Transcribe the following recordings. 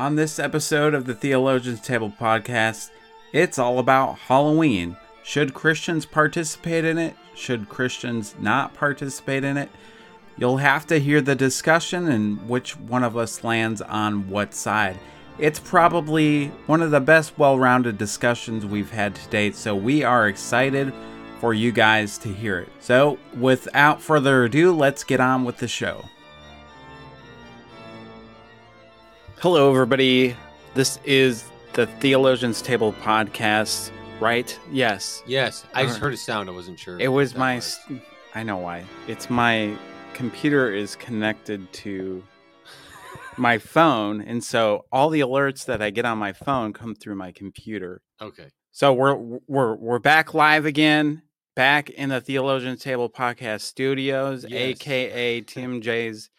On this episode of the Theologian's Table podcast, it's all about Halloween. Should Christians participate in it? Should Christians not participate in it? You'll have to hear the discussion and which one of us lands on what side. It's probably one of the best well rounded discussions we've had to date, so we are excited for you guys to hear it. So, without further ado, let's get on with the show. Hello, everybody. This is the Theologian's Table podcast, right? Yes. Yes, I just uh, heard a sound. I wasn't sure. It was my. s- I know why. It's my computer is connected to my phone, and so all the alerts that I get on my phone come through my computer. Okay. So we're we're we're back live again, back in the Theologian's Table podcast studios, Yes. aka Tim J's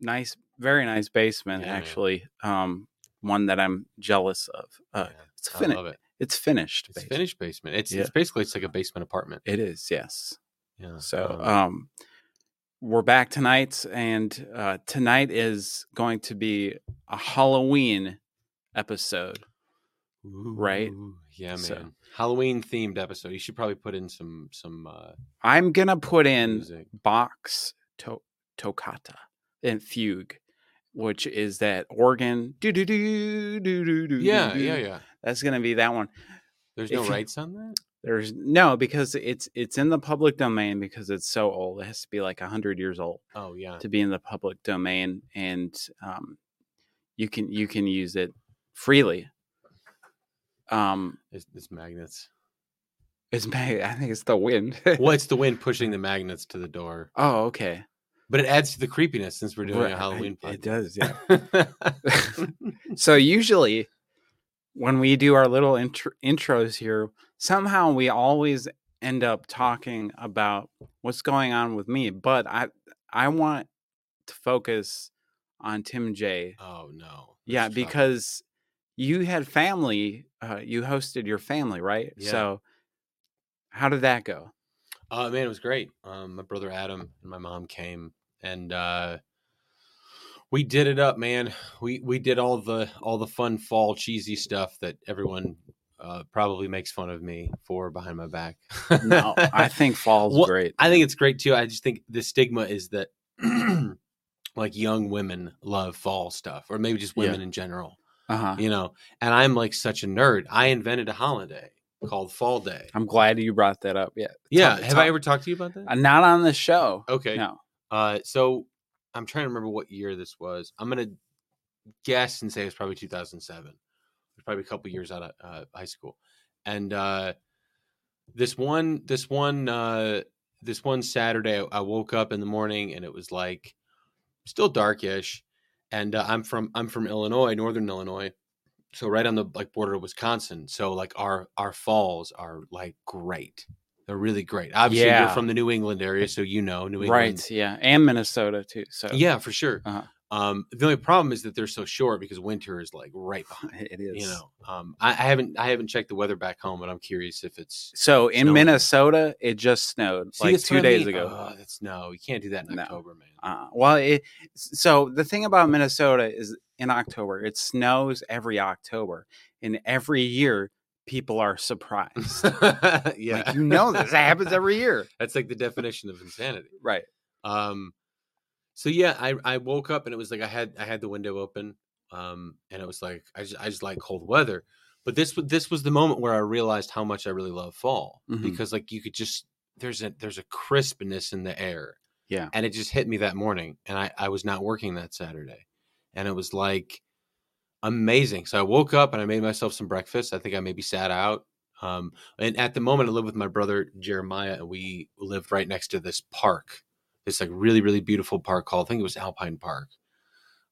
nice, very nice basement. Yeah, actually, um, one that I'm jealous of. Uh, Yeah, it's finished. it. It's finished. It's basically. finished basement. It's Yeah. it's basically it's like a basement apartment. It is. Yes. Yeah. So, um, um, we're back tonight, and uh, tonight is going to be a Halloween episode. right? Yeah, man. So- Halloween themed episode. You should probably put in some some uh I'm gonna put in music. box to- toccata and fugue, which is that organ. Do do do do do do. Yeah, yeah, yeah. That's gonna be that one. There's no you- rights on that. There's no because it's it's in the public domain because it's so old. It has to be like hundred years old. Oh yeah. to be in the public domain and um, you can you can use it freely um It's, it's magnets. it's mag- i think it's the wind well, it's the wind pushing the magnets to the door, oh okay but it adds to the creepiness since we're doing Right, a Halloween. I- it does yeah so usually when we do our little intro- intros here somehow we always end up talking about what's going on with me but i i want to focus on tim j oh no. Yeah, tough. because you had family. Uh, you hosted your family, right? Yeah. So, how did that go? Uh, man, it was great. Um, my brother Adam and my mom came, and uh, we did it up, man. We we did all the all the fun fall cheesy stuff that everyone uh, probably makes fun of me for behind my back. No, I think fall's Well, great. I think it's great too. I just think the stigma is that like young women love fall stuff, or maybe just Yeah. women in general, uh huh. you know. And I'm like such a nerd. I invented a holiday called Fall Day. I'm glad you brought that up. Yeah. Yeah, Talk- have talk- I ever talked to you about that? Uh, not on the show. Okay. No. Uh, so I'm trying to remember what year this was. I'm gonna guess and say it's probably 2007. It's probably a couple years out of uh, high school, and uh, this one, this one, uh, this one Saturday, I- I woke up in the morning and it was like still darkish, and uh, I'm from I'm from Illinois, northern Illinois, so right on the like border of Wisconsin. So like our our falls are like great. They're really great. Obviously, Yeah. you're from the New England area, so you know New England. Right. Yeah. And Minnesota too. So Yeah, for sure. Uh-huh. Um, the only problem is that they're so short because winter is like right behind. it is. You know, um, I, I haven't I haven't checked the weather back home, but I'm curious if it's So in Snowing. Minnesota, it just snowed See, like two what I days mean. ago. Oh, that's no, you can't do that in No. October, man. Uh, well, it, so the thing about Minnesota is in October, it snows every October, and every year people are surprised. yeah, Like, you know this happens every year. that's like the definition of insanity. Right. Um, so yeah, I I woke up and it was like I had I had the window open, um, and it was like I just I just like cold weather. But this this was the moment where I realized how much I really love fall Mhm. because like you could just there's a there's a crispness in the air, Yeah. and it just hit me that morning, and I I was not working that Saturday, and it was like amazing. So I woke up and I made myself some breakfast. I think I maybe sat out. Um, and at the moment, I live with my brother Jeremiah, and we lived right next to this park, this like really really beautiful park called I think it was Alpine Park.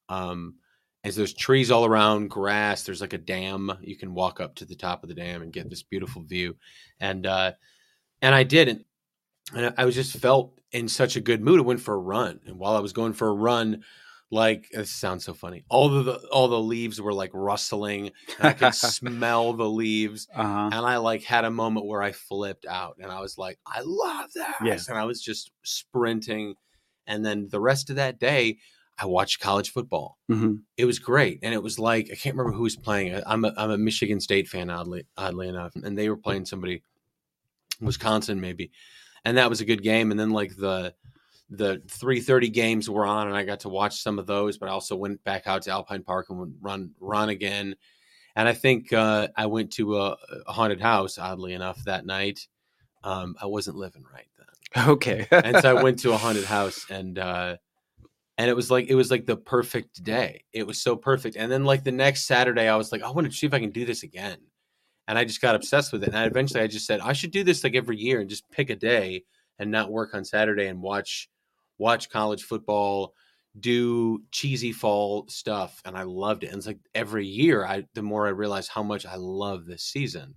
Um, and there's trees all around, grass. There's like a dam. You can walk up to the top of the dam and get this beautiful view. And uh, and I did, and, and I was just felt in such a good mood. I went for a run, and while I was going for a run, like this sounds so funny. All of the all the leaves were like rustling, I could smell the leaves. Uh huh. And I like had a moment where I flipped out, and I was like, "I love this!" Yeah. And I was just sprinting. And then the rest of that day, I watched college football. hmm It was great, and it was like I can't remember who was playing. I'm a, I'm a Michigan State fan, oddly oddly enough, and they were playing somebody, Wisconsin maybe, and that was a good game. And then like the the three thirty games were on, and I got to watch some of those. But I also went back out to Alpine Park and would run run again. And I think uh, I went to a, a haunted house, oddly enough, that night. Um, I wasn't living right then Okay. and so I went to a haunted house and uh and it was like it was like the perfect day. It was so perfect. And then like the next Saturday I was like, I want to see if I can do this again. And I just got obsessed with it. And I, eventually I just said, I should do this like every year and just pick a day and not work on Saturday and watch watch college football, do cheesy fall stuff. And I loved it. And it's like every year I the more I realize how much I love this season.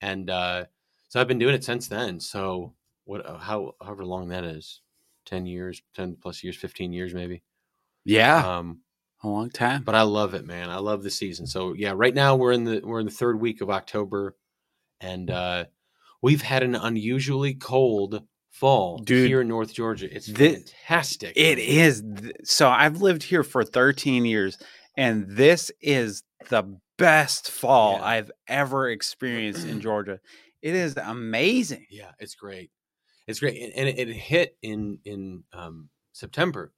And uh so I've been doing it since then. So what uh, how however long that is 10 years 10 plus years 15 years maybe yeah. um a long time. but i love it man i love the season so yeah right now we're in the we're in the third week of october and uh we've had an unusually cold fall Dude, here in north georgia it's fantastic It is. So I've lived here for 13 years, and this is the best fall Yeah. I've ever experienced in Georgia. It is amazing. yeah it's great it's great and, and it, it hit in in um september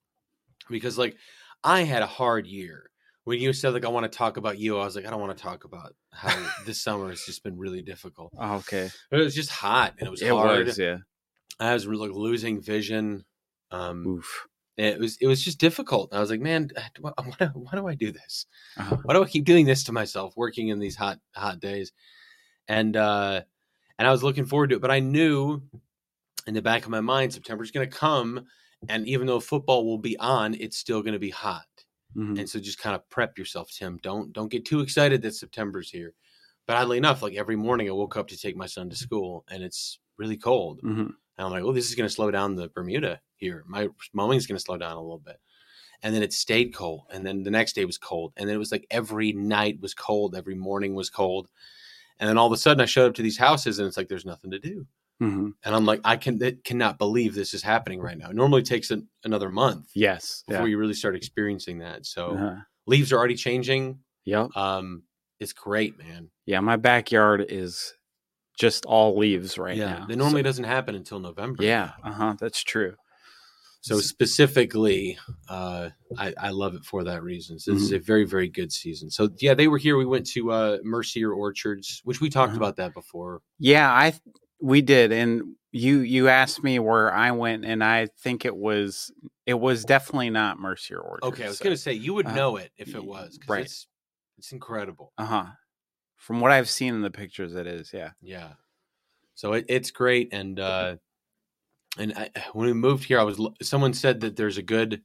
because like i had a hard year when you said like i want to talk about you i was like i don't want to talk about how this summer has just been really difficult Okay. But it was just hot and it was It hard. was, yeah. I was like losing vision. Um, Oof. it was it was just difficult. I was like, man, why, why, do- I do this? Uh-huh. Why do I keep doing this to myself? Working in these hot hot days, and uh, and I was looking forward to it, but I knew in the back of my mind September's going to come, and even though football will be on, it's still going to be hot. Mhm. And so just kind of prep yourself, Tim. Don't don't get too excited that September's here. But oddly enough, like every morning I woke up to take my son to school and it's really cold. Mhm. And I'm like, oh, this is going to slow down the Bermuda here. My mowing is going to slow down a little bit. And then it stayed cold. And then the next day was cold. And then it was like every night was cold. Every morning was cold. And then all of a sudden I showed up to these houses and it's like, there's nothing to do. Mhm. And I'm like, I can cannot believe this is happening right now. It normally takes an, another month Yes. before Yeah. you really start experiencing that. So Uh-huh. leaves are already changing. Yep. Um, it's great, man. Yeah. My backyard is just all leaves right yeah, now. it normally So- doesn't happen until November. yeah. Uh huh. That's true. So specifically, uh, I, I love it for that reason. So this is Mm-hmm. a very, very good season. So yeah, they were here. We went to uh, Mercier Orchards, which we talked Uh-huh. about that before. Yeah, I we did, and you you asked me where I went, and I think it was it was definitely not Mercier Orchards. Okay, I was gonna say you would uh, know it if it was, right. It's, it's incredible. Uh huh. From what I've seen in the pictures, it is. Yeah. Yeah. So it, it's great, and uh, and I, when we moved here, I was someone said that there's a good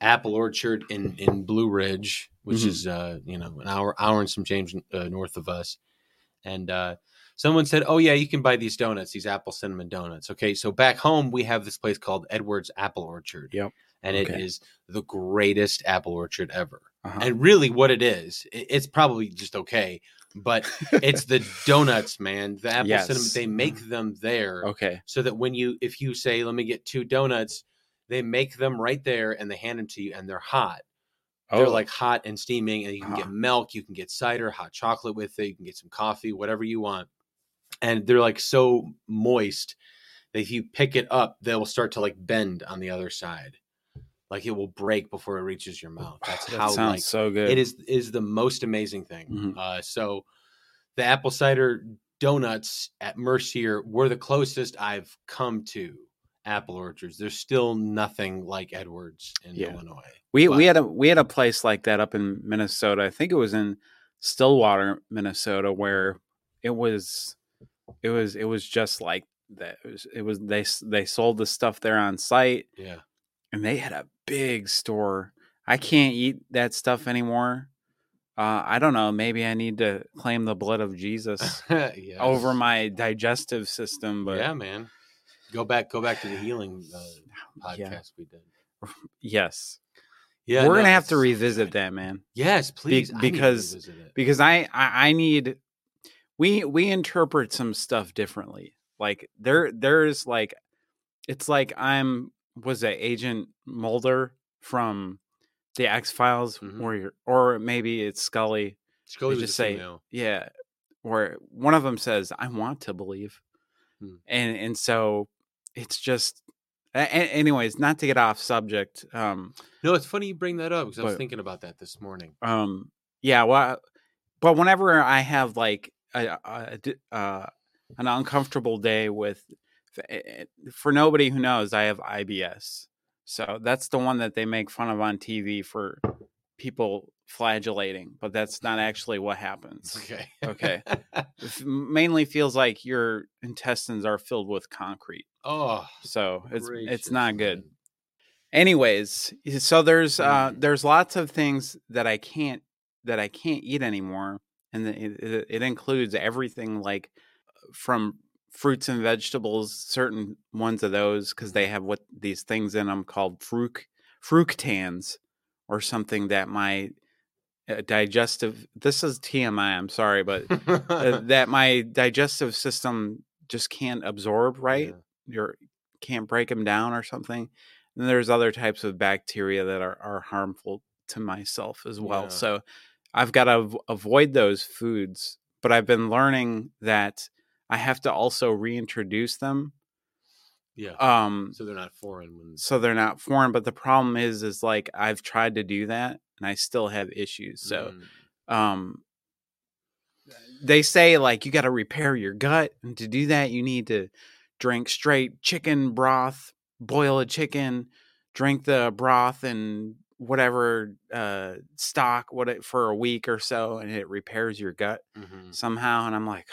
apple orchard in in Blue Ridge, which Mhm. is uh, you know an hour hour and some change uh, north of us, and uh, someone said, "Oh yeah, you can buy these donuts, these apple cinnamon donuts." Okay, so back home we have this place called Edwards Apple Orchard. Yep. And it Okay. is the greatest apple orchard ever. Uh-huh. And really, what it is, it's probably just okay, but it's the donuts, man. The apple Yes. cinnamon. They make them there okay. so that when you, if you say, "Let me get two donuts," they make them right there and they hand them to you, and they're hot. They're Oh. like hot and steaming, and you can Uh-huh. get milk, you can get cider, hot chocolate with it, you can get some coffee, whatever you want, and they're like so moist that if you pick it up, they will start to like bend on the other side, like it will break before it reaches your mouth. That's that how sounds like so good. it is is the most amazing thing. Mhm. Uh, so the apple cider donuts at Mercier were the closest I've come to apple orchards. There's still nothing like Edwards in Yeah. Illinois. We but- we had a we had a place like that up in Minnesota. I think it was in Stillwater, Minnesota, where it was it was it was just like that. It was, it was they they sold the stuff there on site, Yeah. and they had a big store. I can't eat that stuff anymore. Uh, I don't know. Maybe I need to claim the blood of Jesus yes. over my digestive system. But yeah, man. Go back. Go back to the healing uh, podcast Yeah. we did. yes, Yeah, we're no, gonna have to revisit that, man. Yes, please. I to because- it. because I, I I need we we interpret some stuff differently. Like there there's like it's like I'm was it Agent Mulder from the X Files, Mhm. or or maybe it's Scully. Scully just say- female. Yeah, where one of them says, "I want to believe," Hmm. and and so it's just. anyways, not to get off subject. Um, No, it's funny you bring that up because I was thinking about that this morning. um, yeah, well, but whenever I have like a, a- a uh, an uncomfortable day with, for nobody who knows, I have IBS. So that's the one that they make fun of on TV for people flagellating, but that's not actually what happens. Okay. Okay. Mainly feels like your intestines are filled with concrete. oh, So it's it's not good. man. Anyways, so there's uh Mm. there's lots of things that I can't that I can't eat anymore, and it, it includes everything like from fruits and vegetables, certain ones of those because they have what these things in them called fruc fructans or something that my uh, digestive this is TMI. I'm sorry, but uh, that my digestive system just can't absorb right Yeah. or can't break them down or something. And there's other types of bacteria that are, are harmful to myself as well. Yeah. So I've got to av- avoid those foods. But I've been learning that I have to also reintroduce them Yeah. um, so they're not foreign. When, so they're not foreign. But the problem is, is like I've tried to do that and I still have issues. So Mm. um they say like you got to repair your gut and to do that you need to drink straight chicken broth boil a chicken drink the broth and whatever uh stock what it for a week or so and it repairs your gut Mhm. somehow and i'm like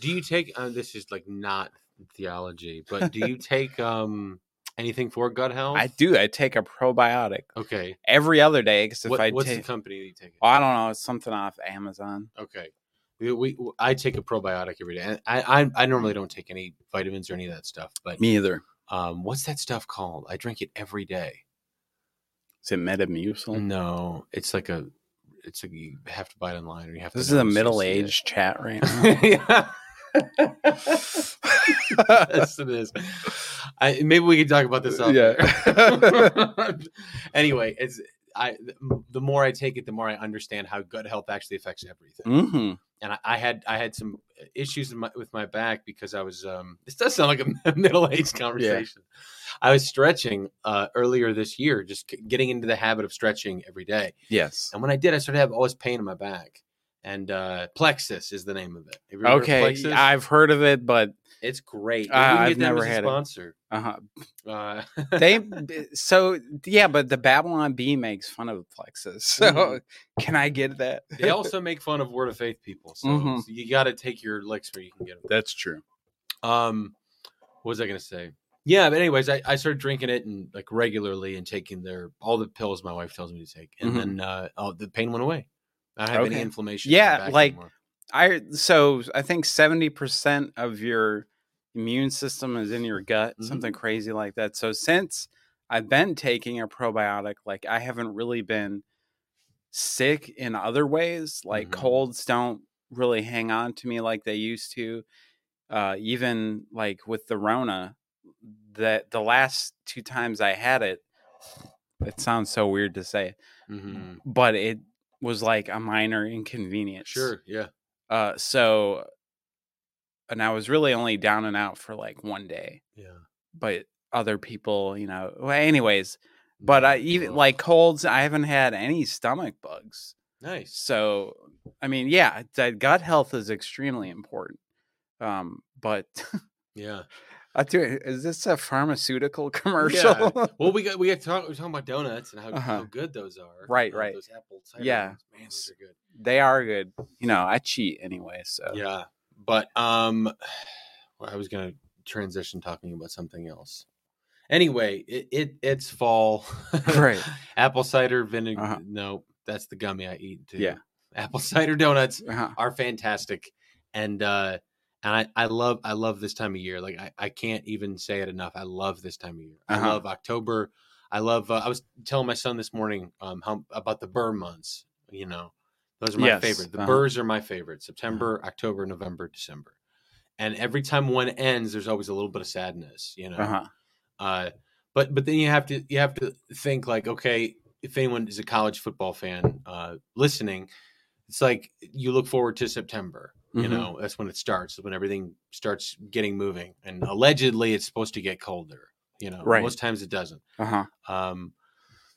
Do you take? Uh, this is like not theology, but do you take um anything for gut health? i do i take a probiotic Okay. every other day because if What, i what's take the company that you take? It? i don't know it's something off amazon Okay. We, we I take a probiotic every day. And I, I I normally don't take any vitamins or any of that stuff. But me either um, what's that stuff called? I drink it every day. is it metamucil No, it's like a. It's like you have to buy it online, or you have to. this is a to see it. middle-aged chat right now yeah. Yes, it is. I, maybe we can talk about this. Out Yeah. anyway, it's I. The more I take it, the more I understand how gut health actually affects everything. hmm And I, I had I had some issues in my, with my back because I was. Um, this does sound like a middle aged conversation. Yeah. I was stretching uh, earlier this year, just getting into the habit of stretching every day. Yes. And when I did, I started to have all this pain in my back. And uh, Plexus is the name of it. Have you ever heard of Okay, Plexus? I've heard of it, but It's great. Uh, Maybe we can I've never had it. sponsor. uh they so yeah, but the Babylon Bee makes fun of Plexus. So Mhm. can I get that? they also make fun of Word of Faith people, so, Mhm. so you got to take your licks where you can get them. That's true. Um, what was I gonna say? Yeah, but anyways, I, I started drinking it and like regularly and taking their all the pills my wife tells me to take, and Mhm. then uh, oh, the pain went away. I don't have any Okay. inflammation. in my Yeah, back like- anymore. I so I think seventy percent of your immune system is in your gut, Mhm. something crazy like that. So since I've been taking a probiotic, like I haven't really been sick in other ways. Like Mhm. colds don't really hang on to me like they used to. Uh, even like with the Rona, that the last two times I had it, it sounds so weird to say, Mhm. but it was like a minor inconvenience. Sure, yeah, Uh, so, and I was really only down and out for like one day, yeah. but other people, you know, well, anyways, but I even like colds, I haven't had any stomach bugs. nice. So, I mean, yeah, that gut health is extremely important. Um, but Yeah. I do, is this a pharmaceutical commercial? Yeah. Well, we got we got talk, we're talking about donuts and how, how Uh-huh. good those are. Right, right. Those apple cider Yeah. ones, man, those are good. they are good. You know, I cheat anyway, so Yeah, but um, well, I was gonna transition talking about something else. Anyway, it, it it's fall. Right. Apple cider vinegar. Uh-huh. No, that's the gummy I eat too. Yeah. Apple cider donuts uh-huh. are fantastic, and uh, and I, I love I love this time of year. Like I, I can't even say it enough. I love this time of year. I Uh-huh. love October. I love. Uh, I was telling my son this morning um how about the burr months. You know, those are my Yes, favorite. The uh-huh. burrs are my favorite. September, October, November, December. And every time one ends, there's always a little bit of sadness. You know. uh-huh. Uh, but but then you have to you have to think like, okay, if anyone is a college football fan uh, listening, it's like you look forward to September. You Mhm. know, that's when it starts, when everything starts getting moving. And allegedly, it's supposed to get colder. You know, Right. most times it doesn't. Uh huh. Um,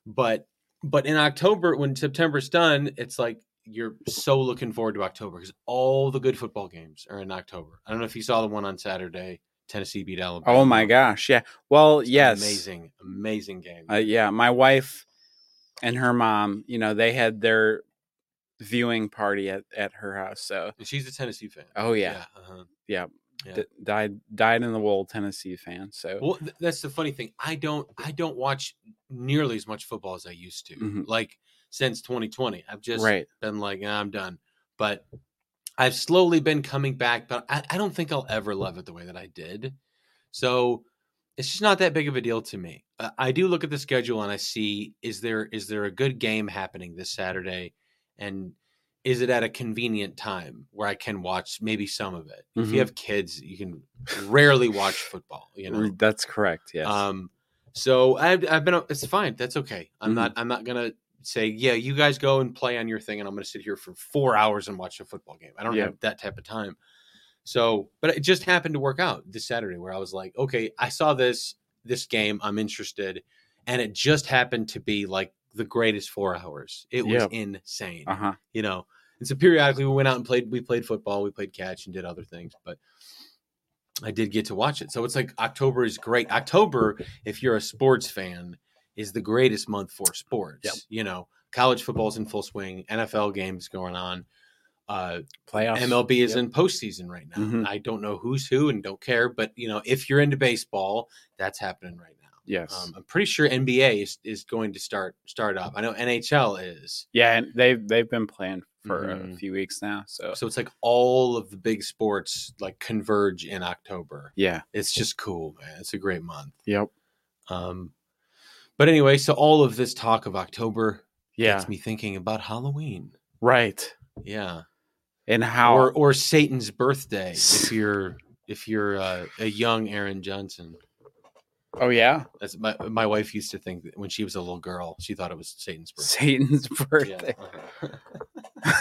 but but in October, when September's done, it's like you're so looking forward to October because all the good football games are in October. I don't know if you saw the one on Saturday. Tennessee beat Alabama. Oh my gosh. Yeah. Well, It's yes. amazing, amazing game. Uh, yeah, my wife and her mom, you know, they had their viewing party at, at her house. So, And she's a Tennessee fan. oh yeah, uh-huh. yeah, Yeah. D- dyed dyed in the wool Tennessee fan. So, Well, th- that's the funny thing. I don't I don't watch nearly as much football as I used to. Mhm. Like since 2020, I've just right, been like, "Ah, I'm done. But I've slowly been coming back, but I, I don't think I'll ever love it the way that I did. So it's just not that big of a deal to me. Uh, I do look at the schedule and I see is there is there a good game happening this Saturday, and is it at a convenient time where I can watch maybe some of it? If Mhm. you have kids, you can rarely watch football. You know, that's correct. Yes. um, so I've, I've been. It's fine. That's okay. I'm Mhm. not. I'm not gonna say, yeah, you guys go and play on your thing, and I'm gonna sit here for four hours and watch a football game. I don't Yeah. have that type of time. So, but it just happened to work out this Saturday, where I was like, okay, I saw this this game. I'm interested, and it just happened to be like the greatest four hours. It was Yeah. insane uh huh. you know. And so periodically we went out and played. We played football, we played catch, and did other things. But I did get to watch it. So it's like October is great. October, if you're a sports fan, is the greatest month for sports. Yep. You know, college football's in full swing, NFL games going on. Uh, Playoffs. MLB is Yep. in postseason right now. Mhm. I don't know who's who and don't care, but you know, if you're into baseball, that's happening right now. Yes. Um, I'm pretty sure NBA is, is going to start start up. I know NHL is. yeah, and they've they've been playing for a Mhm. few weeks now. So, So it's like all of the big sports like converge in October. yeah. It's just cool, man. It's a great month. Yep. Um, but anyway, so all of this talk of October Yeah. gets me thinking about Halloween. Right. Yeah, And how? or or Satan's birthday if you're if you're uh, a young Aaron Johnson. Oh yeah, That's my my wife used to think that when she was a little girl, she thought it was Satan's birthday. Satan's birthday. Yeah.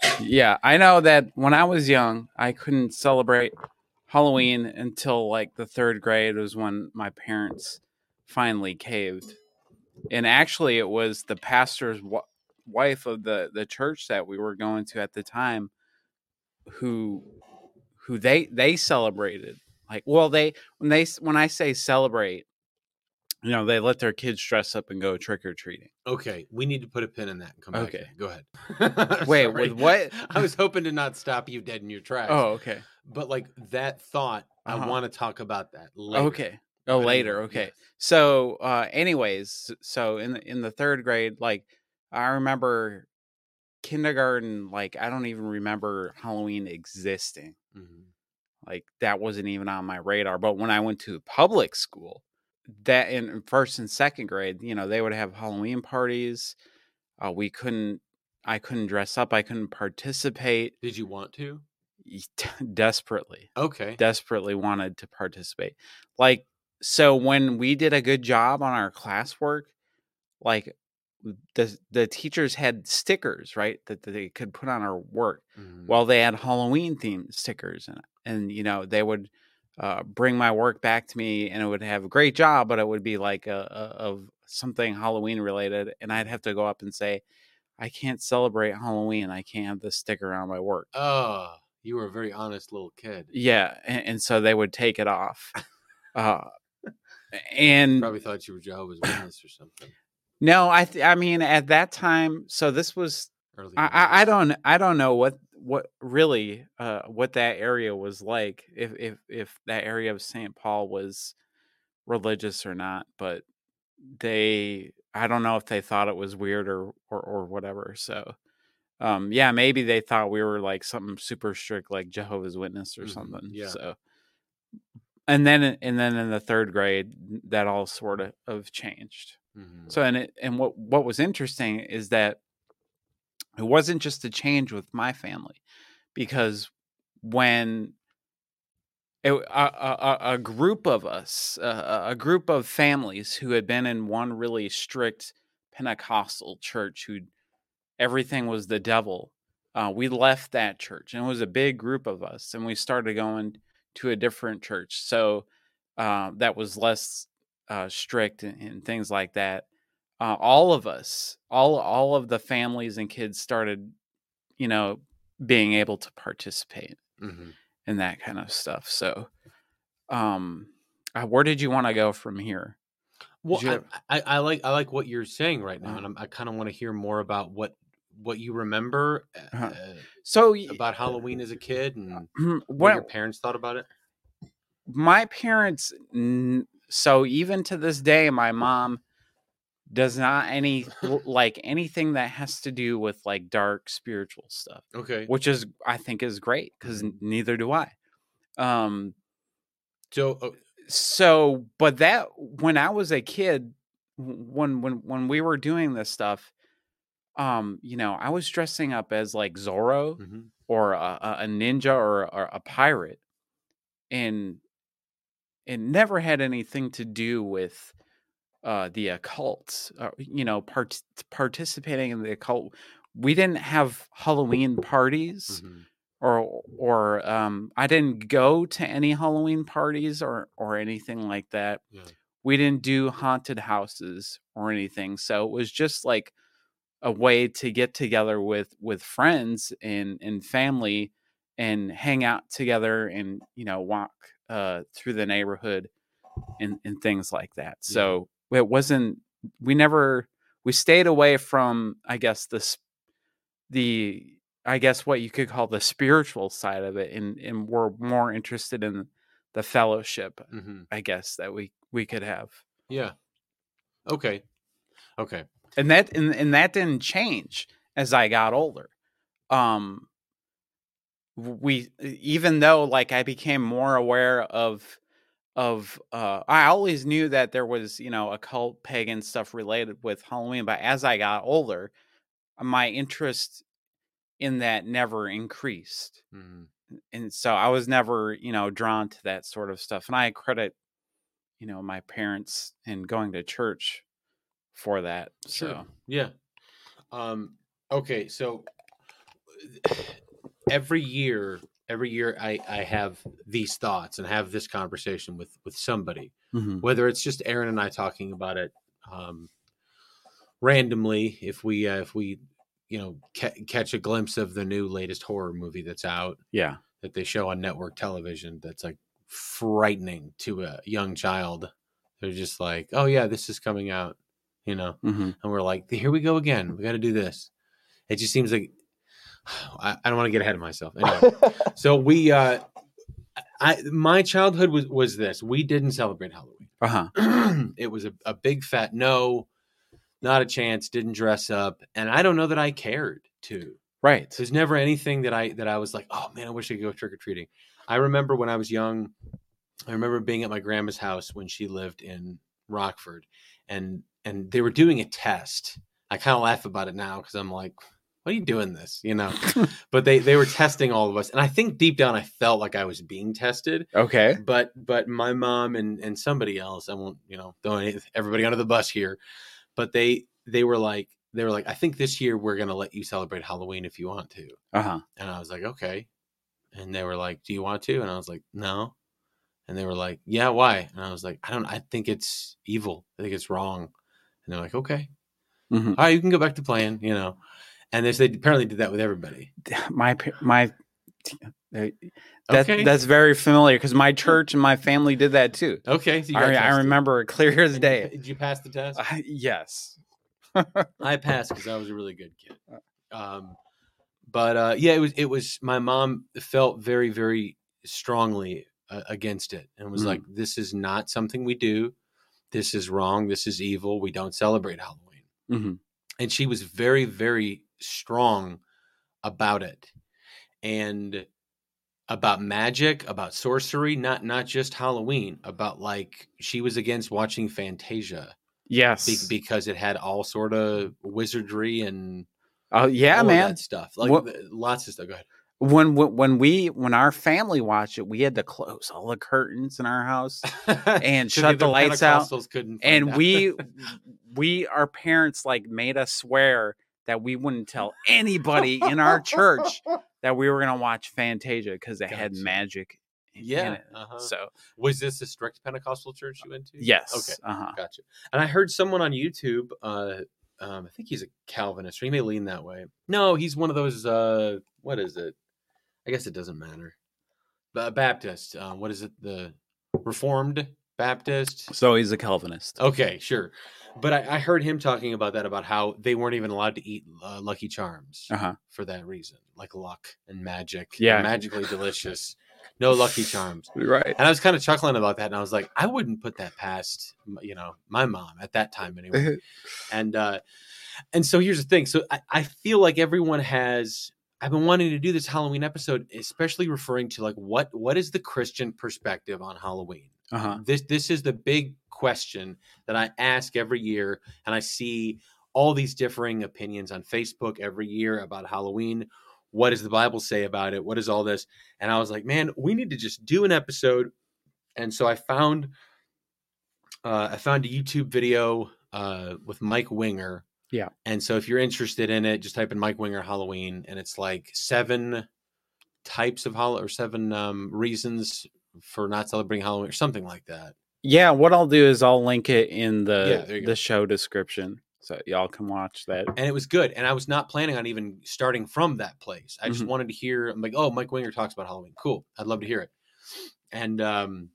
yeah, I know that when I was young, I couldn't celebrate Halloween until like the third grade was when my parents finally caved. And actually, it was the pastor's w- wife of the the church that we were going to at the time who who they they celebrated like well they when they when I say celebrate you know they let their kids dress up and go trick or treating Okay, we need to put a pin in that and come back. Okay. Go ahead. Wait, with what? I was hoping to not stop you dead in your tracks. oh okay but like that thought, Uh-huh. I want to talk about that later. okay oh later okay yes. so uh anyways so in the, in the third grade like i remember kindergarten like i don't even remember halloween existing Mhm. Like that wasn't even on my radar but when i went to public school that in first and second grade you know they would have halloween parties uh, we couldn't i couldn't dress up i couldn't participate Did you want to? desperately Okay. desperately wanted to participate. Like, so when we did a good job on our classwork, like the the teachers had stickers, right, that, that they could put on our work. Mhm. Well, they had Halloween themed stickers, and and you know they would uh, bring my work back to me, and it would have a great job, but it would be like a, a of something Halloween related, and I'd have to go up and say, I can't celebrate Halloween. I can't have the sticker on my work. oh, you were a very honest little kid. Yeah, and, and so they would take it off. Uh, and Probably thought you were Jehovah's Witness or something. no, I th- I mean at that time, so this was Early I, I I don't I don't know what what really uh what that area was like if if if that area of St. Paul was religious or not, but they I don't know if they thought it was weird or or, or whatever. So um yeah, maybe they thought we were like something super strict like Jehovah's Witness or Mhm, something. yeah. So and then and then in the third grade that all sort of, of changed. Mhm. So and it and what what was interesting is that it wasn't just a change with my family because when it, a, a, a group of us, uh, a group of families who had been in one really strict Pentecostal church, who everything was the devil. Uh, we left that church, and it was a big group of us, and we started going to a different church. So uh, that was less uh, strict and, and, things like that. Uh, all of us, all all of the families and kids started, you know, being able to participate Mhm. in that kind of stuff. So, um, uh, where did you want to go from here? Well, you I, I, I like I like what you're saying right now, Uh-huh. and I'm, I kind of want to hear more about what what you remember uh, Uh-huh. uh, So, about Halloween as a kid and what what your parents thought about it. my parents n- so even to this day my mom does not any like anything that has to do with like dark spiritual stuff Okay, which is i think is great because neither do i. Um so uh, so but that when i was a kid when when when we were doing this stuff um you know i was dressing up as like zorro mhm. or a, a- a ninja or, or a pirate and it never had anything to do with uh the occult uh, you know part- participating in the occult. We didn't have halloween parties Mhm. or or um i didn't go to any halloween parties or or anything like that. Yeah. we didn't do haunted houses or anything. So it was just like a way to get together with with friends and and family and hang out together and you know walk uh through the neighborhood and and things like that. So it wasn't we never we stayed away from i guess this the i guess what you could call the spiritual side of it and and we're more interested in the fellowship Mhm. i guess that we we could have Yeah. Okay. Okay. and that and, and that didn't change as i got older um we even though like i became more aware of of uh i always knew that there was you know occult pagan stuff related with halloween but as i got older my interest in that never increased Mhm. and so i was never you know drawn to that sort of stuff and i credit you know my parents and going to church for that Sure. so Yeah. Um, okay, so every year, every year I, I have these thoughts and have this conversation with with somebody, Mhm. whether it's just Aaron and I talking about it um, randomly, if we uh, if we you know ca- catch a glimpse of the new latest horror movie that's out yeah that they show on network television that's like frightening to a young child. They're just like, oh yeah, this is coming out, you know hmm and we're like, here we go again. We got to do this. It just seems like I, I don't want to get ahead of myself. Anyway, so we, uh, I, my childhood was was this. We didn't celebrate Halloween. uh-huh it was a, a big fat no, not a chance. Didn't dress up, and I don't know that I cared to. right There's never anything that I that I was like, oh man, I wish I could go trick or treating. I remember when I was young. I remember being at my grandma's house when she lived in Rockford, and and they were doing a test. I kind of laugh about it now because I'm like, what are you doing this? You know. but they they were testing all of us, and I think deep down I felt like I was being tested. okay But but my mom and and somebody else, I won't you know throw everybody under the bus here, but they they were like they were like, I think this year we're gonna let you celebrate Halloween if you want to. uh-huh And I was like, okay. And they were like, do you want to? And I was like, no. And they were like, yeah, why? And I was like, I don't, I think it's evil. I think it's wrong. And they're like, okay, hmm all right, you can go back to playing, you know. And they apparently did that with everybody. my my uh, that, Okay. that's very familiar because my church and my family did that too Okay. So I, I remember it clear as day Did you pass the test? I- yes I passed because I was a really good kid. Um, but uh, yeah, it was it was my mom felt very very strongly uh, against it and was Mhm. like, "This is not something we do. This is wrong. This is evil. We don't celebrate Halloween." hmm And she was very very strong about it and about magic, about sorcery, not not just Halloween. About like she was against watching Fantasia yes be- because it had all sort of wizardry and oh yeah all man that stuff like What- uh, lots of stuff. Go ahead. when when we when our family watched it, we had to close all the curtains in our house and shut the other lights out, couldn't and out. we we our parents like made us swear that we wouldn't tell anybody in our church that we were gonna watch Fantasia because it had Gotcha. magic in Yeah, it. uh-huh. So was this a strict Pentecostal church you went to? yes, Okay. uh-huh. Gotcha. And I heard someone on YouTube. Uh, um, I think he's a Calvinist, or he may lean that way. No, he's one of those. Uh, what is it? I guess it doesn't matter. Ba- Baptist. Uh, what is it? The Reformed Baptist. So he's a Calvinist. Okay, sure. But I, I heard him talking about that about how they weren't even allowed to eat uh, Lucky Charms Uh huh. for that reason, like luck and magic. Yeah. They're magically delicious. No Lucky Charms. Right. And I was kind of chuckling about that, and I was like, I wouldn't put that past, you know, my mom at that time anyway. and uh, and so here's the thing. So I, I feel like everyone has. I've been wanting to do this Halloween episode, especially referring to like what what is the Christian perspective on Halloween. Uh huh. This this is the big question that I ask every year, and I see all these differing opinions on Facebook every year about Halloween. What does the Bible say about it? What is all this? And I was like, man, we need to just do an episode. And so I found uh, I found a YouTube video uh, with Mike Winger. Yeah. And so if you're interested in it, just type in Mike Winger Halloween, and it's like seven types of Halloween or seven um, reasons for not celebrating Halloween or something like that. Yeah, what I'll do is I'll link it in Yeah, the go. the show description so y'all can watch that. and it was good. And I was not planning on even starting from that place. I just Mhm. wanted to hear. I'm like, oh, Mike Winger talks about Halloween. Cool. I'd love to hear it. And um,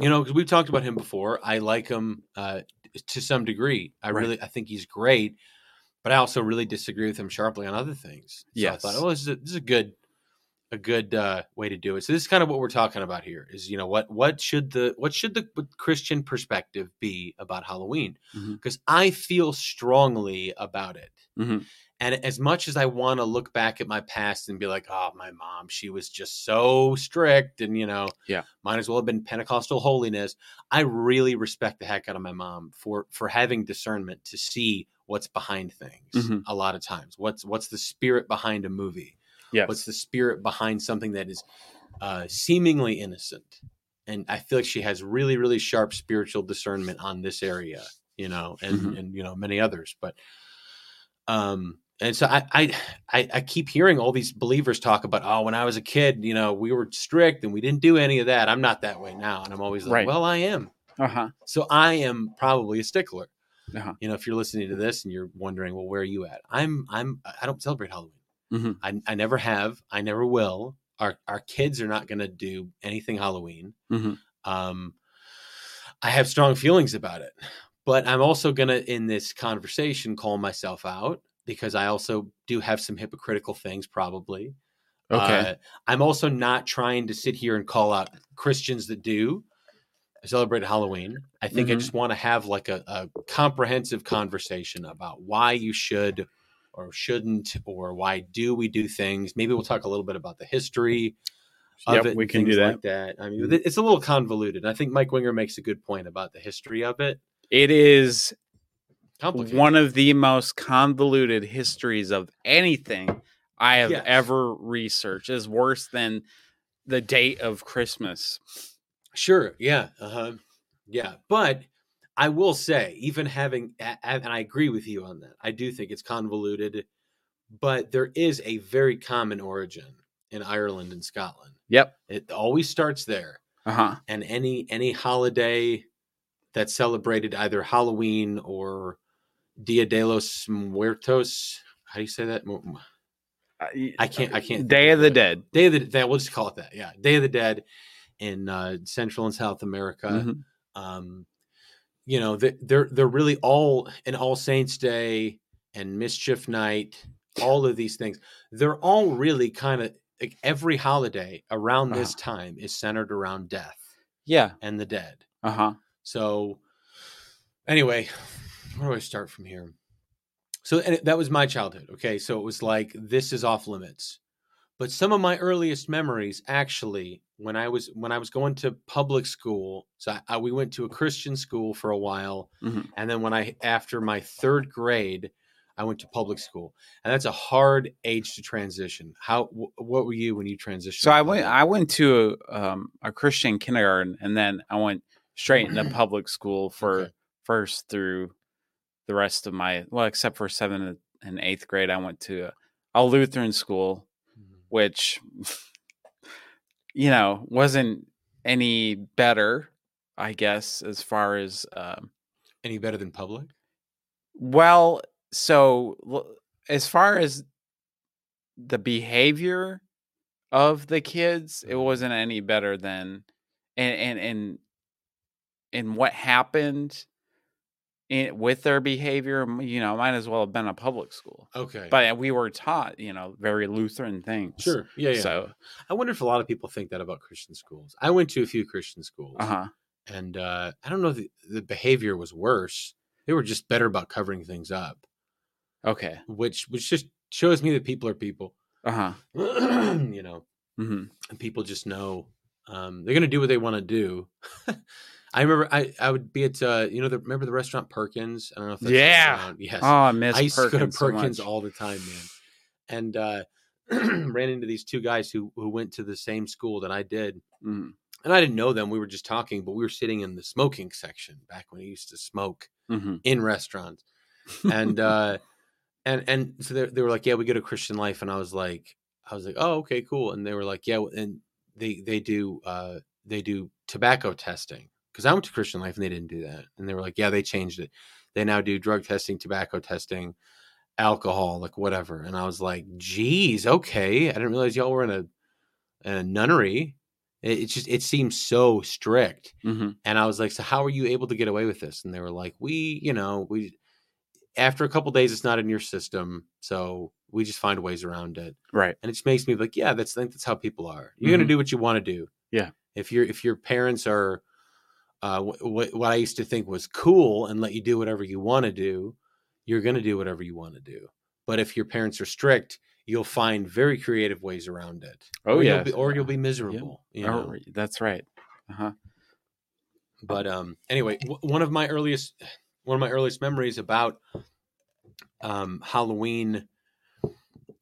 you know, because we've talked about him before. I like him uh, to some degree. I Right. really, I think he's great. But I also really disagree with him sharply on other things. So I Yes. thought, oh, this is a, this is a good, a good uh, way to do it. So this is kind of what we're talking about here. Is you know what what should the what should the Christian perspective be about Halloween? Because I feel strongly about it. Mhm. And as much as I want to look back at my past and be like, oh, my mom, she was just so strict and, you know, Yeah. might as well have been Pentecostal holiness. I really respect the heck out of my mom for for having discernment to see what's behind things Mhm. a lot of times. What's what's the spirit behind a movie? Yes. What's the spirit behind something that is uh, seemingly innocent? And I feel like she has really, really sharp spiritual discernment on this area, you know, and Mhm. and you know many others. But um, and so I, I I I keep hearing all these believers talk about, oh, when I was a kid, you know, we were strict and we didn't do any of that. I'm not that way now, and I'm always like, Right. well, I am. uh-huh. So I am probably a stickler. Uh-huh. You know, if you're listening to this and you're wondering, well, where are you at? I'm I'm I don't celebrate Halloween. Mhm. I I never have. I never will. Our our kids are not going to do anything Halloween. Mhm. Um, I have strong feelings about it, but I'm also going to in this conversation call myself out because I also do have some hypocritical things probably. Okay. Uh, I'm also not trying to sit here and call out Christians that do celebrate Halloween. I think I Mhm. just want to have like a, a comprehensive conversation about why you should or shouldn't, or why do we do things. Maybe we'll talk a little bit about the history of Yep, it. we can do that. Like that. I mean, Mhm. it's a little convoluted. I think Mike Winger makes a good point about the history of it. it is Complicated. one of the most convoluted histories of anything I have Yes. ever researched. Is worse than the date of Christmas. Sure. Yeah. Uh-huh. Yeah. But I will say, even having, a- a- and I agree with you on that, I do think it's convoluted, but there is a very common origin in Ireland and Scotland. Yep. It always starts there. Uh-huh. And any any holiday that celebrated either Halloween or Dia de los Muertos, how do you say that? Mu- mu- I can't- I can't Day of of the it. Dead. Day of the Dead. We'll just call it that. Yeah, Day of the Dead in uh, Central and South America. Mhm. Um, you know, they- they're they're really all and All Saints Day and Mischief Night. All of these things, they're all really kind of like every holiday around this time is centered around death Yeah. and the dead. Uh-huh. So, anyway, where do I start from here? So, and it- that was my childhood. Okay, so it was like this is off limits. But some of my earliest memories, actually, when I was when I was going to public school, so I, I- we went to a Christian school for a while, Mhm. and then when I after my third grade, I went to public school, and that's a hard age to transition. How? Wh- what were you when you transitioned? So I went. I went to a, um, a Christian kindergarten, and then I went straight into public school for Okay. first through the rest of my well, except for seventh and eighth grade. I went to a, a Lutheran school. Which you know wasn't any better, I guess, as far as um, Any better than public? well. So as far as the behavior of the kids, it Mhm. wasn't any better than and and and and what happened in, with their behavior, you know, might as well have been a public school. Okay, But we were taught, you know, very Lutheran things. sure, yeah, yeah. So, I wonder if a lot of people think that about Christian schools. I went to a few Christian schools, uh huh. and uh, I don't know if the, the behavior was worse. They were just better about covering things up, Okay. which which just shows me that people are people. Uh huh. you know, hmm and people just know um, they're going to do what they want to do. I remember I, I would be at uh, you know the, remember the restaurant Perkins. I don't know if that's Yeah. around. yes. Oh, I miss I used Perkins to go to Perkins much. all the time, man, and uh, ran into these two guys who who went to the same school that I did, Mhm. and I didn't know them. We were just talking, but we were sitting in the smoking section back when I used to smoke Mhm. in restaurants, and uh, and and so they, they were like, "Yeah, we go to Christian Life," and I was like, I was like, "Oh, okay, cool," and they were like, "Yeah," and they they do uh, they do tobacco testing because I went to Christian Life and they didn't do that, and they were like, "Yeah, they changed it. They now do drug testing, tobacco testing." alcohol like whatever and i was like geez okay i didn't realize y'all were in a, in a nunnery it, it just it seems so strict Mhm. and I was like, "So how are you able to get away with this?" And they were like, "We, you know, we after a couple days, it's not in your system, so we just find ways around it." Right. And it just makes me like, "Yeah, that's I think that's how people are. You're gonna Mhm. do what you want to do. Yeah. If your if your parents are, uh, what what I used to think was cool and let you do whatever you want to do, you're gonna do whatever you want to do. But if your parents are strict." You'll find very creative ways around it. Oh, or you'll yeah. be, or you'll be miserable. You know? Oh, that's right. Uh huh. but um anyway w- one of my earliest one of my earliest memories about um halloween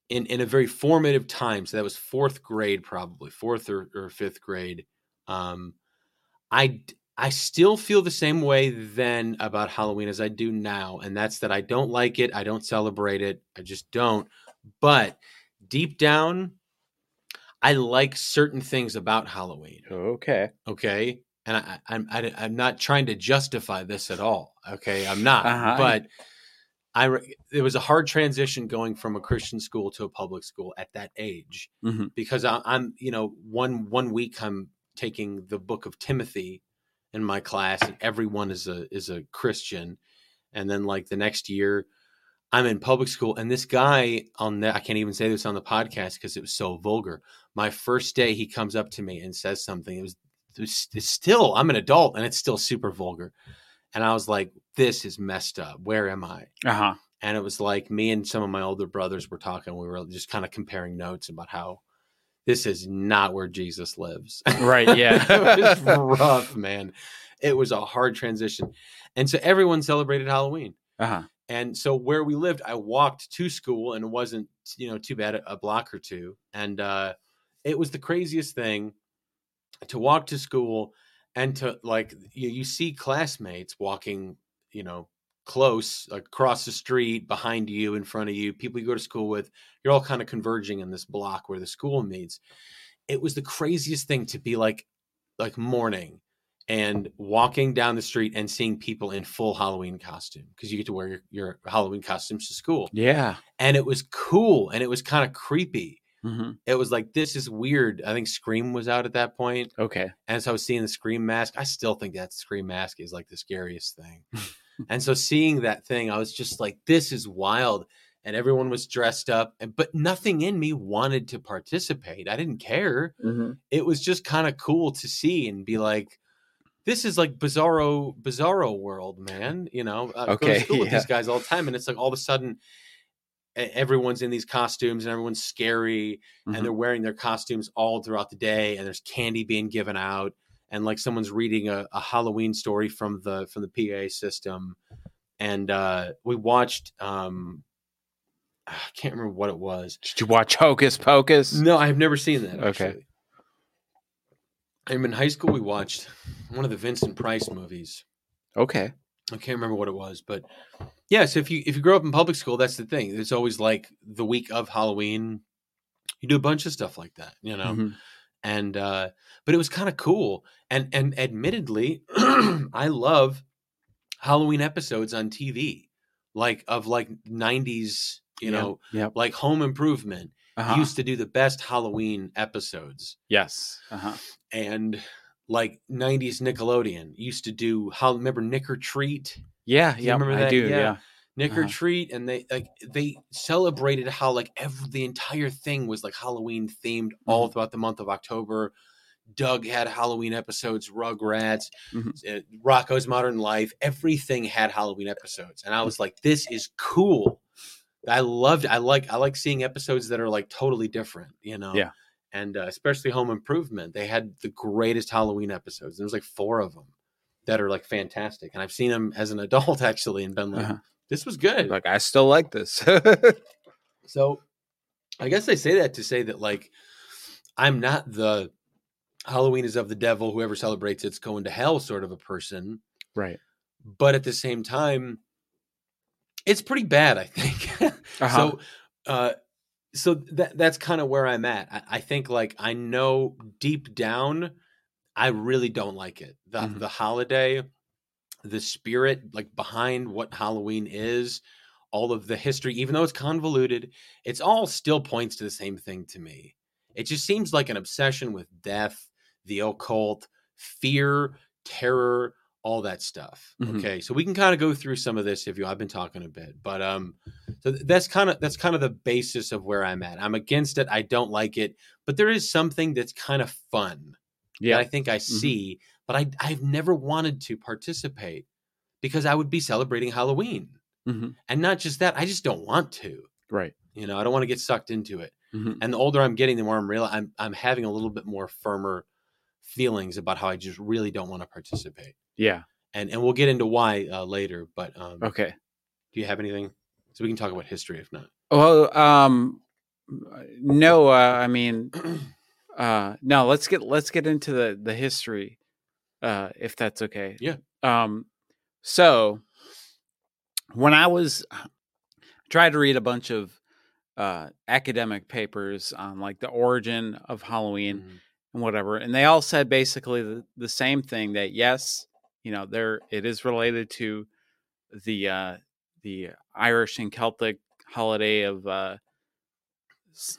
in in a very formative time so that was fourth grade probably fourth or, or fifth grade um i i still feel the same way then about halloween as i do now and that's that i don't like it i don't celebrate it i just don't but deep down i like certain things about halloween Okay. okay and I, I'm I, I'm not trying to justify this at all. Okay, I'm not. Uh-huh. But I re- it was a hard transition going from a Christian school to a public school at that age Mhm. because I, I'm you know one one week I'm taking the book of Timothy in my class and everyone is a is a Christian, and then like the next year I'm in public school and this guy on the I can't even say this on the podcast because it was so vulgar. My first day he comes up to me and says something. It was it's it's still I'm an adult and it's still super vulgar. And I was like, this is messed up. Where am I? Uh huh. And it was like me and some of my older brothers were talking. We were just kind of comparing notes about how this is not where Jesus lives. Right. Yeah. it was rough, man. It was a hard transition. And so everyone celebrated Halloween. Uh huh. And so where we lived, I walked to school and it wasn't, you know, too bad a block or two. And uh, it was the craziest thing to walk to school and to like you, you see classmates walking, you know, close across the street behind you, in front of you, people you go to school with. You're all kind of converging in this block where the school meets. It was the craziest thing to be like, like morning and walking down the street and seeing people in full Halloween costume because you get to wear your, your Halloween costumes to school. Yeah. And it was cool and it was kind of creepy. hmm It was like, this is weird. I think Scream was out at that point. Okay. And so I was seeing the Scream mask. I still think that Scream mask is like the scariest thing. and so seeing that thing, I was just like, this is wild. And everyone was dressed up, and, but nothing in me wanted to participate. I didn't care Mm-hmm. it was just kind of cool to see and be like, this is like bizarro, bizarro world, man. You know, I go Okay, to school with these guys all the time, and it's like all of a sudden, everyone's in these costumes and everyone's scary, Mhm. and they're wearing their costumes all throughout the day, and there's candy being given out, and like someone's reading a, a Halloween story from the from the PA system, and uh, we watched um, I can't remember what it was. Did you watch Hocus Pocus? No, I've never seen that. Okay. I'm in high school. We watched one of the Vincent Price movies. Okay. I can't remember what it was, but yeah. So if you if you grow up in public school, that's the thing. It's always like the week of Halloween. You do a bunch of stuff like that, you know. Mhm. And uh, but it was kind of cool. And and admittedly, I love Halloween episodes on TV, like of like '90s, you Yeah. know, Yep. like Home Improvement Uh-huh. used to do the best Halloween episodes yes. Uh-huh. and like 90s Nickelodeon used to do how remember Nick or Treat Yeah. Yeah. remember I do. Yeah. Yeah. Nick or Uh-huh. Treat and they like they celebrated how like every the entire thing was like Halloween themed Mm-hmm. all throughout the month of October. Doug had Halloween episodes, Rugrats, Mhm. uh, Rocko's Modern Life, everything had Halloween episodes. And I was like this is cool. I loved I like I like seeing episodes that are like totally different, you know. Yeah. And uh, especially Home Improvement, they had the greatest Halloween episodes. There was like four of them that are like fantastic, and I've seen them as an adult actually, and been like, Uh-huh. "This was good." Like I still like this. So, I guess I say that to say that like I'm not the Halloween is of the devil. Whoever celebrates it's going to hell sort of a person, right. but at the same time, it's pretty bad. I think. Uh-huh. So, uh, so that that's kind of where I'm at. I, I think like I know deep down, I really don't like it. The Mhm. the holiday, the spirit like behind what Halloween is, all of the history, even though it's convoluted, it's all still points to the same thing to me. It just seems like an obsession with death, the occult, fear, terror, all that stuff. Mhm. Okay, so we can kind of go through some of this if you. I've been talking a bit, but um, so that's kind of that's kind of the basis of where I'm at. I'm against it. I don't like it, but there is something that's kind of fun Yeah. that I think I see, but I I've never wanted to participate because I would be celebrating Halloween, hmm and not just that. I just don't want to. Right. You know, I don't want to get sucked into it. Mhm. And the older I'm getting, the more I'm real. I'm I'm having a little bit more firmer feelings about how I just really don't want to participate. Yeah. And and we'll get into why uh, later. But um, Okay. do you have anything? So we can talk about history if not. Well, um, no. Uh, I mean, uh, no. Let's get let's get into the the history, uh, if that's okay. Yeah. Um, so when I was tried to read a bunch of uh academic papers on like the origin of Halloween Mhm. and whatever, and they all said basically the, the same thing that yes, you know, there it is related to the uh the Irish and Celtic holiday of uh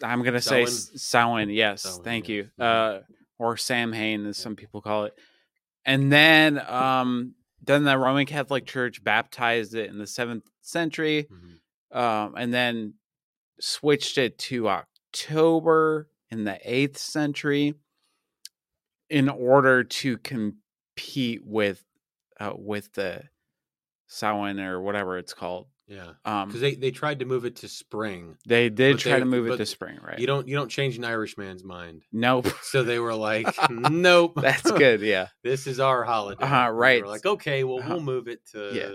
I'm gonna say Samhain. Yes, Samhain, thank yeah. you. Mhm. Uh, or Samhain, as some people call it. And then, um, then the Roman Catholic Church baptized it in the seventh century, Mhm. um, and then switched it to October in the eighth century in order to compete with uh, with the Samhain or whatever it's called. Yeah, Um, because they, they tried to move it to spring. they did try they- to move it to spring, right? You don't you don't change an Irish man's mind. nope. So they were like, nope, That's good. Yeah. this is our holiday. They right. were like, okay, well Uh-huh. we'll move it to Yeah.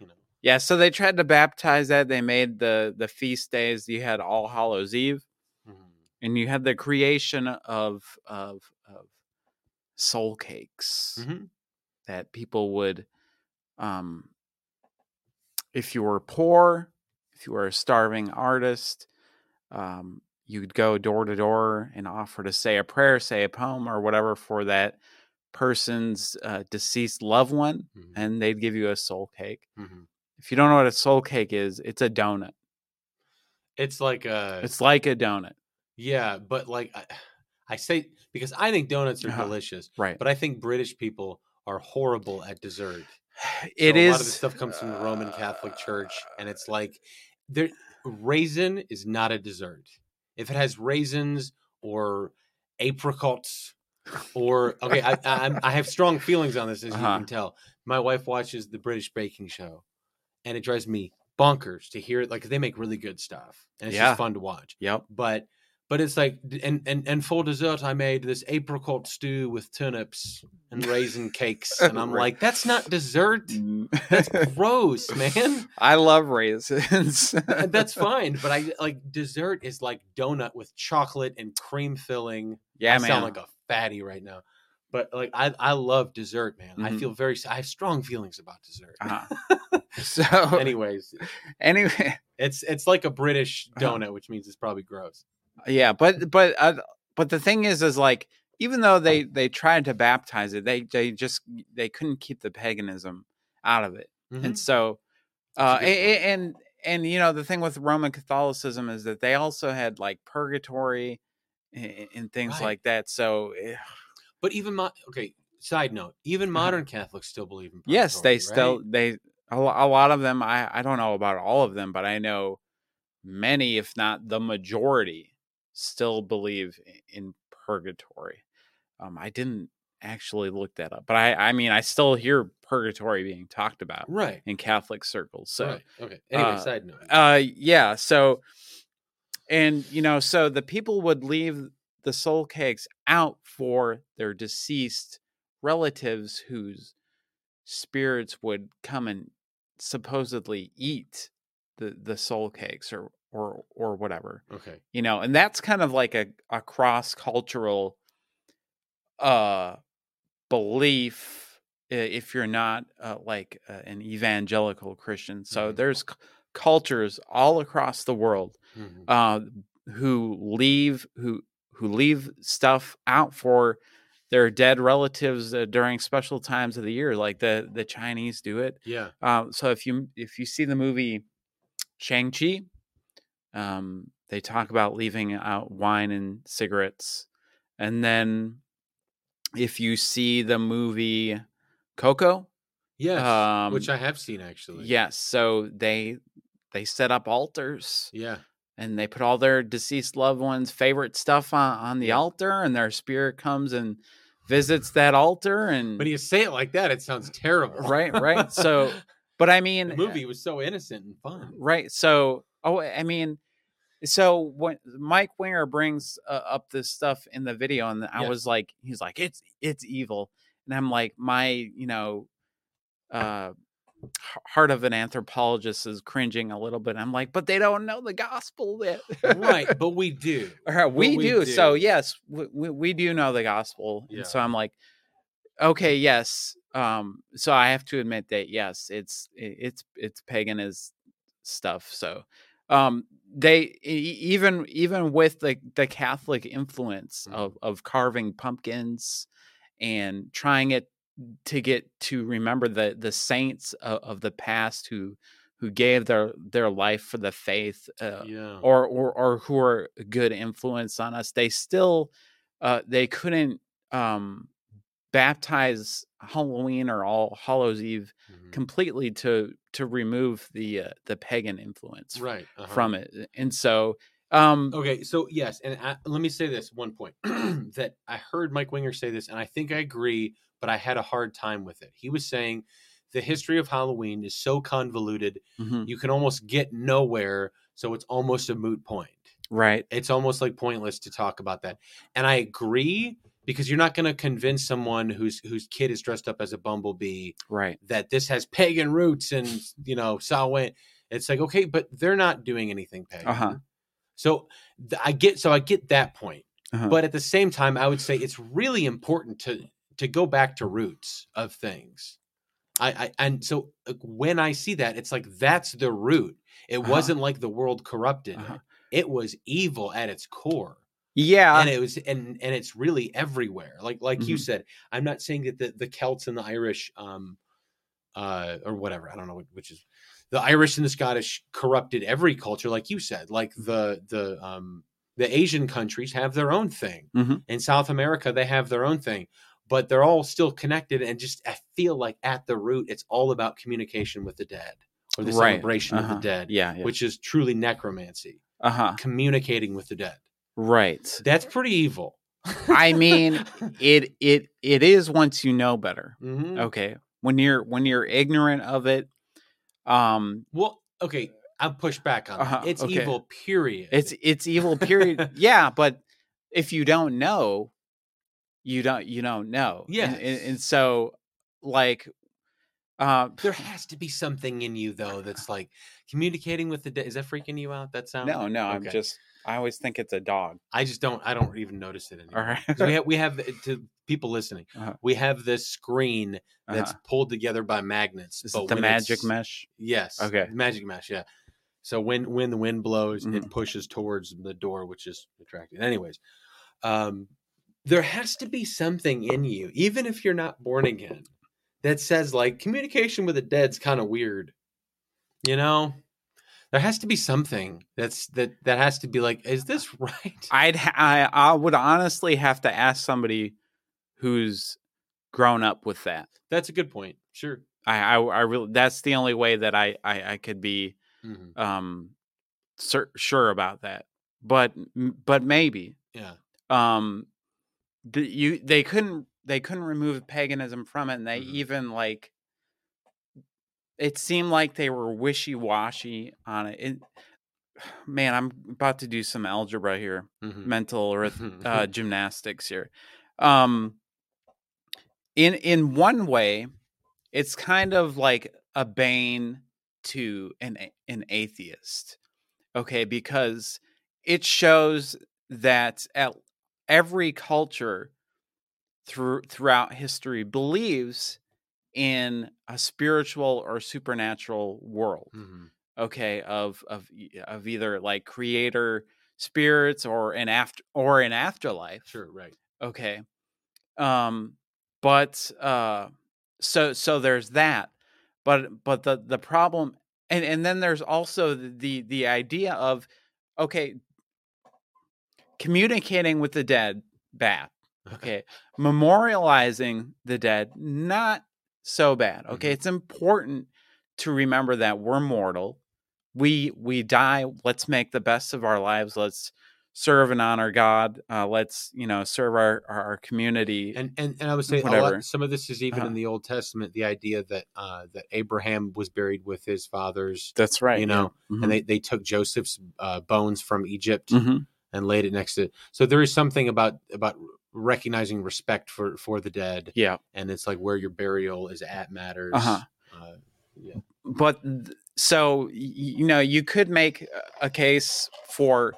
you know. Yeah, so they tried to baptize that. They made the the feast days. You had All Hallows Eve, Mhm. and you had the creation of of of soul cakes Mhm. that people would, um, if you were poor, if you were a starving artist, um, you'd go door to door and offer to say a prayer, say a poem, or whatever for that person's uh, deceased loved one, Mhm. and they'd give you a soul cake. Mhm. If you don't know what a soul cake is, it's a donut. It's like a. It's like a donut, yeah, but like I, I say because I think donuts are Uh-huh. delicious, right? but I think British people are horrible at dessert. It So is a lot of the stuff comes from the Roman Catholic Church, and it's like there raisin is not a dessert. If it has raisins or apricots or okay, I, I, I have strong feelings on this, as Uh-huh. you can tell. My wife watches the British baking show, and it drives me bonkers to hear it. Like they make really good stuff, and it's Yeah. just fun to watch. Yep. But but it's like and and and for dessert I made this apricot stew with turnips and raisin cakes, and I'm Right. like, that's not dessert. That's gross, man. I love raisins. That's fine, but I like dessert is like donut with chocolate and cream filling. yeah, I man. sound like a fatty right now, but like I I love dessert, man. I Mhm. feel very I have strong feelings about dessert. Uh-huh. so Anyways, anyway, it's it's like a British Uh-huh. donut, which means it's probably gross. Yeah, but but uh, but the thing is, is like even though they they tried to baptize it, they they just they couldn't keep the paganism out of it, Mhm. and so uh, That's a a- good a- point. and and you know the thing with Roman Catholicism is that they also had like purgatory and, and things Right. like that. So eh, But even mo- okay. Side note: even modern Catholics still believe in. Uh-huh. yes, they purgatory, still they a, a lot of them. I I don't know about all of them, but I know many, if not the majority, still believe in purgatory. Um, I didn't actually look that up, but I I mean I still hear purgatory being talked about right. in Catholic circles. So right. Okay. Anyway, uh, side note. uh yeah so and you know so the people would leave the soul cakes out for their deceased relatives whose spirits would come and supposedly eat the the soul cakes or or or whatever okay. you know and that's kind of like a, a cross cultural uh belief if you're not uh, like uh, an evangelical christian so Mhm. there's c- cultures all across the world Mhm. uh who leave who who leave stuff out for their dead relatives uh, during special times of the year like the the chinese do it Yeah. um, so if you if you see the movie Shang Chi, um, they talk about leaving out wine and cigarettes, and then if you see the movie Coco, Yes. which um, I have seen actually. yes, so they they set up altars Yeah. and they put all their deceased loved ones' favorite stuff on, on the Yeah. altar, and their spirit comes and visits that altar, and When you say it like that, it sounds terrible. Right, right. So, but I mean, the movie was so innocent and fun. Right. So, oh, I mean, so when Mike Winger brings uh, up this stuff in the video, and I Yes. was like, he's like, it's it's evil, and I'm like, my you know, uh, heart of an anthropologist is cringing a little bit. I'm like, but they don't know the gospel yet, right, but we do. We, we do. So yes, we, we, do know the gospel, Yeah. and so I'm like, okay, yes. Um, so I have to admit that yes, it's it's it's pagan as stuff. So, um, they even even with the the Catholic influence Mhm. of of carving pumpkins and trying it to get to remember the the saints of, of the past who who gave their their life for the faith uh, Yeah. or or or who are a good influence on us they still uh they couldn't um baptize halloween or all hallows eve Mhm. completely to to remove the uh, the pagan influence Right. uh-huh. from it and so um Okay, so yes, and I, let me say this one point that I heard Mike Winger say this, and I think I agree, but I had a hard time with it. He was saying the history of Halloween is so convoluted, mhm, you can almost get nowhere, so it's almost a moot point. right It's almost like pointless to talk about that, and I agree because you're not going to convince someone whose whose kid is dressed up as a bumblebee right that this has pagan roots and you know Samhain. It's like okay, but they're not doing anything pagan. Uh-huh. So th- I get so I get that point, Uh-huh. but at the same time, I would say it's really important to to go back to roots of things. I, I and so when I see that, it's like that's the root. It Uh-huh. wasn't like the world corrupted. Uh-huh. it. It was evil at its core yeah and it was and and it's really everywhere like like you Mhm. said i'm not saying that the, the celts and the irish um uh or whatever i don't know which is the irish and the scottish corrupted every culture like you said like the the um the asian countries have their own thing Mhm. in south america they have their own thing but they're all still connected and just i feel like at the root it's all about communication with the dead or the Right. celebration of Uh-huh. the dead yeah, yeah. which is truly necromancy uh-huh communicating with the dead right that's pretty evil I mean, it it it is once you know better Mhm. okay when you're when you're ignorant of it um Well, okay. I'll push back on Uh-huh, that. It's okay. evil, period. It's it's evil. Period. yeah, but if you don't know, you don't you don't know. And- and, and so like, uh, there has to be something in you though that's like communicating with the dead. Is that freaking you out? That sound? no, no. I'm just. I always think it's a dog. I just don't. I don't even notice it anymore. All right. 'Cause we have we have to people listening. Uh-huh. We have this screen that's Uh-huh. pulled together by magnets. Is it the magic mesh? Yes. Okay. Magic mesh. Yeah. So when when the wind blows, Mhm. it pushes towards the door, which is attractive. Anyways, um, there has to be something in you, even if you're not born again, that says like communication with the dead's kind of weird. You know, there has to be something that's that that has to be like, is this right? I'd ha- I I would honestly have to ask somebody who's grown up with that. That's a good point. Sure. I I, I really that's the only way that I I, I could be Mhm. um cer- sure about that. But but maybe Yeah. um the, you they couldn't they couldn't remove paganism from it and they Mhm. even like it seemed like they were wishy-washy on it. it man i'm about to do some algebra here Mhm. mental arith- uh, gymnastics here um in in one way it's kind of like a bane to an an atheist okay because it shows that at every culture through throughout history believes in a spiritual or supernatural world Mhm. okay of of of either like creator spirits or an after or an afterlife Sure. Right. okay um but uh so so there's that but but the the problem and and then there's also the the, the idea of okay communicating with the dead bad okay memorializing the dead not so bad okay Mhm. it's important to remember that we're mortal we we die let's make the best of our lives let's serve and honor god uh, let's you know serve our our, community And and and I would say a lot, some of this is even Uh-huh. in the Old Testament. The idea that uh, that Abraham was buried with his fathers, that's right you know, yeah. and they they took Joseph's uh, bones from Egypt Mhm. and laid it next to. So there is something about about recognizing respect for for the dead, yeah and it's like where your burial is at matters. Uh-huh. Uh, but so you know you could make a- case for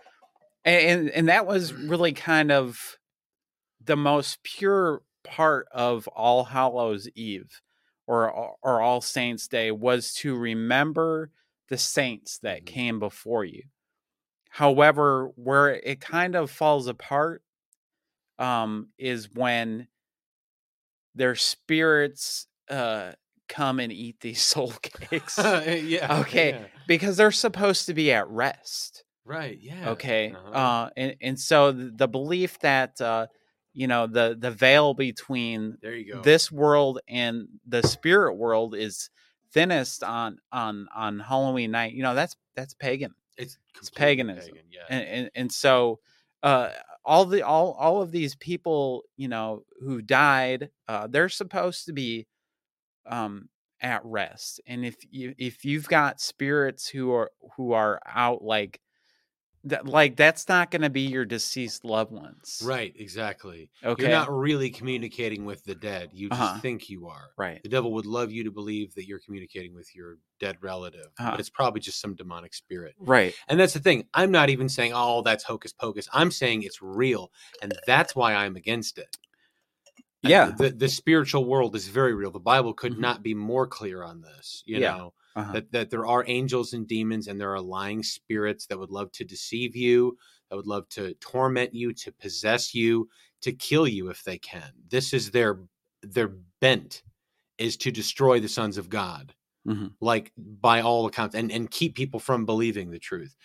and and that was really kind of the most pure part of all hallows eve or or all saints day was to remember the saints that Mhm. came before you however where it kind of falls apart um is when their spirits uh come and eat these soul cakes yeah. Okay. yeah. because they're supposed to be at rest Right. Yeah. okay Uh-huh. uh and, and so the belief that uh you know the the veil between there you go. this world and the spirit world is thinnest on on on halloween night you know that's that's pagan it's completely paganism. pagan, Yeah. and and, and so uh all the all all of these people you know who died uh they're supposed to be um at rest. And if you if you've got spirits who are who are out like that like that's not going to be your deceased loved ones Right, exactly. okay You're not really communicating with the dead. You just Uh-huh. think you are. right The devil would love you to believe that you're communicating with your dead relative, Uh-huh. but it's probably just some demonic spirit. right And that's the thing. I'm not even saying, oh, that's hocus pocus. I'm saying it's real. And that's why I'm against it. Yeah The, the spiritual world is very real. The Bible could Mhm. not be more clear on this. You Yeah. know, uh-huh. that, that there are angels and demons and there are lying spirits that would love to deceive you, that would love to torment you, to possess you, to kill you if they can. This is their their bent is to destroy the sons of God. Mhm. Like by all accounts and and keep people from believing the truth.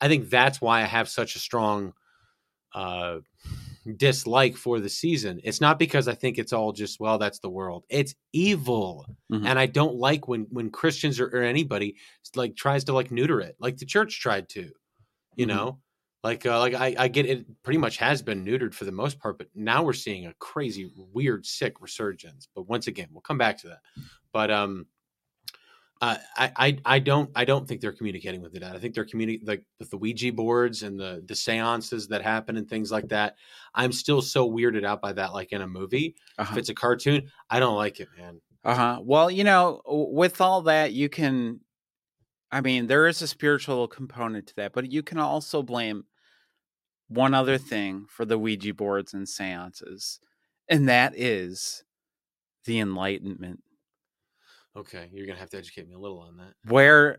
I think that's why I have such a strong uh dislike for the season. It's not because I think it's all just well that's the world. It's evil. Mhm. And I don't like when when Christians or, or anybody like tries to like neuter it. Like the church tried to. You Mhm. know? Like uh, like I, I get it pretty much has been neutered for the most part, but now we're seeing a crazy, weird, sick resurgence. But once again, we'll come back to that. But um Uh, I, I I don't I don't think they're communicating with the dead. I think they're communicating like with the Ouija boards and the the seances that happen and things like that. I'm still so weirded out by that. Like in a movie, if Uh-huh. it's a cartoon, I don't like it, man. Uh-huh. Well, you know, with all that, you can I mean, there is a spiritual component to that, but you can also blame one other thing for the Ouija boards and seances, and that is the enlightenment. Okay, you're gonna have to educate me a little on that. Where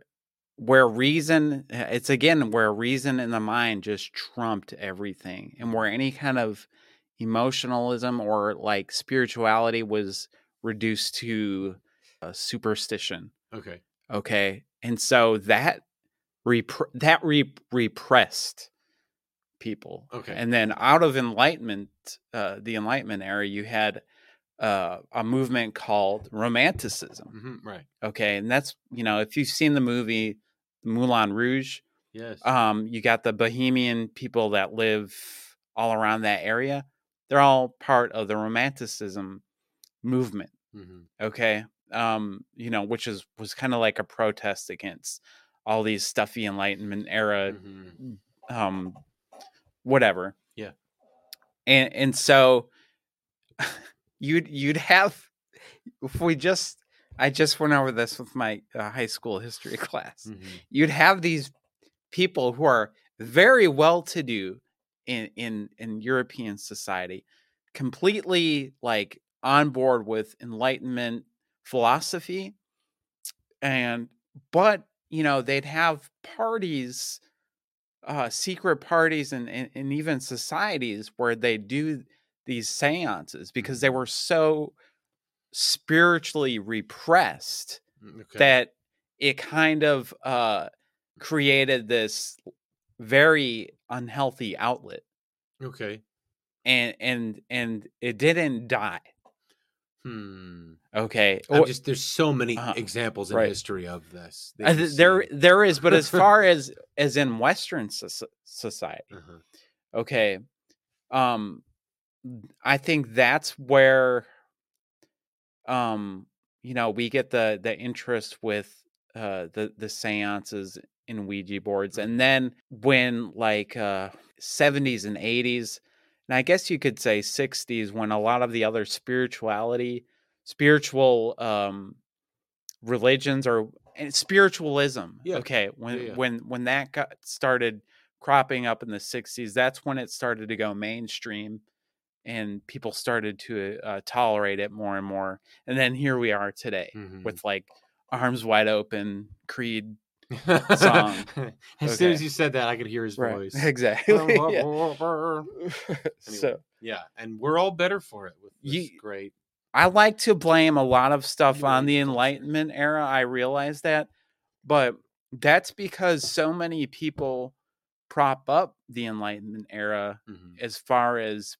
where reason uh, it's again where reason in the mind just trumped everything and where any kind of emotionalism or like spirituality was reduced to uh, superstition Okay, okay and so that repre- that re- repressed people Okay. and then out of enlightenment uh, the enlightenment era you had uh, a movement called romanticism hmm right. okay and that's you know if you've seen the movie moulin rouge Yes. um, you got the bohemian people that live all around that area they're all part of the romanticism movement hmm okay um you know which is was kind of like a protest against all these stuffy enlightenment era hmm um whatever Yeah. and and so you'd you'd have if we just i just went over this with my uh, high school history class. Hmm you'd have these people who are very well to do in in in European society completely like on board with enlightenment philosophy and but you know they'd have parties uh secret parties and and, and even societies where they do these seances because they were so spiritually repressed Mm, Okay. that it kind of uh created this very unhealthy outlet okay. and and and it didn't die Hmm. okay I'm just there's so many Uh-huh. examples in Right. history of this. uh, th- there there is but as far as as in western soc- society Uh-huh. okay um i think that's where um you know we get the the interest with uh the the seances in ouija boards and then when like uh 70s and 80s and i guess you could say 60s when a lot of the other spirituality spiritual um religions or spiritualism Yeah. okay when yeah. when when that got started cropping up in the 60s that's when it started to go mainstream and people started to uh, tolerate it more and more and then here we are today Mhm. with like arms wide open creed Mm-hmm. song. as soon as you said that, I could hear his voice. exactly yeah. Anyway, so yeah, and we're all better for it with this You- great. I like to blame a lot of stuff You on the. Enlightenment era. I realize that, but that's because so many people prop up the Enlightenment era Mhm. as far as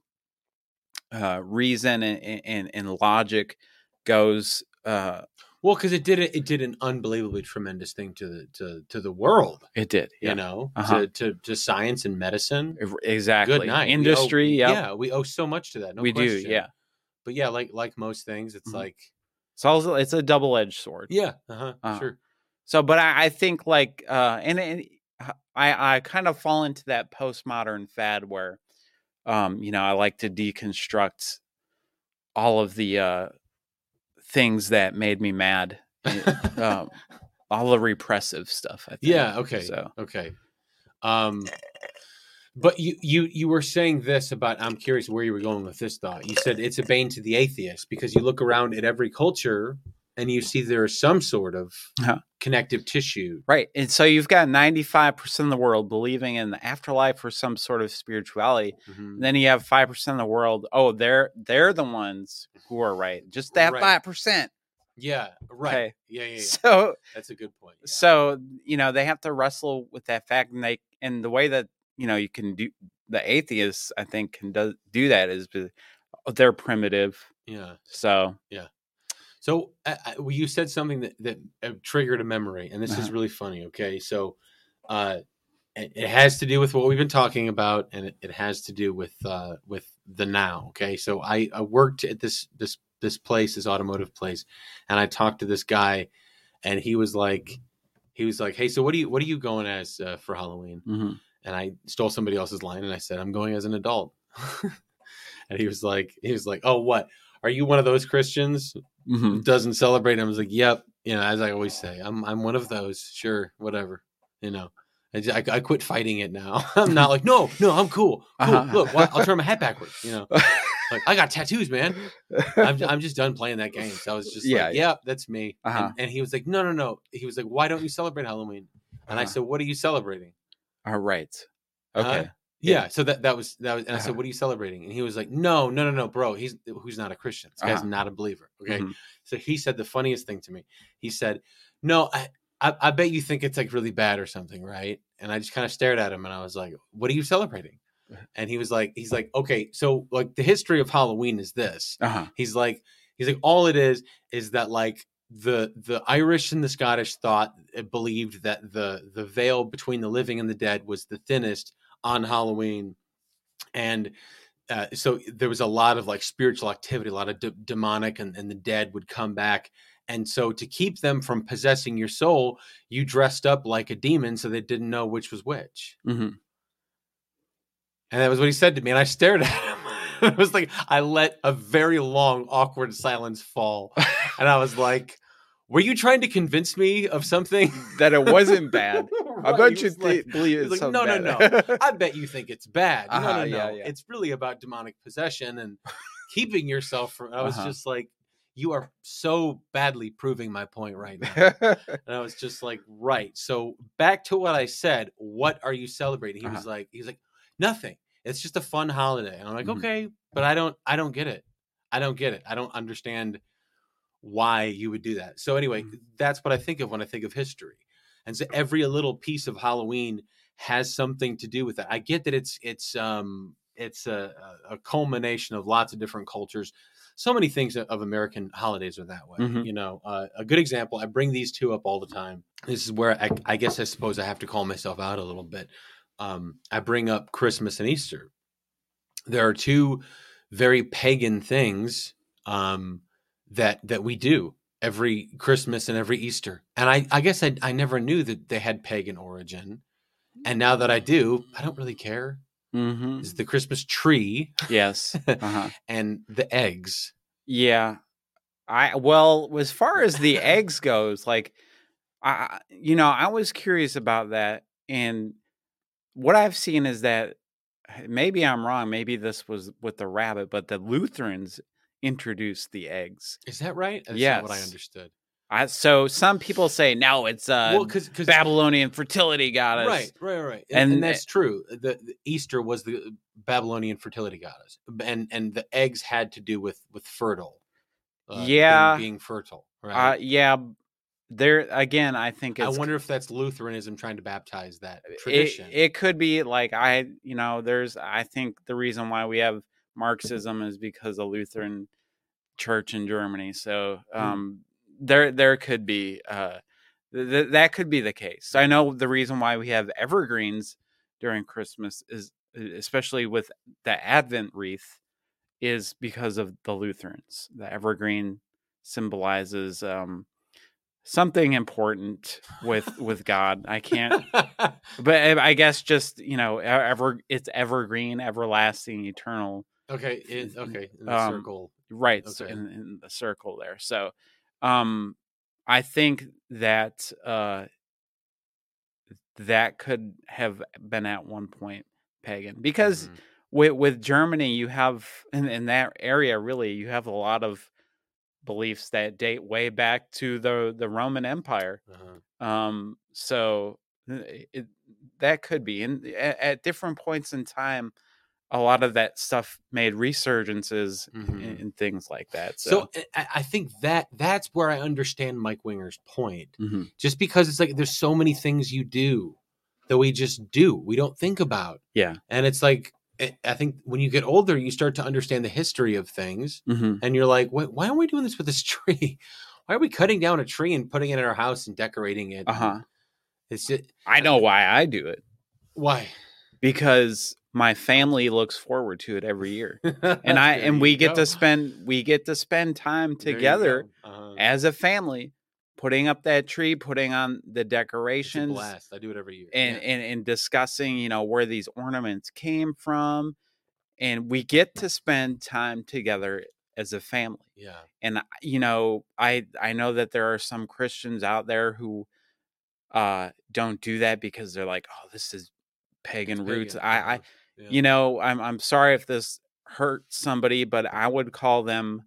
uh, reason and, and, and logic goes. Uh, Well, because it did it, it did an unbelievably tremendous thing to the to to the world. it did, yeah, You know, Uh-huh. to, to to science and medicine. Exactly. Good night. Industry, yeah, Yeah, we owe so much to that. No we do, yeah. But yeah, like like most things, it's Mhm. like It's also it's a double edged sword. yeah, uh-huh, Uh, sure. So, but I, I think like, uh, and, and I I kind of fall into that postmodern fad where, um, you know, I like to deconstruct all of the uh, things that made me mad, um, all the repressive stuff. I think. Yeah. Okay. So Okay. Um, but you you you were saying this about. I'm curious where you were going with this thought. You said it's a bane to the atheist because you look around at every culture and you see there is some sort of Uh-huh. Connective tissue. right, and so you've got ninety five percent of the world believing in the afterlife or some sort of spirituality. Mhm. And then you have five percent of the world. Oh, they're they're the ones who are right. Just that Right. five percent. Yeah. Right. Okay. Yeah. Yeah. yeah. So That's a good point. yeah. so you know they have to wrestle with that fact and they and the way that you know you can do the atheists i think can do, do that is they're primitive yeah. so So uh, you said something that that uh, triggered a memory, and this is Uh-huh. really funny. Okay, so uh, it, it has to do with what we've been talking about, and it, it has to do with uh, with the now. Okay, so I, I worked at this this this place, this automotive place, and I talked to this guy, and he was like, he was like, "Hey, so what do you what are you going as uh, for Halloween?" hmm And I stole somebody else's line, and I said, "I'm going as an adult." and he was like, he was like, "Oh, what? Are you one of those Christians hmm doesn't celebrate?" And I was like, "Yep." You know, as I always say, I'm I'm one of those. Sure, whatever. You know. I I quit fighting it now. I'm not like no, no, I'm cool. Cool. Uh-huh. Look, wha- I'll turn my head backwards. You know, like I got tattoos, man. I'm, I'm just done playing that game. So I was just Yeah, like, yeah, that's me. Uh-huh. And, and he was like, no, no, no. He was like, why don't you celebrate Halloween? And I Uh-huh. said, what are you celebrating? All right. Huh? Okay. Yeah. Yeah. So that that was that was, and I Uh-huh. said, what are you celebrating? And he was like, no, no, no, no, bro. He's who's not a Christian. This guy's Uh-huh. not a believer. Okay. Mhm. So he said the funniest thing to me. He said, no, I. I, I bet you think it's like really bad or something, right? And I just kind of stared at him and I was like, "What are you celebrating?" And he was like, "He's like, okay, so like the history of Halloween is this. Uh-huh. He's like, he's like, all it is is that like the the Irish and the Scottish thought uh, believed that the the veil between the living and the dead was the thinnest on Halloween, and uh, so there was a lot of like spiritual activity, a lot of de- demonic, and, and the dead would come back. And so to keep them from possessing your soul, you dressed up like a demon so they didn't know which was which. hmm And that was what he said to me. And I stared at him. it was like I let a very long, awkward silence fall. And I was like, Were you trying to convince me of something? That it wasn't bad. I bet you was like, believe it's like, something "No, no. I bet you think it's bad. No, Uh-huh, no, yeah, no. yeah. It's really about demonic possession and keeping yourself from. I was Uh-huh. just like, You are so badly proving my point right now. And I was just like, right. So back to what I said. What are you celebrating? He was Uh-huh. like, he's like, nothing. It's just a fun holiday. And I'm like, Mhm. okay, but I don't, I don't get it. I don't get it. I don't understand why you would do that. So anyway, Mhm. that's what I think of when I think of history. And so every little piece of Halloween has something to do with that. I get that it's it's um it's a, a culmination of lots of different cultures. So many things of American holidays are that way. Mhm. You know, uh, a good example. I bring these two up all the time. This is where I, I guess I suppose I have to call myself out a little bit. Um, I bring up Christmas and Easter. There are two very pagan things um, that that we do every Christmas and every Easter. And I, I guess I, I never knew that they had pagan origin. And now that I do, I don't really care. hmm Is the Christmas tree Yes. Uh-huh. and the eggs. Yeah. I well, as far as the eggs goes, like I you know, I was curious about that and what I've seen is that maybe I'm wrong, maybe this was with the rabbit, but the Lutherans introduced the eggs. Is that right? That's not what I understood. I, so some people say no, it's uh well, because Babylonian fertility goddess. right, right, right, and, and And- that's true. The, the Easter was the Babylonian fertility goddess, and and the eggs had to do with with fertile. uh, Yeah. being, fertile. Uh, Right. yeah, there again. I think I wonder if that's Lutheranism trying to baptize that it, tradition. it could be like I, you know, there's. I think the reason why we have Marxism is because of Lutheran Church in Germany. So Hmm. um, there, there could be. Uh, th- th- that could be the case. I know the reason why we have evergreens during Christmas is, especially with the Advent wreath, is because of the Lutherans. The evergreen symbolizes um, something important with with God. I can't, but I I guess just you know, ever it's evergreen, everlasting, eternal. Okay, it, okay, in the Um, circle. Right so in, in the circle there. So, um, I think that uh, that could have been at one point pagan because Mhm. with with Germany, you have in, in that area really you have a lot of beliefs that date way back to the the Roman Empire. Uh-huh. Um, so uh, it, that could be, and at, at different points in time, a lot of that stuff made resurgences Mhm. and, and things like that. So So, I, I think that that's where I understand Mike Winger's point. Mhm. Just because it's like there's so many things you do that we just do, we don't think about. Yeah. and it's like I- I think when you get older, you start to understand the history of things, Mhm. and you're like, why, why are we doing this with this tree? Why are we cutting down a tree and putting it in our house and decorating it? uh huh. It's just I know why I do it why. because my family looks forward to it every year, and I and we get go. to spend we get to spend time together. Uh-huh. as a family putting up that tree, putting on the decorations, blast. I do it every year. and, yeah. and and discussing, you know, where these ornaments came from, and we get to spend time together as a family. yeah. And I- you know, I I know that there are some Christians out there who uh don't do that because they're like, oh, this is pagan It's roots. pagan, I, uh-huh, I yeah. you know, I'm I'm sorry if this hurts somebody, but I would call them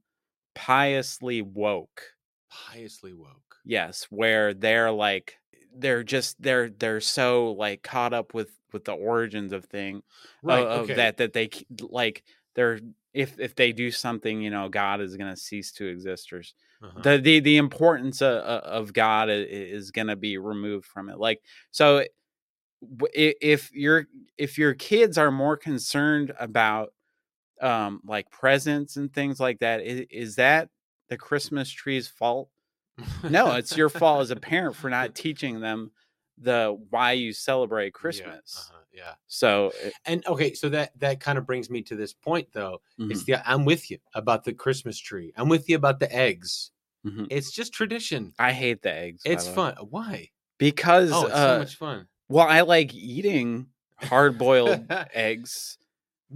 piously woke. piously woke. Yes, where they're like they're just they're they're so like caught up with with the origins of thing Right. of, of that that they like they're if if they do something, you know, God is going to cease to exist or Uh-huh. the the the importance of, of God i- i- is going to be removed from it. Like so if your if your kids are more concerned about um like presents and things like that is, is that the christmas tree's fault no it's your fault as a parent for not teaching them the why you celebrate Yeah, christmas uh-huh, yeah. so it- And okay, so that that kind of brings me to this point though. It's mhm, the I'm with you about the Christmas tree. I'm with you about the eggs. mhm. It's just tradition. i hate the eggs It's fun. Why? because Oh, it's uh, so much fun. Well i like eating hard boiled eggs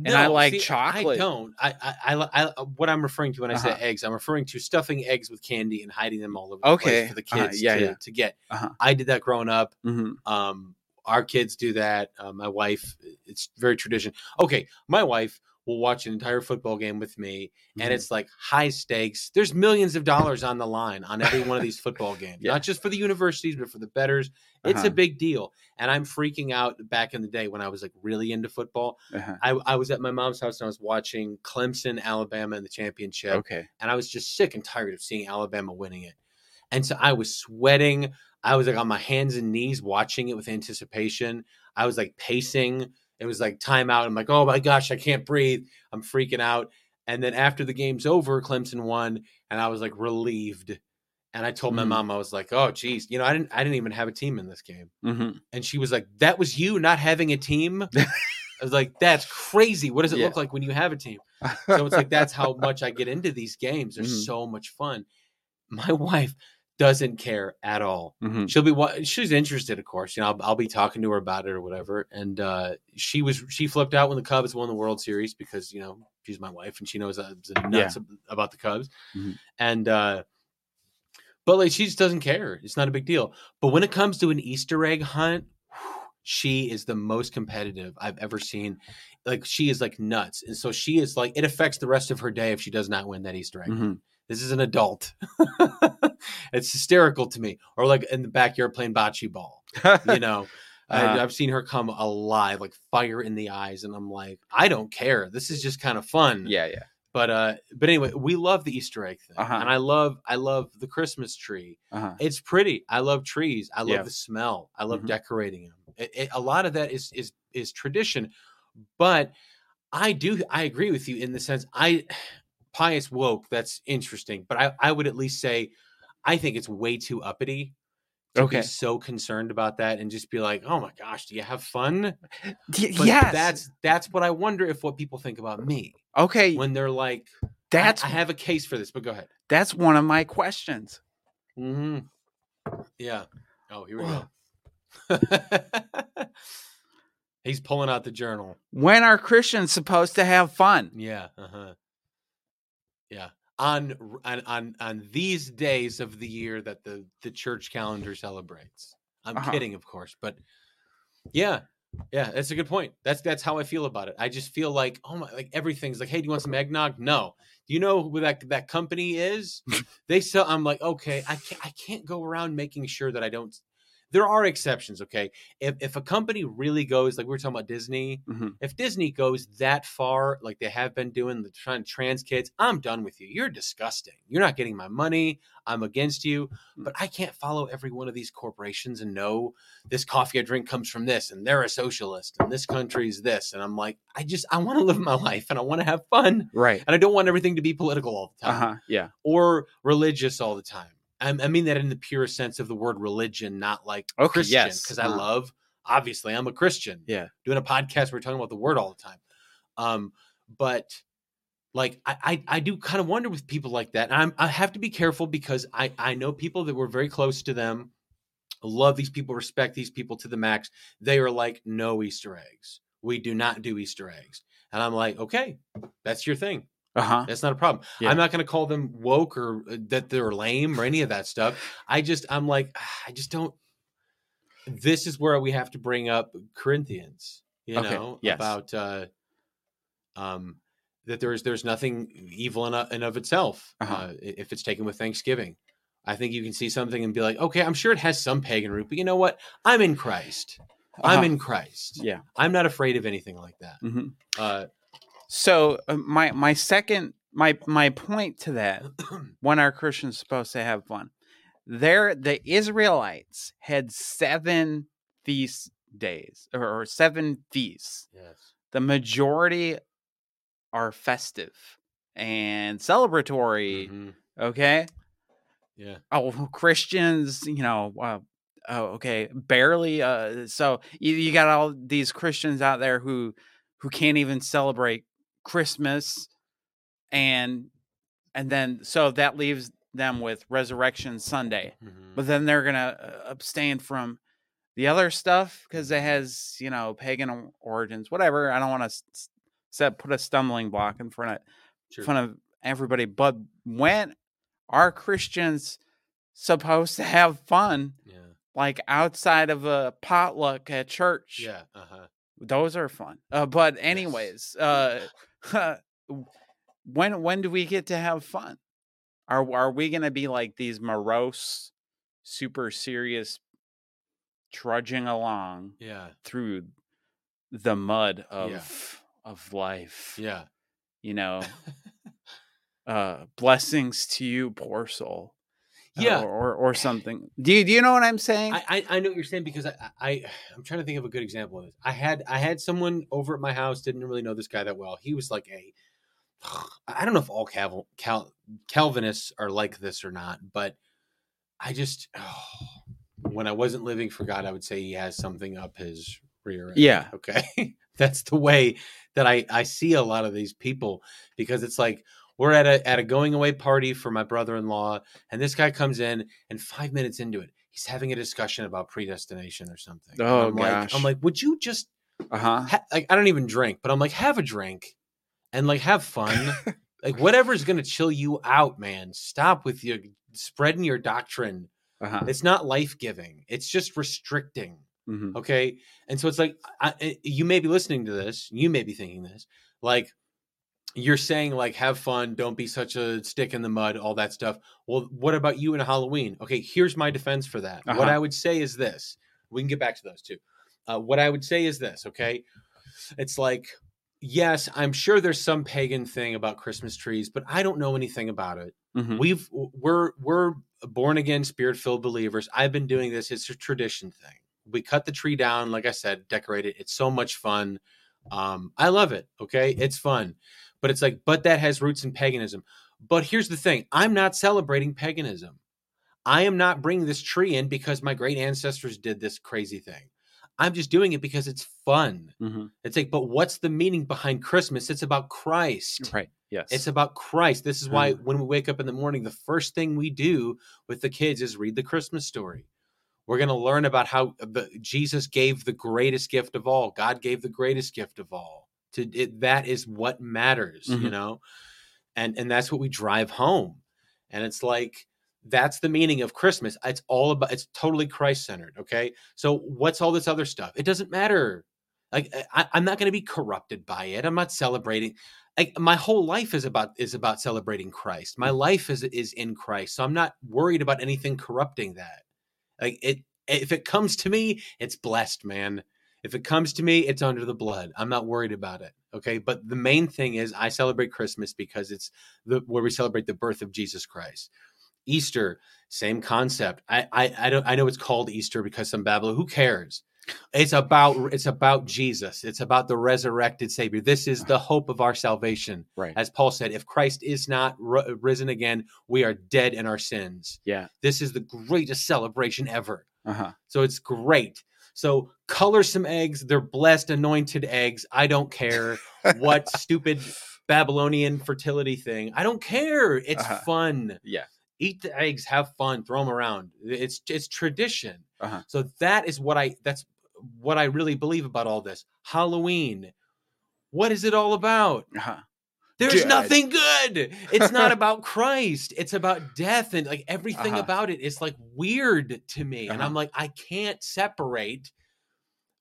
and I like I chocolate. don't. I, I, I, I, what I'm referring to when I say Uh-huh. eggs, I'm referring to stuffing eggs with candy and hiding them all over the place Okay, for the uh-huh, kids yeah, to, yeah. to get. Uh-huh. I did that growing up. Mhm, Um, our kids do that. Uh, my wife, it's very tradition. Okay, my wife will watch an entire football game with me, and mhm. it's like high stakes. There's millions of dollars on the line on every one of these football games, Yeah. not just for the universities, but for the betters. It's Uh-huh. a big deal, and I'm freaking out. Back in the day when I was like really into football, uh-huh. I, I was at my mom's house and I was watching Clemson, Alabama in the championship, okay and I was just sick and tired of seeing Alabama winning it. And so I was sweating. I was like on my hands and knees watching it with anticipation. I was like pacing. It was like timeout. I'm like, oh my gosh, I can't breathe. I'm freaking out. And then after the game's over, Clemson won, and I was like relieved. And I told my Mhm. mom, I was like, oh geez, you know, I didn't I didn't even have a team in this game. hmm And she was like, That was you not having a team? I was like, That's crazy. What does it Yeah. look like when you have a team? So it's like that's how much I get into these games. They're Mhm. so much fun. My wife doesn't care at all. Mhm. She'll be she's interested, of course. You know, I'll, I'll be talking to her about it or whatever. And uh, she was she flipped out when the Cubs won the World Series because you know she's my wife and she knows I'm nuts ab- about the Cubs. Mhm. And uh, but like she just doesn't care. It's not a big deal. But when it comes to an Easter egg hunt, she is the most competitive I've ever seen. Like she is like nuts, and so she is like it affects the rest of her day if she does not win that Easter egg. Mhm. This is an adult. it's hysterical to me. Or like in the backyard playing bocce ball. You know, Uh-huh. I, I've seen her come alive, like fire in the eyes, and I'm like, I don't care. This is just kind of fun. yeah yeah But uh, but anyway, we love the Easter egg thing, Uh-huh. and I love I love the Christmas tree. uh-huh. It's pretty. I love trees. I love Yeah. the smell. I love Mhm. decorating them. It, it- a lot of that is is is tradition, but I do I agree with you in the sense I pious woke. That's interesting, but I I would at least say I think it's way too uppity. To Okay. be so concerned about that and just be like, oh my gosh, do you have fun? Y- But yes that's that's what I wonder if what people think about me okay when they're like, that's I, I have a case for this, but go ahead. that's one of my questions hmm Yeah. Oh, here we Whoa. go. He's pulling out the journal. when are christians supposed to have fun Yeah. Uh-huh. Yeah. On on on on these days of the year that the the church calendar celebrates. I'm Uh-huh. kidding, of course, but yeah. Yeah, that's a good point. That's that's how I feel about it. I just feel like, oh my, like everything's like, hey, do you want some eggnog? No. Do you know who that that company is? they sell. I'm like, okay, I can't I can't go around making sure that I don't. There are exceptions, okay. If if a company really goes like we were talking about Disney, Mhm. if Disney goes that far, like they have been doing, the trying to trans kids, I'm done with you. You're disgusting. You're not getting my money. I'm against you. Mm. But I can't follow every one of these corporations and know this coffee I drink comes from this, and they're a socialist, and this country's this, and I'm like, I just I want to live my life and I want to have fun, right and I don't want everything to be political all the time uh-huh yeah or religious all the time. I, I mean that in the purest sense of the word religion, not like Okay, Christian, yes, because I uh-huh. love. Obviously, I'm a Christian. Yeah. doing a podcast, we're talking about the word all the time. Um, but like I, I I do kind of wonder with people like that. And I'm I have to be careful because I I know people that were very close to them, love these people, respect these people to the max. They are like no Easter eggs. We do not do Easter eggs. And I'm like, okay, that's your thing. Uh huh. That's not a problem. Yeah. I'm not going to call them woke or uh, that they're lame or any of that stuff. I just, I'm like, ah, I just don't. This is where we have to bring up Corinthians, you Okay, know, yes. about uh, um, that there's there's nothing evil in, and of itself Uh-huh. uh, if it's taken with Thanksgiving. I think you can see something and be like, okay, I'm sure it has some pagan root, but you know what? I'm in Christ. I'm Uh-huh. in Christ. Yeah. I'm not afraid of anything like that. hmm Uh, So uh, my my second my my point to that when are Christians supposed to have fun? There, the Israelites had seven feast days or, or seven feasts. yes. The majority are festive and celebratory. Mhm. Okay. Yeah. Oh, Christians, you know, uh, oh, okay, barely. Uh, so you, you got all these Christians out there who who can't even celebrate Christmas, and and then so that leaves them with Resurrection Sunday. Mhm. But then they're gonna uh, abstain from the other stuff because it has you know pagan origins, whatever. I don't want to set put a stumbling block in front of Sure. front of everybody. But when are Christians supposed to have fun, Yeah. like outside of a potluck at church? Yeah. Uh huh. those are fun. Uh, but anyways, uh, when when do we get to have fun? Are are we gonna be like these morose, super serious, trudging along Yeah. through the mud of Yeah. of life? Yeah. You know, uh, blessings to you, poor soul. Yeah. or, or or something. Do you do you know what I'm saying? I, I I know what you're saying because I, I I'm trying to think of a good example of this. I had I had someone over at my house didn't really know this guy that well. He was like a I don't know if all Cal, Cal, Calvinists are like this or not, but I just when I wasn't living for God, I would say he has something up his rear end. Yeah. Okay. That's the way that I I see a lot of these people because it's like we're at a at a going away party for my brother-in-law and this guy comes in and 5 minutes into it he's having a discussion about predestination or something. Oh, I'm like gosh. I'm like would you just Uh huh. ha- like I don't even drink, but I'm like have a drink and like have fun. like whatever's going to chill you out, man. Stop with your spreading your doctrine. Uh huh. It's not life-giving. It's just restricting. hmm Okay. And so it's like, I- you may be listening to this, you may be thinking this, like, you're saying, like, have fun, don't be such a stick in the mud, all that stuff. Well, what about you and Halloween? Okay, here's my defense for that. What Uh-huh. I would say is this we can get back to those too. Uh, what I would say is this, okay? It's like, yes, I'm sure there's some pagan thing about Christmas trees, but I don't know anything about it hmm we've we're we're born again spirit filled believers i've been doing this it's a tradition thing we cut the tree down like i said decorate it it's so much fun um i love it okay it's fun but it's like but that has roots in paganism but here's the thing i'm not celebrating paganism i am not bringing this tree in because my great ancestors did this crazy thing i'm just doing it because it's fun hmm it's like but what's the meaning behind christmas it's about christ Right. Yes. it's about Christ. This is why Mhm. when we wake up in the morning, the first thing we do with the kids is read the Christmas story. We're going to learn about how the, Jesus gave the greatest gift of all. God gave the greatest gift of all. To it, that is what matters, you Mhm. know, and and that's what we drive home. And it's like that's the meaning of Christmas. It's all about. It's totally Christ centered. Okay, so what's all this other stuff? It doesn't matter. Like I, I'm not going to be corrupted by it. I'm not celebrating like my whole life is about is about celebrating Christ. My life is is in Christ. So I'm not worried about anything corrupting that. Like it if it comes to me, it's blessed, man. If it comes to me, it's under the blood. I'm not worried about it. Okay? But the main thing is I celebrate Christmas because it's the where we celebrate the birth of Jesus Christ. Easter, same concept. I I I don't I know it's called Easter because some Babylon. Who cares? It's about it's about Jesus. It's about the resurrected Savior. This is the hope of our salvation. right. As Paul said, if Christ is not ri- risen again, we are dead in our sins. Yeah. This is the greatest celebration ever. Uh huh. So it's great. So color some eggs. They're blessed, anointed eggs. I don't care what stupid Babylonian fertility thing. I don't care. It's Uh-huh. fun. Yeah. Eat the eggs, have fun, throw them around. It's it's tradition. Uh-huh. So that is what I that's what I really believe about all this. Halloween. What is it all about? Uh-huh. There's Good. nothing good. It's not about Christ. It's about death and like everything Uh-huh. about it is like weird to me. And Uh-huh. I'm like, I can't separate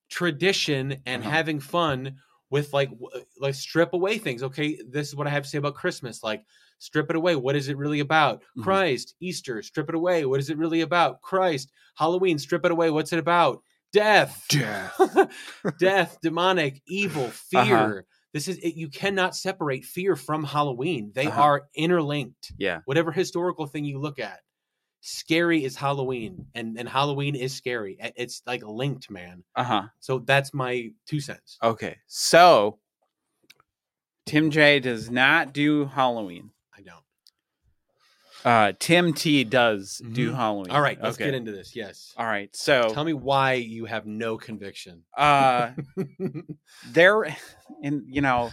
tradition and Uh-huh. having fun with like like strip away things. Okay, this is what I have to say about Christmas. Like strip it away. What is it really about? Mhm. Christ. Easter. Strip it away. What is it really about? Christ. Halloween. Strip it away. What's it about? Death. death, Death, demonic, evil, Uh-huh. This is it, you cannot separate fear from Halloween. They Uh-huh. are interlinked. Yeah. Whatever historical thing you look at, scary is Halloween, and and Halloween is scary. It's like linked, man. Uh-huh. So that's my two cents. Okay. So Tim J does not do Halloween. Uh Tim T does do Mhm. Halloween. All right, let's okay. get into this. Yes. All right. So Tell me why you have no conviction. uh there and you know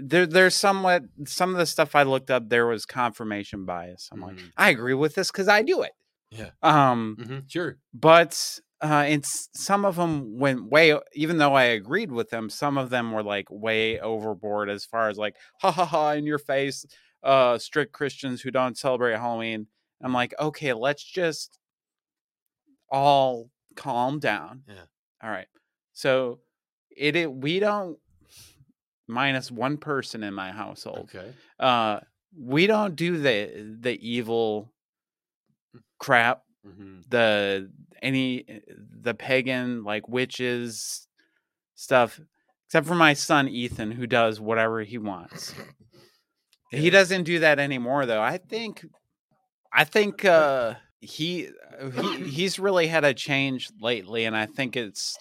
there there's somewhat some of the stuff I looked up there was confirmation bias. I'm like, Mhm. I agree with this because I do it. Yeah. Um Mhm, Sure. but uh it's some of them went way even though i agreed with them some of them were like way overboard as far as like ha ha ha in your face uh strict christians who don't celebrate halloween i'm like okay let's just all calm down Yeah. all right so it, it we don't minus one person in my household Okay. uh we don't do the the evil crap hmm the any eh, the pagan like witches stuff except for my son Ethan who does whatever he wants. He doesn't do that anymore though. I think I think uh he uh, he he's really had a change lately and I think it's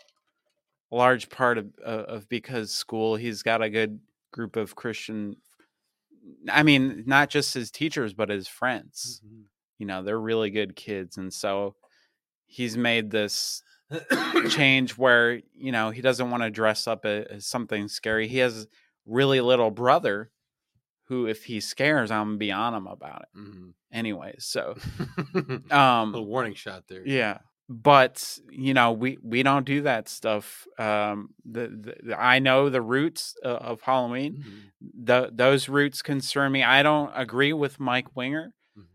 a large part of of of because school he's got a good group of Christian I mean not just his teachers but his friends Mm-hmm. you know they're really good kids and so he's made this change where you know he doesn't want to dress up as something scary he has really little brother who if he scares i'm gonna be on him about it Mhm. anyways so um warning shot there. yeah but you know we we don't do that stuff um the, the i know the roots uh, of halloween Mhm. the, those roots concern me i don't agree with mike winger Mhm.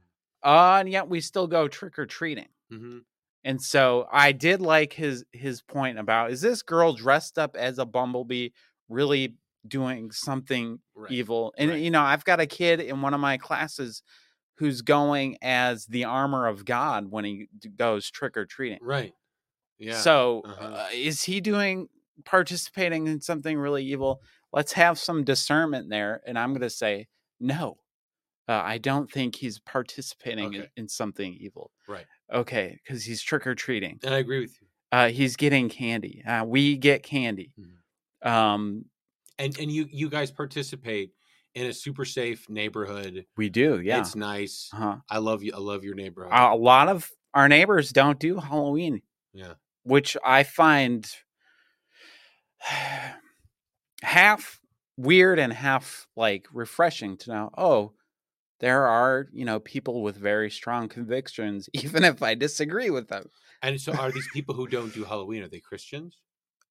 uh and yet we still go trick-or-treating Mhm. And so I did like his his point about is this girl dressed up as a bumblebee really doing something Right. evil? And right. you know, I've got a kid in one of my classes who's going as the armor of God when he goes trick or treating. Right. Yeah. So uh-huh. uh, is he doing participating in something really evil? Let's have some discernment there. And I'm going to say no. Uh, I don't think he's participating in, Okay. in something evil. Right. Okay, because he's trick or treating and I agree with you. uh, he's getting candy. Uh, we get candy. Mhm. Um, And and you you guys participate in a super safe neighborhood. we do, yeah. It's nice. uh-huh. I love you. I love your neighborhood. A lot of our neighbors don't do Halloween, yeah. which I find half weird and half like refreshing to know. Oh, there are you know people with very strong convictions, even if I disagree with them. And so are these people who don't do Halloween, are they Christians?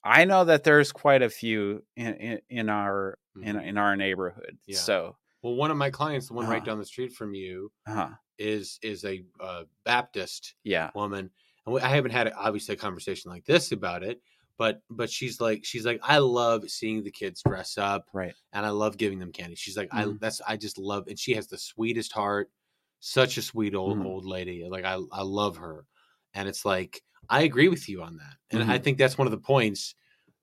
I know that there's quite a few in in, in our in Mhm. in our neighborhood. Yeah. So, Well, one of my clients, the one right Uh-huh. down the street from you, uh is is a uh, Baptist yeah, woman, and I haven't had obviously a conversation like this about it, but but she's like she's like I love seeing the kids dress up, right. and I love giving them candy. She's like I Mhm. that's I just love, and she has the sweetest heart, such a sweet old Mhm. old lady. Like I I love her, and it's like I agree with you on that, and I Mhm. think that's one of the points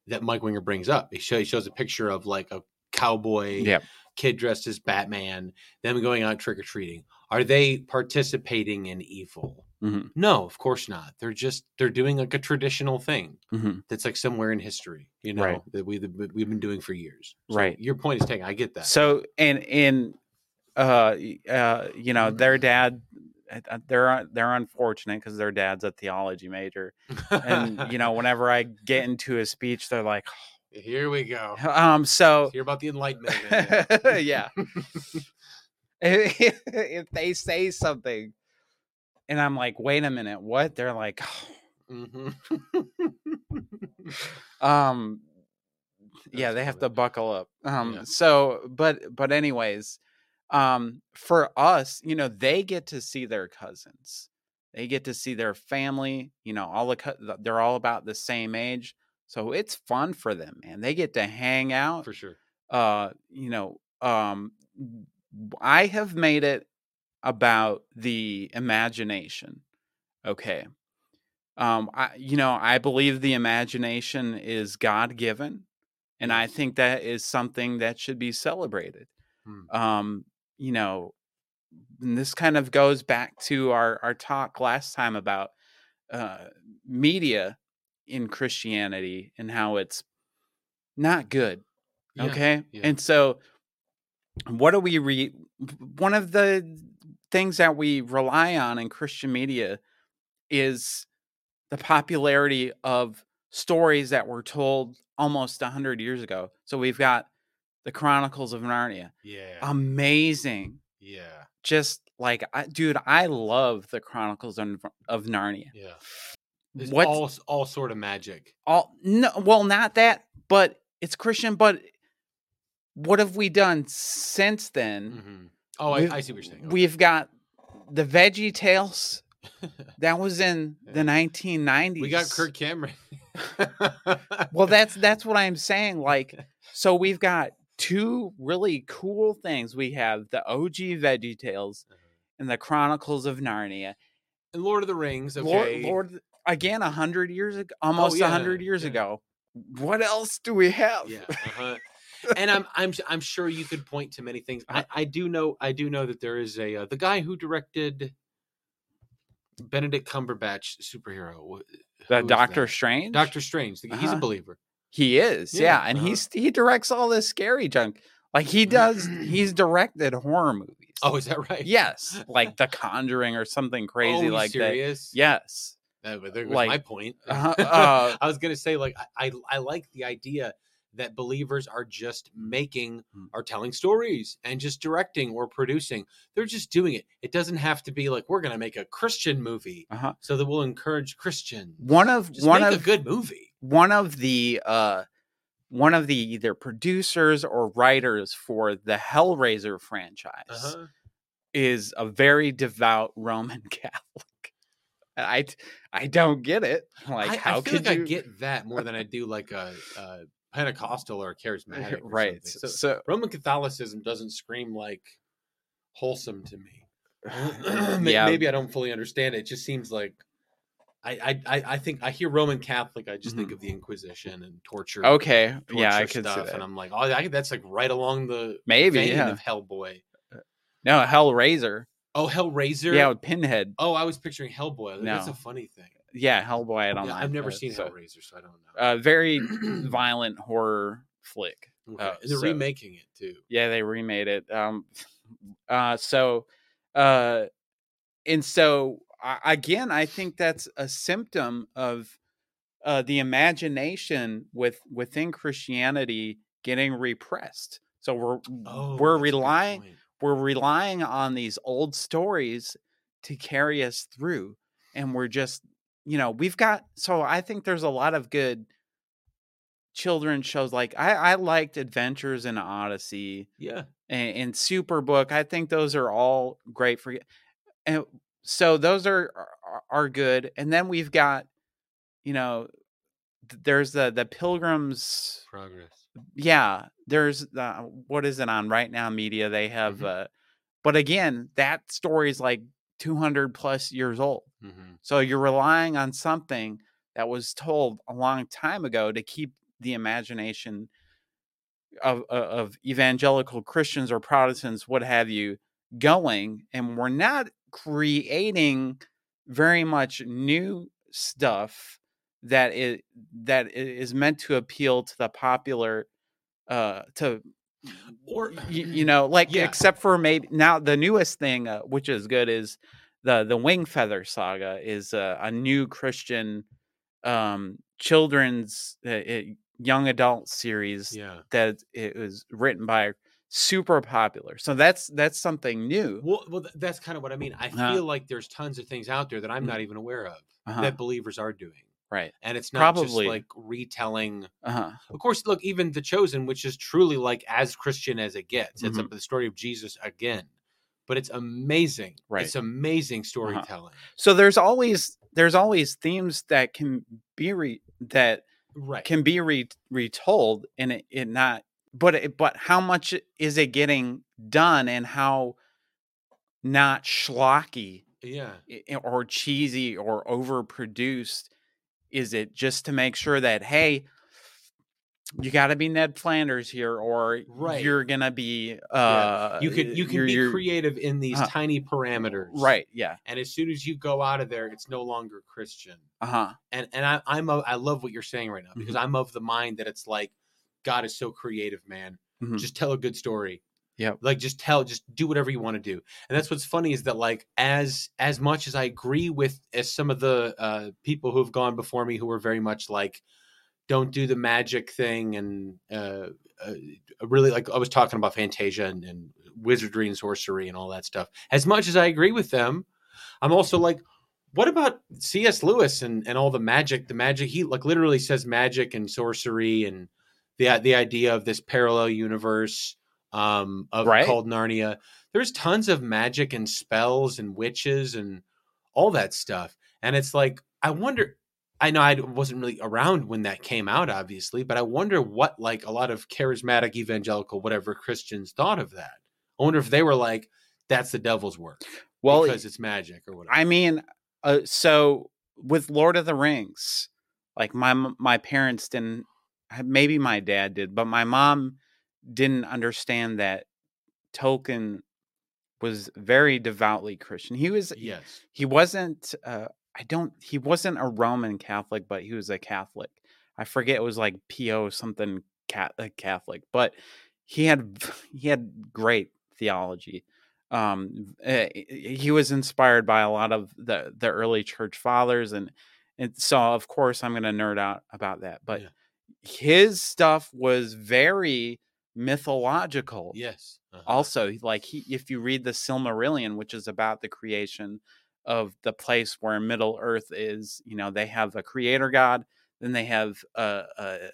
that Mike Winger brings up. He, show, he shows a picture of like a cowboy Yeah. kid dressed as Batman, them going out trick or treating. Are they participating in evil? Mhm. No, of course not. They're just they're doing like a traditional thing hmm that's like somewhere in history, you know, Right. that we that we've been doing for years. So Right. Your point is taken. I get that. So and in uh uh you know their dad they're they're unfortunate because their dad's a theology major, and you know whenever I get into a speech, they're like, here we go. um, so Hear about the Enlightenment. yeah, if if they say something, and I'm like, wait a minute, what? They're like, Mhm. um, yeah, That's they have to buckle up. Um, Yeah. so but but anyways, um, for us, you know, they get to see their cousins. They get to see their family. You know, all the they're all about the same age, so it's fun for them, and They get to hang out. For sure. Uh, you know, um, I have made it about the imagination. Okay. Um, I, you know, I believe the imagination is God given, and I think that is something that should be celebrated. Hmm. Um, you know, and this kind of goes back to our our talk last time about uh, media in Christianity and how it's not good. Yeah, Okay. yeah. And so, what do we read? One of the things that we rely on in Christian media is the popularity of stories that were told almost 100 years ago. So, we've got the Chronicles of Narnia. Yeah. Amazing. yeah. Just like, I, dude, I love the Chronicles of, of Narnia. Yeah. It's What's all all sort of magic. all no well not that but it's christian but what have we done since then hmm Oh, I, I see what you're saying. we've got the veggie tales that was in the 1990s we got Kirk Cameron. well that's that's what i'm saying like so we've got two really cool things we have the og veggie tales Uh-huh. and the chronicles of narnia and Lord of the Rings. Okay. lord again a hundred years ago almost a yeah, hundred years yeah. ago what else do we have Yeah. Uh-huh. and I'm I'm I'm sure you could point to many things. I, I do know I do know that there is a uh, the guy who directed Benedict Cumberbatch superhero. who the doctor that? strange Doctor Strange. He's a Uh-huh. believer. He is, yeah, Yeah, and uh-huh. he's he directs all this scary junk. Like he does, he's directed horror movies. Oh, is that right? yes, like The Conjuring or something Oh, crazy you like serious? that. Yes, That, but there goes Like, my point. uh-huh, uh, I was gonna say, like, I, I I like the idea that believers are just making are telling stories and just directing or producing. They're just doing it. It doesn't have to be like we're gonna make a Christian movie uh-huh. so that we'll encourage Christians. One of Just one make of a good movie. One of the uh one of the either producers or writers for the Hellraiser franchise Uh-huh. is a very devout Roman Catholic. I I don't get it. Like I, how I could like you I get that more than I do like a, a Pentecostal or a charismatic. or right? So, So so Roman Catholicism doesn't scream like wholesome to me. Yeah, maybe I don't fully understand it. It just seems like I I I, think I hear Roman Catholic, I just think Mhm. of the Inquisition and torture. Okay, torture yeah, I could see stuff, that. and I'm like, oh, I, that's like right along the Maybe, vein yeah. of Hellboy. No, Hellraiser. Oh, Hellraiser. Yeah, with Pinhead. Oh, I was picturing Hellboy. That's No. a funny thing. Yeah, Hellboy. I don't Yeah. I've never uh, seen so- Hellraiser, so I don't know. Uh, very violent horror flick. Okay. uh, and they're so- remaking it too. Yeah, they remade it. Um, uh, so, uh, and so I again, I think that's a symptom of uh, the imagination with within Christianity getting repressed. So we're Oh, we're that's a good relying we're relying on these old stories to carry us through and we're just you know we've got so i think there's a lot of good children's shows like i i liked adventures in odyssey Yeah. and, and superbook i think those are all great for and so those are are, are good and then we've got you know there's the the pilgrims Progress. yeah there's the what is it on right now media they have Mhm. uh but again that story is like 200 plus years old hmm so you're relying on something that was told a long time ago to keep the imagination of of- of evangelical christians or protestants what have you going and we're not creating very much new stuff that is that is meant to appeal to the popular uh to Or you, you know like Yeah. except for maybe now the newest thing uh, which is good is the the Wing Feather Saga is a, a new Christian um children's uh, uh, young adult series Yeah. that it was written by super popular. So that's that's something new. Well, well, that's kind of what I mean. I Uh-huh. feel like there's tons of things out there that I'm Mhm. not even aware of Uh-huh. that believers are doing, Right. and it's not Probably. just like retelling. Uh-huh. Of course, look, even the Chosen, which is truly like as Christian as it gets. It's Mhm. up the story of Jesus again, but it's amazing. Right. It's amazing storytelling. So there's always there's always themes that can be re, that Right. can be re, retold and it, it not but it, but how much is it getting done and how not schlocky yeah. or cheesy or overproduced is it just to make sure that hey you got to be Ned Flanders here or Right. you're going to be Yeah. uh You can you can be creative in these Uh-huh. tiny parameters. right yeah And as soon as you go out of there, it's no longer Christian. uh-huh and and I, I'm a, I love what you're saying right now because Mm-hmm. I'm of the mind that it's like God is so creative, man. Mhm. Just tell a good story. Yeah. Like just tell, just do whatever you want to do. And that's what's funny is that like as as much as I agree with as some of the uh, people who have gone before me who are very much like don't do the magic thing and uh, uh, really like I was talking about Fantasia and, and wizardry and sorcery and all that stuff. As much as I agree with them, I'm also like, what about C.S. Lewis and, and all the magic? The magic he like literally says magic and sorcery and the the idea of this parallel universe um, of Right. called Narnia. There's tons of magic and spells and witches and all that stuff. And it's like I wonder. I know I wasn't really around when that came out, obviously, but I wonder what like a lot of charismatic evangelical whatever Christians thought of that. I wonder if they were like, "That's the devil's work." well because it's magic or whatever. I mean, uh, so with Lord of the Rings, like my my parents didn't, maybe my dad did, but my mom didn't understand that Tolkien was very devoutly Christian. He was yes. he wasn't uh, I don't he wasn't a Roman Catholic, but he was a Catholic. I forget it was like PO something cat, uh, Catholic, but he had he had great theology. Um, eh, he was inspired by a lot of the the early church fathers, and and so of course I'm going to nerd out about that. But Yeah. His stuff was very mythological Yes. uh-huh. also like he if you read the silmarillion which is about the creation of the place where middle earth is you know they have a creator god then they have uh, uh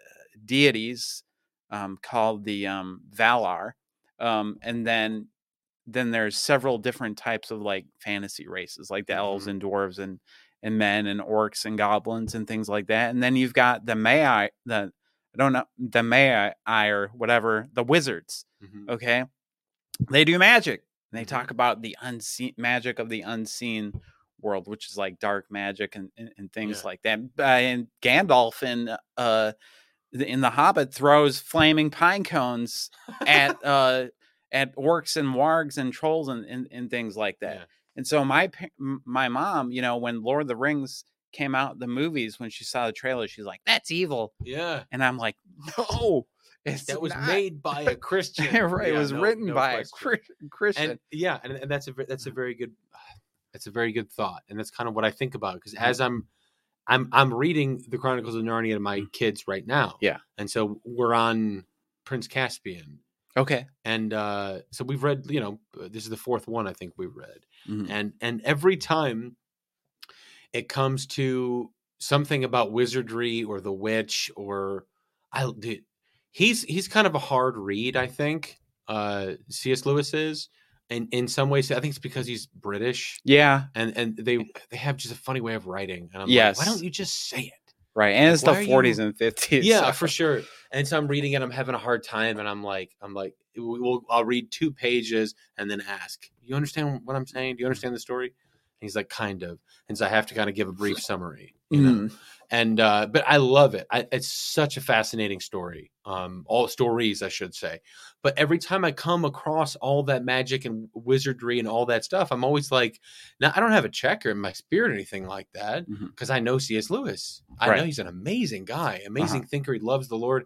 deities um called the um valar um and then then there's several different types of like fantasy races like the elves Mhm. and dwarves and and men and orcs and goblins and things like that and then you've got the Mai the I don't know the Mai or whatever the wizards Mhm. okay they do magic they Mhm. talk about the unseen magic of the unseen world which is like dark magic and, and, and things Yeah. like that uh, and gandalf in uh the- in the hobbit throws flaming pine cones at uh at orcs and wargs and trolls and, and, and things like that Yeah. And so my my mom you know when lord of the rings came out the movies when she saw the trailer she's like that's evil Yeah. and i'm like no it's That was not." made by a Christian. right. it was no- written no by a question. Chri- Christian. and yeah, and, and that's a that's a very good that's a very good thought, and that's kind of what I think about because Mhm. as I'm I'm I'm reading the Chronicles of Narnia to my kids right now. Yeah. and so we're on Prince Caspian, okay. and uh, so we've read you know this is the fourth one I think we've read, Mhm. and and every time it comes to something about wizardry or the witch or I dude, he's he's kind of a hard read I think uh C.S. Lewis is and in some ways I think it's because he's British Yeah. and and they they have just a funny way of writing and I'm Yes. like why don't you just say it Right. And it's the 40s you- and 50s. yeah so- for sure and so i'm reading it i'm having a hard time and i'm like i'm like we- we'll, i'll read two pages and then ask you understand what i'm saying? Do you understand the story? And he's like kind of. And so i have to kind of give a brief summary you know? Mhm. and uh but i love it. I, it's such a fascinating story um all stories i should say. But every time i come across all that magic and wizardry and all that stuff i'm always like now i don't have a checker in my spirit or anything like that because i know cs lewis. I Right. know he's an amazing guy amazing thinker. He loves the lord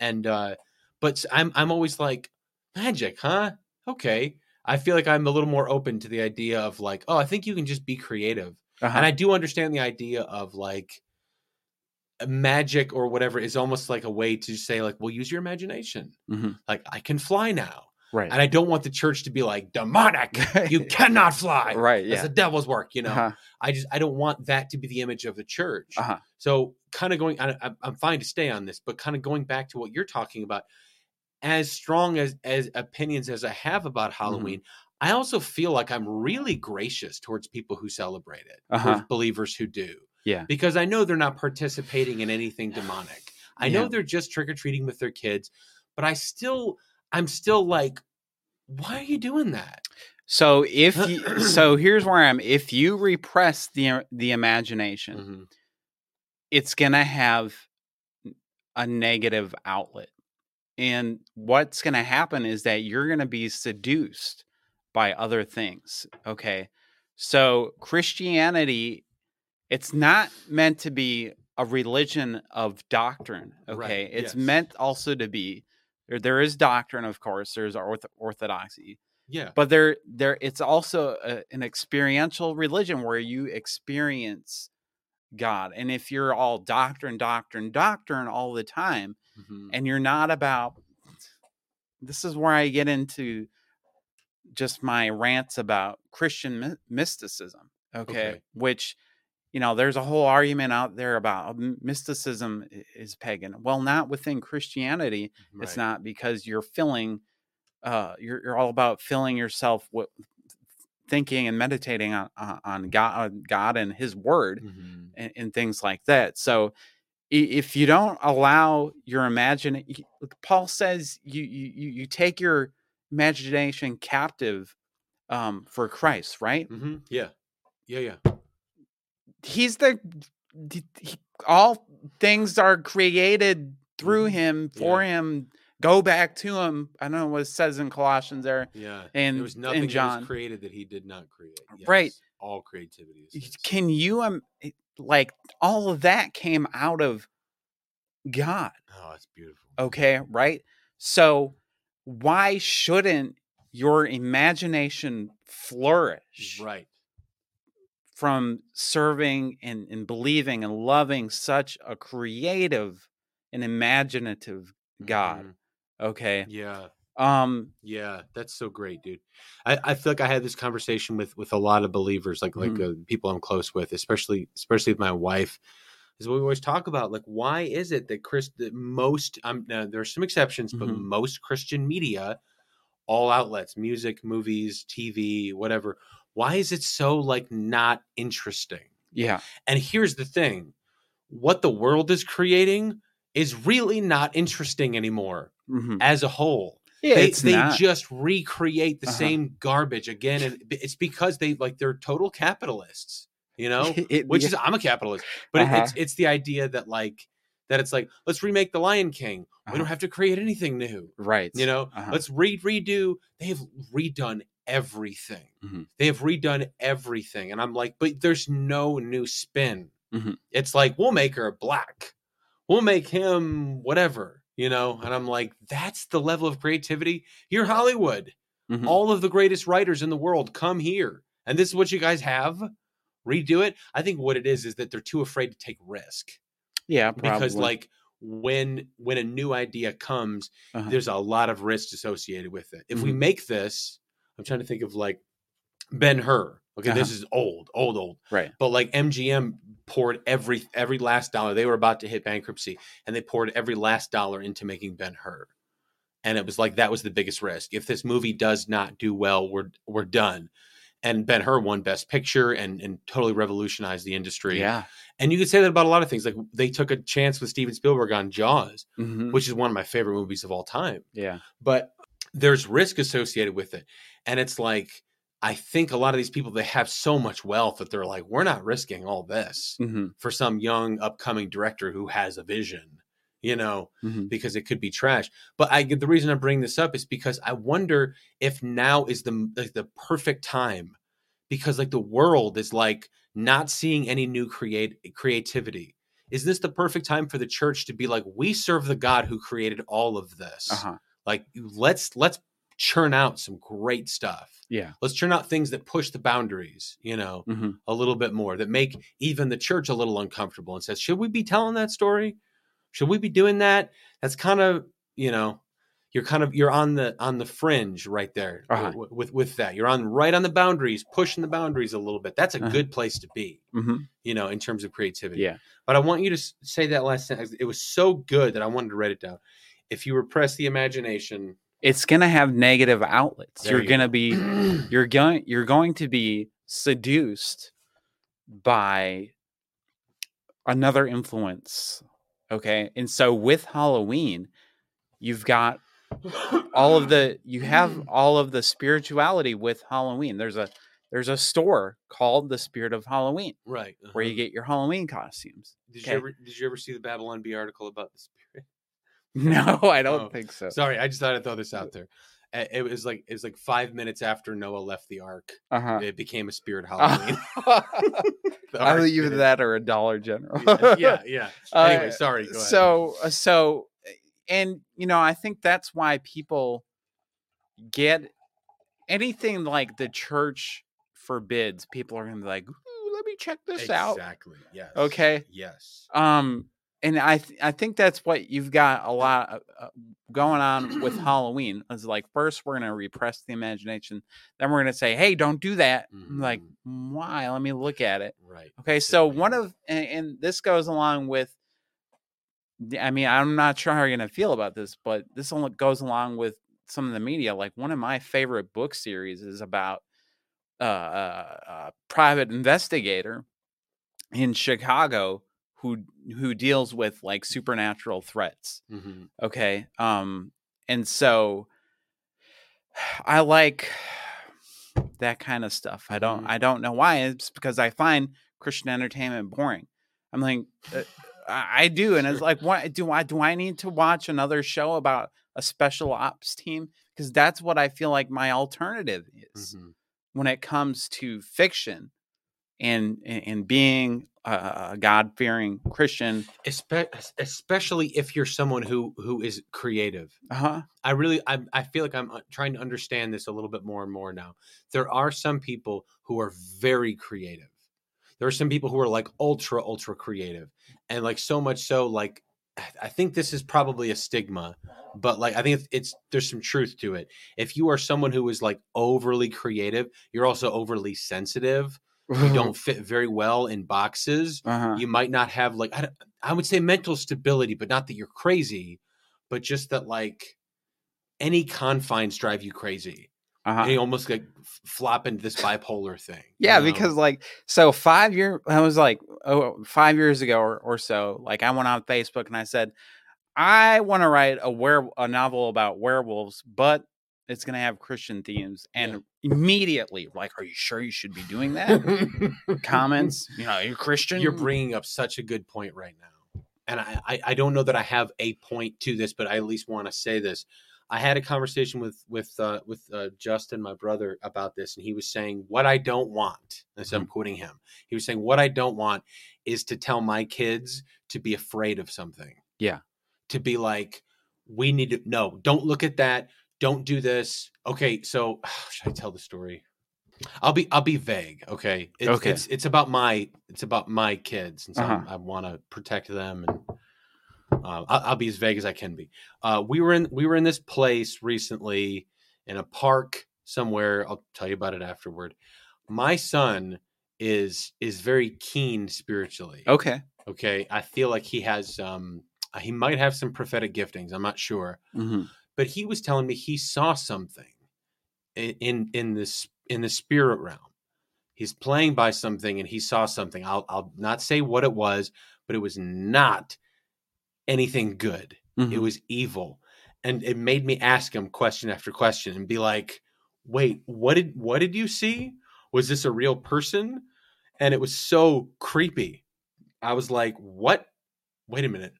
and uh but i'm i'm always like magic huh okay I feel like I'm a little more open to the idea of like, oh, I think you can just be creative. Uh-huh. And I do understand the idea of like magic or whatever is almost like a way to say like, well, use your imagination. Mhm. Like I can fly now. Right. And I don't want the church to be like demonic. You cannot fly. right. Yeah. the devil's work, you know. Uh-huh. I just I don't want that to be the image of the church. Uh-huh. So kind of going, I, I'm- fine to stay on this, but kind of going back to what you're talking about, as strong as as opinions as I have about Mm-hmm. Halloween, I also feel like I'm really gracious towards people who celebrate it, Uh-huh. believers who do, Yeah. because I know they're not participating in anything demonic. I know they're just trick or treating with their kids, but I still, I'm still like, why are you doing that? So if you, so here's where I'm if you repress the the imagination, Mhm. it's going to have a negative outlet. And what's going to happen is that you're going to be seduced by other things, okay? So Christianity it's not meant to be a religion of doctrine, Right, okay? It's yes. meant also to be there, there is doctrine, of course, there's orth- orthodoxy, Yeah. but there there it's also a, an experiential religion where you experience god and if you're all doctrine doctrine doctrine all the time Mhm. and you're not about this is where i get into just my rants about christian my- mysticism okay, Okay. which you know there's a whole argument out there about uh, mysticism is pagan well not within christianity it's not because you're filling uh you're, you're all about filling yourself with thinking and meditating on on- god on god and his word Mhm. and, and things like that so if you don't allow your imagine y- paul says you you you take your imagination captive um for christ right Mhm. Yeah. Yeah. Yeah. He's the he, all things are created through Mhm. him for him go back to him i don't know what it says in colossians there Yeah. And- there was nothing that John. was created that he did not create. Right. All creativity is can you um like all of that came out of god Oh, that's beautiful. okay right so why shouldn't your imagination flourish Right. From serving and, and believing and loving such a creative and imaginative god Mhm. okay Yeah. um Yeah. That's so great, dude. I, I feel like I had this conversation with with a lot of believers, like like Mm-hmm. uh, people I'm close with, especially especially with my wife. Is what we always talk about. Like, why is it that Chris, that most, um, now, there are some exceptions, but Mhm. most Christian media, all outlets, music, movies, TV, whatever, why is it so like not interesting? yeah And here's the thing what the world is creating is really not interesting anymore mhm. as a whole. yeah they it's they not. just recreate the Uh-huh. same garbage again. And it's because they like they're total capitalists, you know? It- Which yeah. is I'm a capitalist. But Uh-huh. it's it's the idea that like that it's like, let's remake the Lion King. We Uh-huh. don't have to create anything new. right You know, Uh-huh. let's re redo. They have redone everything. Mhm. They have redone everything. And I'm like, but there's no new spin. Mhm. It's like, we'll make her black. We'll make him whatever, you know? And I'm like, that's the level of creativity. You're Hollywood. Mhm. All of the greatest writers in the world come here. And this is what you guys have. Redo it. I think what it is is that they're too afraid to take risk yeah because like when when a new idea comes Uh-huh. there's a lot of risk associated with it if we Mhm. make this i'm trying to think of like ben hur okay this Uh-huh. is old old old. Right. But like mgm poured every every last dollar. They were about to hit bankruptcy and they poured every last dollar into making ben hur and it was like that was the biggest risk. If this movie does not do well we're we're done. And ben hur won best picture and and totally revolutionized the industry. Yeah. And you could say that about a lot of things. Like they took a chance with Steven Spielberg on Jaws, Mhm. which is one of my favorite movies of all time. yeah. But there's risk associated with it. And it's like, I think a lot of these people, they have so much wealth that they're like, we're not risking all this hmm for some young upcoming director who has a vision, you know, hmm because it could be trash. But I the reason I bring this up is because I wonder if now is the like the perfect time because like the world is like not seeing any new create creativity. Is this the perfect time for the church to be like we serve the God who created all of this? uh-huh Like let's let's churn out some great stuff. Yeah. Let's churn out things that push the boundaries, you know, hmm a little bit more, that make even the church a little uncomfortable and says, should we be telling that story? Should we be doing that? That's kind of, you know, you're kind of you're on the on the fringe right there Uh-huh. with, with with that. You're on right on the boundaries, pushing the boundaries a little bit. That's a Uh-huh. good place to be, hmm you know, in terms of creativity. Yeah. But I want you to say that last sentence. It was so good that I wanted to write it down. If you repress the imagination, It's gonna have negative outlets. There you're you gonna be you're going you're going to be seduced by another influence okay and so with halloween you've got all of the you have all of the spirituality with halloween there's a there's a store called the spirit of halloween right where you uh-huh. get your halloween costumes Did okay. you ever did you ever see the Babylon Bee article about the spirit? no i don't Oh, think so Sorry, I just thought I'd throw this out there. Uh, It was like it was like five minutes after Noah left the ark. uh-huh It became a spirit Halloween. Ark believe did that or a dollar general yeah, yeah. Uh, Anyway, sorry. So uh, so and you know i think that's why people get anything like the church forbids people are gonna be like let me check this out exactly. Yes. Okay. Yes. um and i th- i think that's what you've got a lot of, uh, going on with halloween is like first we're gonna repress the imagination then we're gonna say hey don't do that I'm like why let me look at it Right. Okay, so man. one of and, and this goes along with I mean, I'm not sure how you're gonna feel about this, but this only goes along with some of the media. Like one of my favorite book series is about uh, uh, a private investigator in Chicago who who deals with like supernatural threats. Mhm. Okay, um, and so I like that kind of stuff. I don't Mhm. I don't know why. It's because I find Christian entertainment boring. I'm like uh, I do, and it's like, what do I do? I need to watch another show about a special ops team because that's what I feel like my alternative is Mhm. when it comes to fiction and and, being a, a God fearing Christian. Espe- especially if you're someone who who is creative. Uh huh. I really, I, I feel like I'm uh, trying to understand this a little bit more and more now. There are some people who are very creative. There are some people who are like ultra, ultra creative, and like so much so, like I think this is probably a stigma, but like I think it's, it's there's some truth to it. If you are someone who is like overly creative, you're also overly sensitive. You don't fit very well in boxes Uh-huh. you might not have like I, I would say mental stability but not that you're crazy but just that like any confines drive you crazy Uh-huh. and you almost like flop into this bipolar thing you Yeah, know? because like so five year I was like oh five years ago or, or so, like I went on Facebook and I said, I want to write a were a novel about werewolves, but it's gonna have Christian themes. And immediately, like, are you sure you should be doing that? Comments, you know, you're Christian. you're bringing up such a good point right now and I, I i don't know that i have a point to this but i at least want to say this i had a conversation with with uh with uh, justin my brother about this and he was saying what i don't want and so i'm quoting him he was saying what i don't want is to tell my kids to be afraid of something Yeah. to be like we need to no don't look at that don't do this okay so should i tell the story I'll be I'll be vague. Okay. It's, Okay. It's it's about my it's about my kids, and so Uh-huh. I want to protect them, and uh, I'll, I'll be as vague as I can be. Uh, we were in we were in this place recently in a park somewhere. I'll tell you about it afterward. My son is is very keen spiritually. okay. Okay. I feel like he has um he might have some prophetic giftings. I'm not sure hmm but he was telling me he saw something in in, in this in the spirit realm. He's playing by something and he saw something. I'll I'll not say what it was, but it was not anything good. Mm-hmm. It was evil. And it made me ask him question after question and be like, "Wait, what did what did you see? Was this a real person?" And it was so creepy. I was like, "What? Wait a minute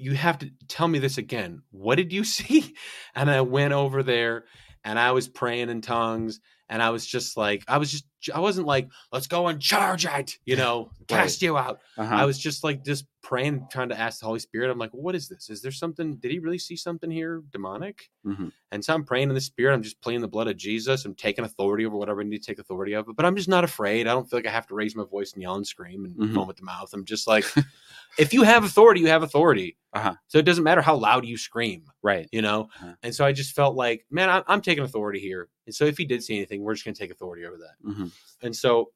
you have to tell me this again. What did you see? And I went over there and I was praying in tongues and I was just like, I was just, I wasn't like, let's go and charge it, you know, cast you out. Uh-huh. I was just like, just praying, trying to ask the Holy Spirit. I'm like, what is this? Is there something, did he really see something here demonic? Mhm. And so I'm praying in the spirit. I'm just pleading the blood of Jesus. I'm taking authority over whatever I need to take authority over. But I'm just not afraid. I don't feel like I have to raise my voice and yell and scream and Mhm. foam at the mouth. I'm just like, if you have authority, you have authority. Uh-huh. So it doesn't matter how loud you scream, Right. you know? Uh-huh. And so I just felt like, man, I'm, I'm taking authority here. And so if he did see anything, we're just going to take authority over that. hmm And so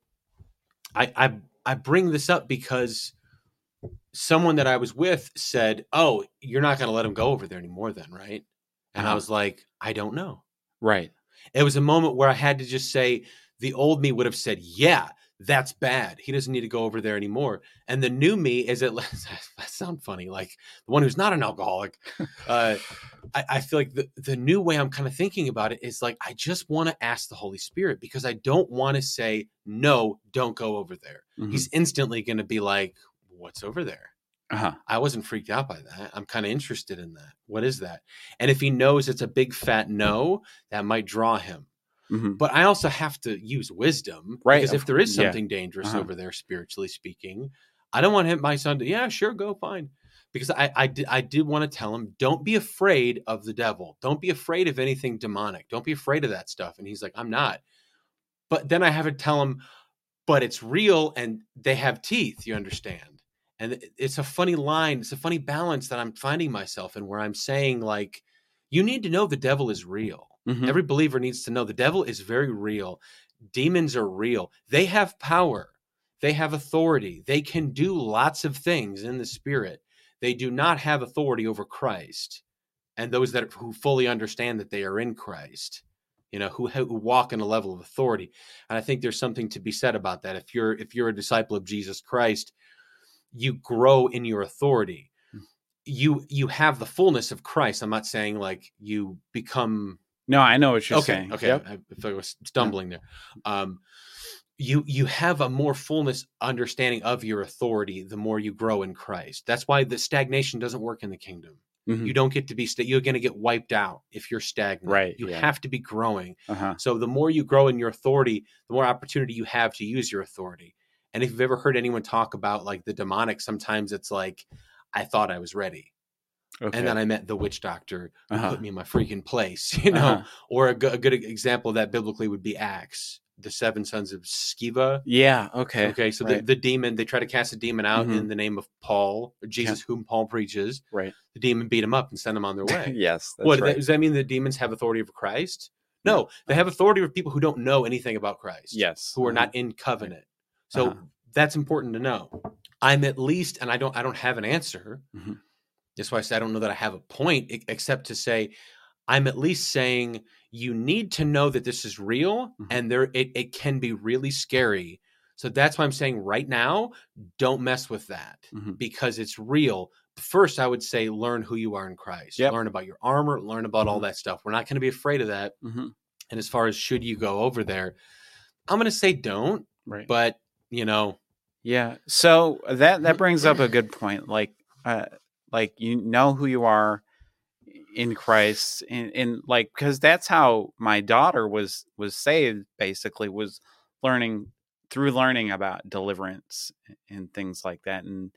I, I I bring this up because someone that I was with said, "Oh, you're not going to let him go over there anymore, then, right?" And I Uh-huh. was like, "I don't know." Right. It was a moment where I had to just say, the old me would have said, "Yeah, that's bad. He doesn't need to go over there anymore." And the new me is it that sound funny, like the one who's not an alcoholic. Uh, I, I feel like the the new way I'm kind of thinking about it is like I just want to ask the Holy Spirit because I don't want to say no, don't go over there. Mhm. He's instantly going to be like, "What's over there?" uh-huh. I wasn't freaked out by that. I'm kind of interested in that. What is that? And if he knows it's a big fat no, that might draw him. hmm But I also have to use wisdom, Right, Because if there is yeah. something dangerous Uh-huh. over there, spiritually speaking, I don't want him, my son, to yeah, sure, go fine. Because I, I did, I did want to tell him, don't be afraid of the devil. Don't be afraid of anything demonic. Don't be afraid of that stuff. And he's like, I'm not. But then I have to tell him, but it's real and they have teeth. You understand? And it's a funny line. It's a funny balance that I'm finding myself in, where I'm saying like, you need to know the devil is real. Mhm. Every believer needs to know the devil is very real. Demons are real. They have power. They have authority. They can do lots of things in the spirit. They do not have authority over Christ and those that who fully understand that they are in Christ. You know, who, who walk in a level of authority. And I think there's something to be said about that. If you're if you're a disciple of Jesus Christ, you grow in your authority. You you have the fullness of Christ. I'm not saying like you become No, I know what you're okay saying. okay Yep. I, I I was stumbling there um you you have a more fullness understanding of your authority the more you grow in christ that's why the stagnation doesn't work in the kingdom Mhm. you don't get to be sta- you're going to get wiped out if you're stagnant Right, you yeah. have to be growing Uh-huh. so the more you grow in your authority the more opportunity you have to use your authority and if you've ever heard anyone talk about like the demonic sometimes it's like i thought i was ready Okay. and then i met the witch doctor who Uh-huh. put me in my freaking place you know Uh-huh. or a, good example of that biblically would be Acts, the seven sons of Sceva. Yeah. Okay. Okay, so right. the, the demon, they try to cast a demon out Mhm. in the name of Paul, Jesus, whom Paul preaches. Right. The demon beat him up and sent him on their way. yes. That's what right. does that mean? The demons have authority over Christ? No, they have authority over people who don't know anything about Christ. yes. who are Uh-huh. not in covenant. So Uh-huh. that's important to know. I'm at least, and I don't, I don't have an answer. Mhm. That's why I said I don't know that I have a point, except to say I'm at least saying you need to know that this is real, Mhm. and there it, it can be really scary. So that's why I'm saying right now, don't mess with that Mhm. because it's real. First, I would say learn who you are in Christ. Yep. Learn about your armor. Learn about all Mhm. that stuff. We're not going to be afraid of that. Mhm. And as far as should you go over there, I'm going to say don't Right. but you know Yeah. So that that brings up a good point. Like, uh, like you know who you are in Christ, and, and like because that's how my daughter was was saved. Basically, was learning through learning about deliverance and things like that, and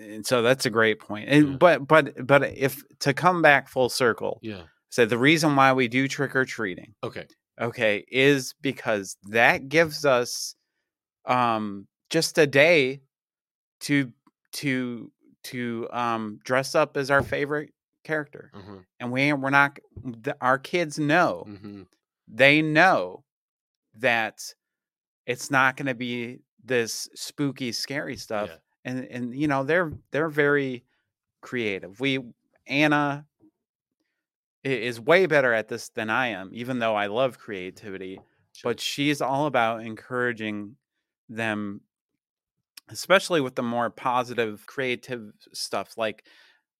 and so that's a great point. And Yeah. but but but if to come back full circle, yeah so the reason why we do trick or treating okay okay is because that gives us um just a day to to to um dress up as our favorite character. Hmm and we we're not the, our kids know hmm they know that it's not going to be this spooky scary stuff. Yeah. and and you know they're they're very creative. We anna is way better at this than i am even though i love creativity but she's all about encouraging them especially with the more positive creative stuff like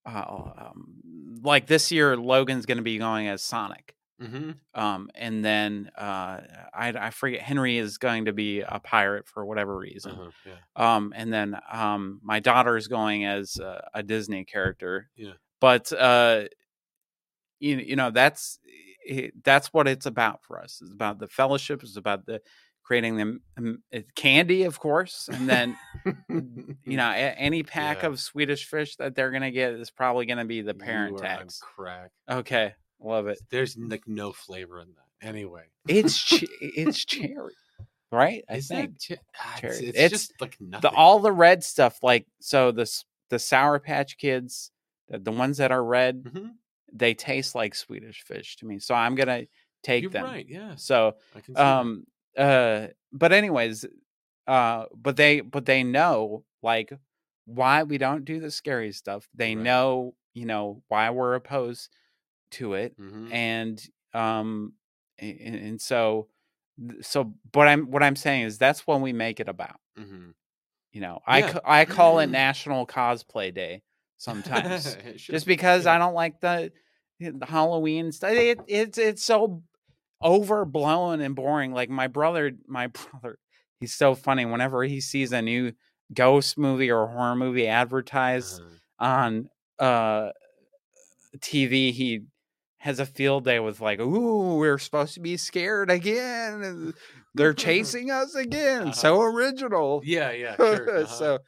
uh, um, like this year logan's going to be going as sonic hmm um, and then uh, I, I forget henry is going to be a pirate for whatever reason uh yeah. um, and then um, my daughter is going as a, a disney character Yeah. but uh, you, you know that's it, that's what it's about for us. It's about the fellowship it's about the creating them um, uh, candy of course and then you know a, any pack Yeah. of swedish fish that they're gonna get is probably gonna be the parent You are on tax crack okay Love it. There's like no flavor in that. Anyway, It's che- it's cherry, right? I is think che- ah, it's, cherry. it's It's just like nothing. the all the red stuff, like so the the Sour Patch Kids, the, the ones that are red, Mhm. they taste like Swedish fish to me. So I'm gonna take You're them. right. Yeah, So I can see that. um uh but anyways uh but they but they know like why we don't do the scary stuff they Right. know you know why we're opposed to it Mhm. and um and, and so so but i'm what i'm saying is that's when we make it about Mhm. you know i Yeah. ca- i call it national cosplay day sometimes just because yeah. I don't like the, the Halloween stuff. It, it's it's so overblown and boring. Like my brother, my brother, he's so funny. Whenever he sees a new ghost movie or horror movie advertised Uh-huh. on uh TV, he has a field day with like, "Ooh, we're supposed to be scared again. and They're chasing us again. Uh-huh. So original." Yeah, yeah, sure. uh-huh. so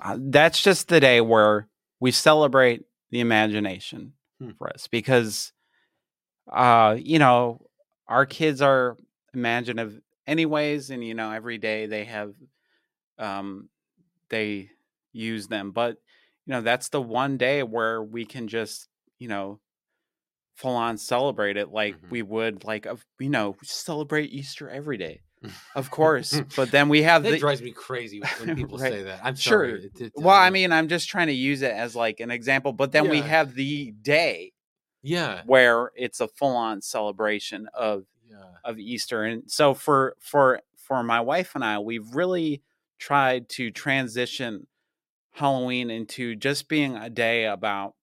uh, that's just the day where we celebrate the imagination Hmm. for us because uh you know our kids are imaginative anyways and you know every day they have um they use them but you know that's the one day where we can just you know full on celebrate it like Mhm. we would like of you know celebrate easter every day of course but then we have that the drives me crazy when people Right. say that. I'm Sure. sorry. Well, I mean, I'm just trying to use it as like an example, but then we have the day yeah, where it's a full-on celebration of yeah, of Easter. And so for for for my wife and I, we've really tried to transition Halloween into just being a day about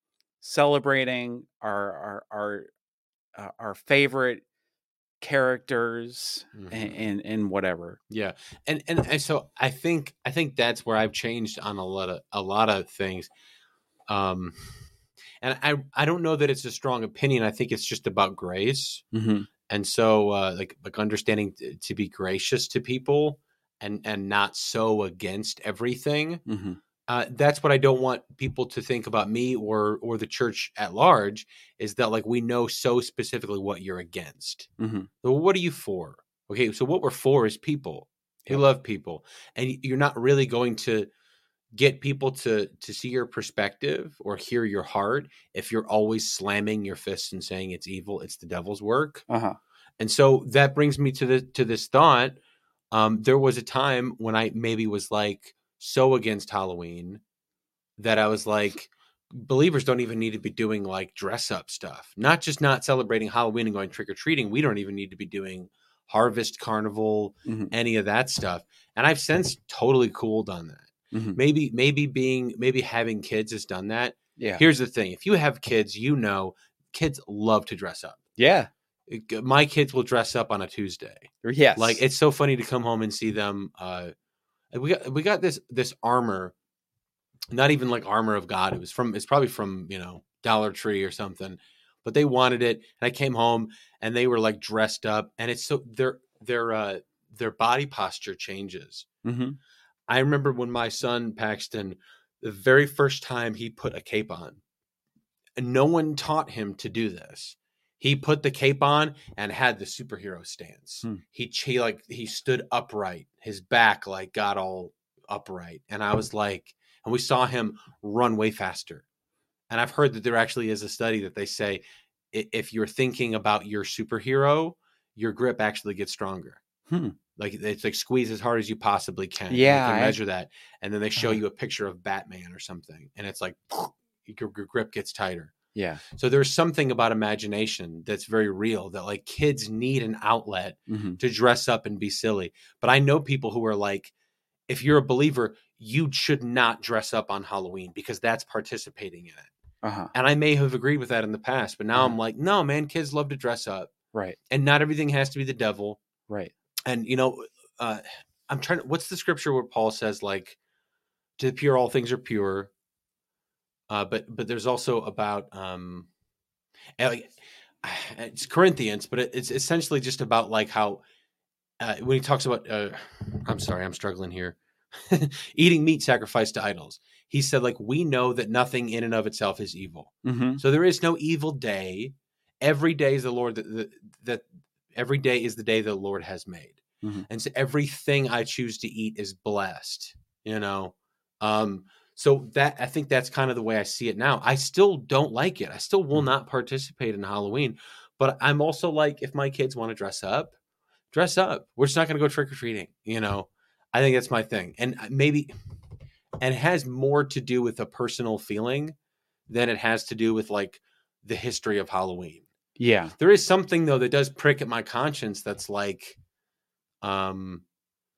celebrating our our our uh, our favorite characters Mhm. and, and and whatever. yeah. And, and and so I think I think that's where I've changed on a lot of a lot of things. Um, and I I don't know that it's a strong opinion. I think it's just about grace. Mm-hmm. and so uh, like like understanding t- to be gracious to people and and not so against everything Mm-hmm. uh, that's what i don't want people to think about me or or the church at large is that like we know so specifically what you're against Mm-hmm. so what are you for okay so what we're for is people we love people and you're not really going to get people to to see your perspective or hear your heart if you're always slamming your fists and saying it's evil it's the devil's work Uh-huh. and so that brings me to the to this thought. Um, there was a time when I maybe was like so against Halloween that I was like, believers don't even need to be doing like dress up stuff. Not just not celebrating Halloween and going trick or treating. We don't even need to be doing harvest carnival, Mhm. any of that stuff. And I've since totally cooled on that. Mhm. Maybe maybe being maybe having kids has done that. Yeah. Here's the thing: if you have kids, you know kids love to dress up. Yeah. My kids will dress up on a Tuesday. Yes. Like it's so funny to come home and see them. Uh, we got we got this this armor, not even like armor of God. It was from it's probably from you know Dollar Tree or something, but they wanted it, and I came home and they were like dressed up, and it's so their their uh their body posture changes. hmm I remember when my son Paxton, the very first time he put a cape on, and no one taught him to do this. He put the cape on and had the superhero stance. Hmm. He, he like he stood upright, his back like got all upright, and I was like, and we saw him run way faster. And I've heard that there actually is a study that they say if you're thinking about your superhero, your grip actually gets stronger. Hmm. Like it's like squeeze as hard as you possibly can. Yeah, can I- measure that, and then they show Uh-huh. you a picture of Batman or something, and it's like your, your grip gets tighter. Yeah. So there's something about imagination that's very real. That like kids need an outlet hmm to dress up and be silly. But I know people who are like, if you're a believer, you should not dress up on Halloween because that's participating in it. Uh-huh. And I may have agreed with that in the past, but now Mhm. I'm like, no, man, kids love to dress up, Right. and not everything has to be the devil. Right. And you know, uh, I'm trying. to What's the scripture where Paul says like, "To the pure, all things are pure." Uh, but but there's also about um, it's Corinthians, but it's essentially just about like how uh, when he talks about. Uh, I'm sorry, I'm struggling here. eating meat sacrificed to idols. He said, like, we know that nothing in and of itself is evil. Mm-hmm. So there is no evil day. Every day is the Lord that, that, that every day is the day the Lord has made. Mhm. And so everything I choose to eat is blessed, you know? Um, so that I think that's kind of the way I see it now. I still don't like it. I still will Mhm. not participate in Halloween, but I'm also like, if my kids want to dress up, dress up. We're just not going to go trick or treating, you know? I think that's my thing. And uh, maybe, and it has more to do with a personal feeling than it has to do with like the history of Halloween. Yeah. There is something though that does prick at my conscience that's like um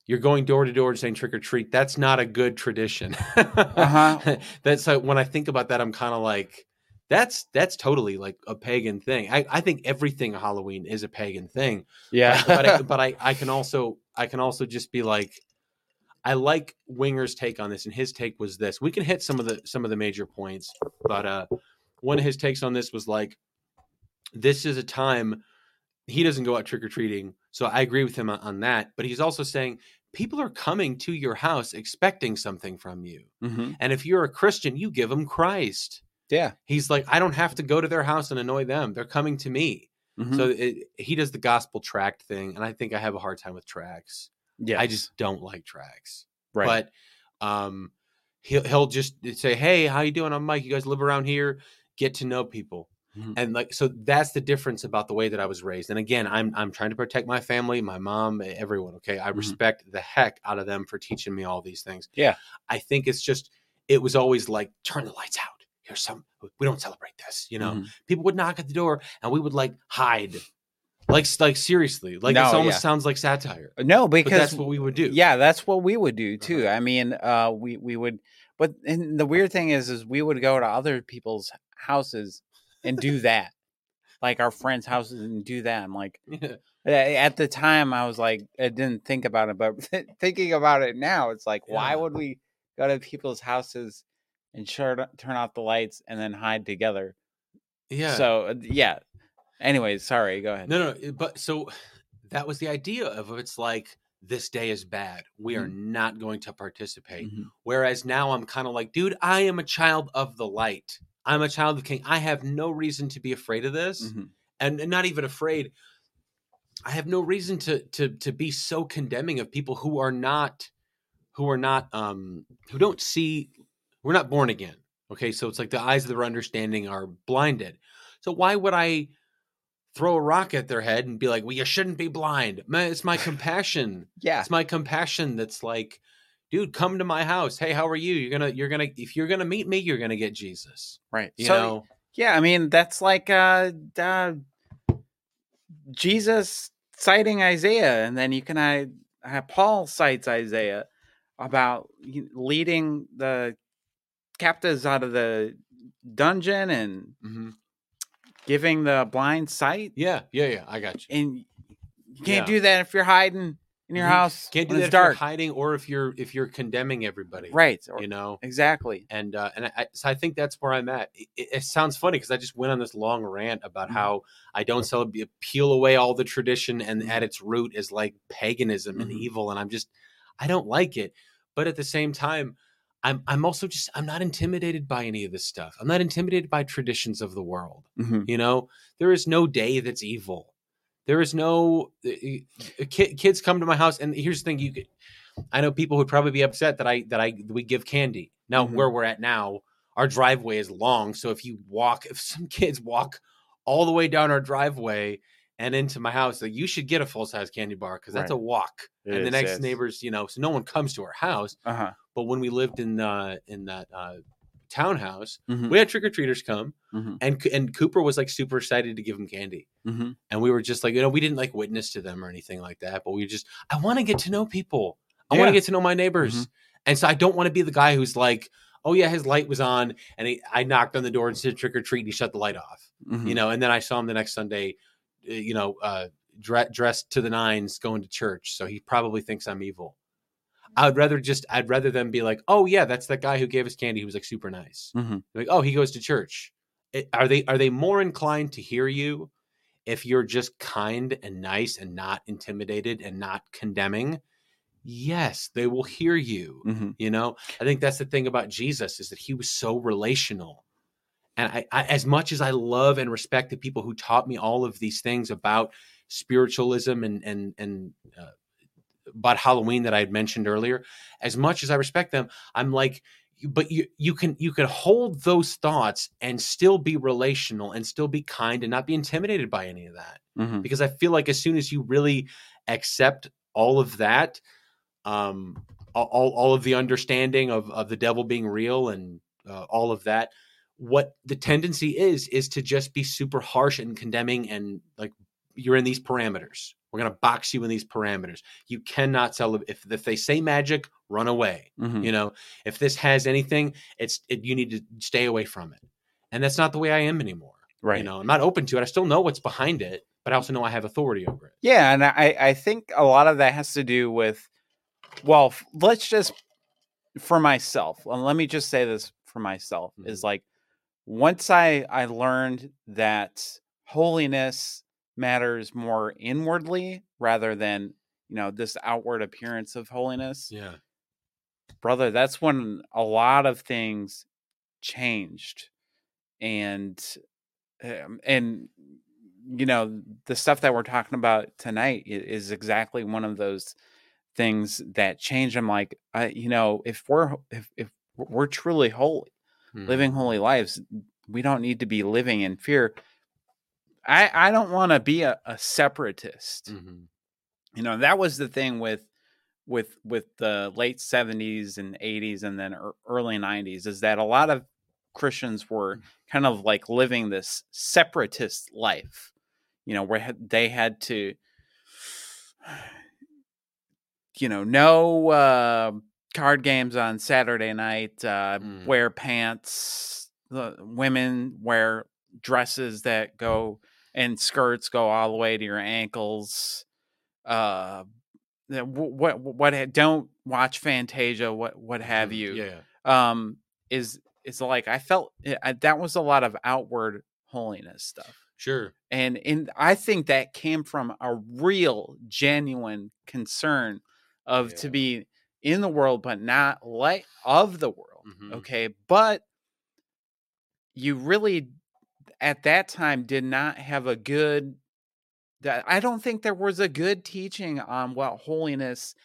you're going door to door and saying trick or treat. That's not a good tradition. Uh-huh. that's like when I think about that, I'm kind of like, that's that's totally like a pagan thing. I, I think everything Halloween is a pagan thing. Yeah. But I, but I, I can also I can also just be like, I like Winger's take on this, and his take was this. We can hit some of the some of the major points, but uh, one of his takes on this was like, this is a time he doesn't go out trick or treating, so I agree with him on, on that. But he's also saying people are coming to your house expecting something from you, hmm and if you're a Christian, you give them Christ. Yeah. He's like, I don't have to go to their house and annoy them; they're coming to me. Mhm. So it, he does the gospel tract thing, and I think I have a hard time with tracks. yeah. I just don't like tracks. right. But um, he'll he'll just say, "Hey, how you doing? I'm Mike. You guys live around here. Get to know people." Mhm. And like so, that's the difference about the way that I was raised. And again, I'm I'm trying to protect my family, my mom, everyone. Okay, I Mhm. respect the heck out of them for teaching me all these things. Yeah. I think it's just it was always like turn the lights out. Here's some. We don't celebrate this. You know, Mhm. people would knock at the door and we would like hide. Like, like seriously, like No, this almost yeah. sounds like satire. No, But because that's what we would do. Yeah, that's what we would do too. Uh-huh. I mean, uh, we we would, but and the weird thing is, is we would go to other people's houses and do that, like our friends' houses and do that. I'm like, a- at the time, I was like, I didn't think about it, but thinking about it now, it's like, why would we go to people's houses and shut, turn off the lights and then hide together? yeah. So uh, yeah. Anyways, sorry. Go ahead. No, no, it- but so that was the idea of it's like this day is bad. We are not going to participate. Mhm. Whereas now I'm kind of like, dude, I am a child of the light. I'm a child of king. I have no reason to be afraid of this, Mhm. and, and not even afraid. I have no reason to to to be so condemning of people who are not who are not um who don't see we're not born again. Okay, so it's like the eyes of their understanding are blinded. So why would I throw a rock at their head and be like, "Well, you shouldn't be blind"? It's my compassion. Yeah. It's my compassion that's like, dude, come to my house. Hey, how are you? You're gonna you're gonna if you're gonna meet me, you're gonna get Jesus. Right. You so know? Yeah, I mean that's like uh, uh Jesus citing Isaiah, and then you can I uh, Paul cites Isaiah about leading the captives out of the dungeon and Mhm. giving the blind sight, Yeah, yeah, yeah. I got you. and you can't Yeah. do that if you're hiding in your house. Can't do that if you're dark, hiding or if you're if you're condemning everybody. right? Or, You know. exactly. and uh, and I, so I think that's where I'm at. It, it, sounds funny because I just went on this long rant about Mhm. how I don't celebrate, peel away all the tradition, and Mhm. at its root is like paganism and Mhm. evil, and I'm just I don't like it. But at the same time, I'm I'm also just I'm not intimidated by any of this stuff. I'm not intimidated by traditions of the world. Mhm. You know, there is no day that's evil. There is no uh, uh, kids come to my house, and here's the thing: you could. I know people would probably be upset that I that I we give candy. Now Mhm. where we're at now, our driveway is long, so if you walk, if some kids walk all the way down our driveway and into my house, like, you should get a full size candy bar because that's Right. a walk. It and the is, next neighbors, you know, so no one comes to our house. Uh huh. But when we lived in uh, in that uh, townhouse, Mhm. we had trick or treaters come, Mhm. and and Cooper was like super excited to give him candy hmm and we were just like you know we didn't like witness to them or anything like that but we just i want to get to know people i want to get to know my neighbors Mhm. and so i don't want to be the guy who's like oh yeah his light was on and he, i knocked on the door and said trick or treat and he shut the light off Mm-hmm. you know and then i saw him the next sunday uh, you know uh dre- dressed to the nines going to church so he probably thinks i'm evil i would rather just i'd rather them be like oh yeah that's that guy who gave us candy who was like super nice Mhm. like oh he goes to church are they are they more inclined to hear you if you're just kind and nice and not intimidated and not condemning yes, they will hear you. Mhm. You know, I think that's the thing about Jesus is that he was so relational. And I, I as much as I love and respect the people who taught me all of these things about spiritualism and and and uh, about Halloween that I had mentioned earlier, as much as I respect them, I'm like, but you you can you can hold those thoughts and still be relational and still be kind and not be intimidated by any of that Mhm. because I feel like as soon as you really accept all of that, um, all- all, all of the understanding of, of the devil being real and uh, all of that, what the tendency is, is to just be super harsh and condemning and like you're in these parameters. We're going to box you in these parameters. You cannot sell if, if they say magic, run away. Mhm. You know, if this has anything, it's it, you need to stay away from it. And that's not the way I am anymore. Right. You know, I'm not open to it. I still know what's behind it, but I also know I have authority over it. Yeah, and I I think a lot of that has to do with well, let's just for myself. and Let me just say this for myself is like once I I learned that holiness matters more inwardly rather than, you know, this outward appearance of holiness. Yeah. Brother, that's when a lot of things changed. And um, and you know the stuff that we're talking about tonight is exactly one of those things that change i'm like I, you know if we're if, if we're truly holy Mhm. living holy lives we don't need to be living in fear i i don't want to be a, a separatist Mhm. you know that was the thing with with with the late 70s and 80s and then ear- early 90s is that a lot of christians were kind of like living this separatist life you know where they had to you know no uh card games on saturday night uh Mm. wear pants the women wear dresses that go and skirts go all the way to your ankles uh what what don't watch fantasia what what have Mhm. you Yeah. yeah. um is is like i felt eh, I, that was a lot of outward holiness stuff Sure. and and i think that came from a real genuine concern of to be in the world but not like of the world Mhm. okay but you really at that time did not have a good i don't think there was a good teaching on what holiness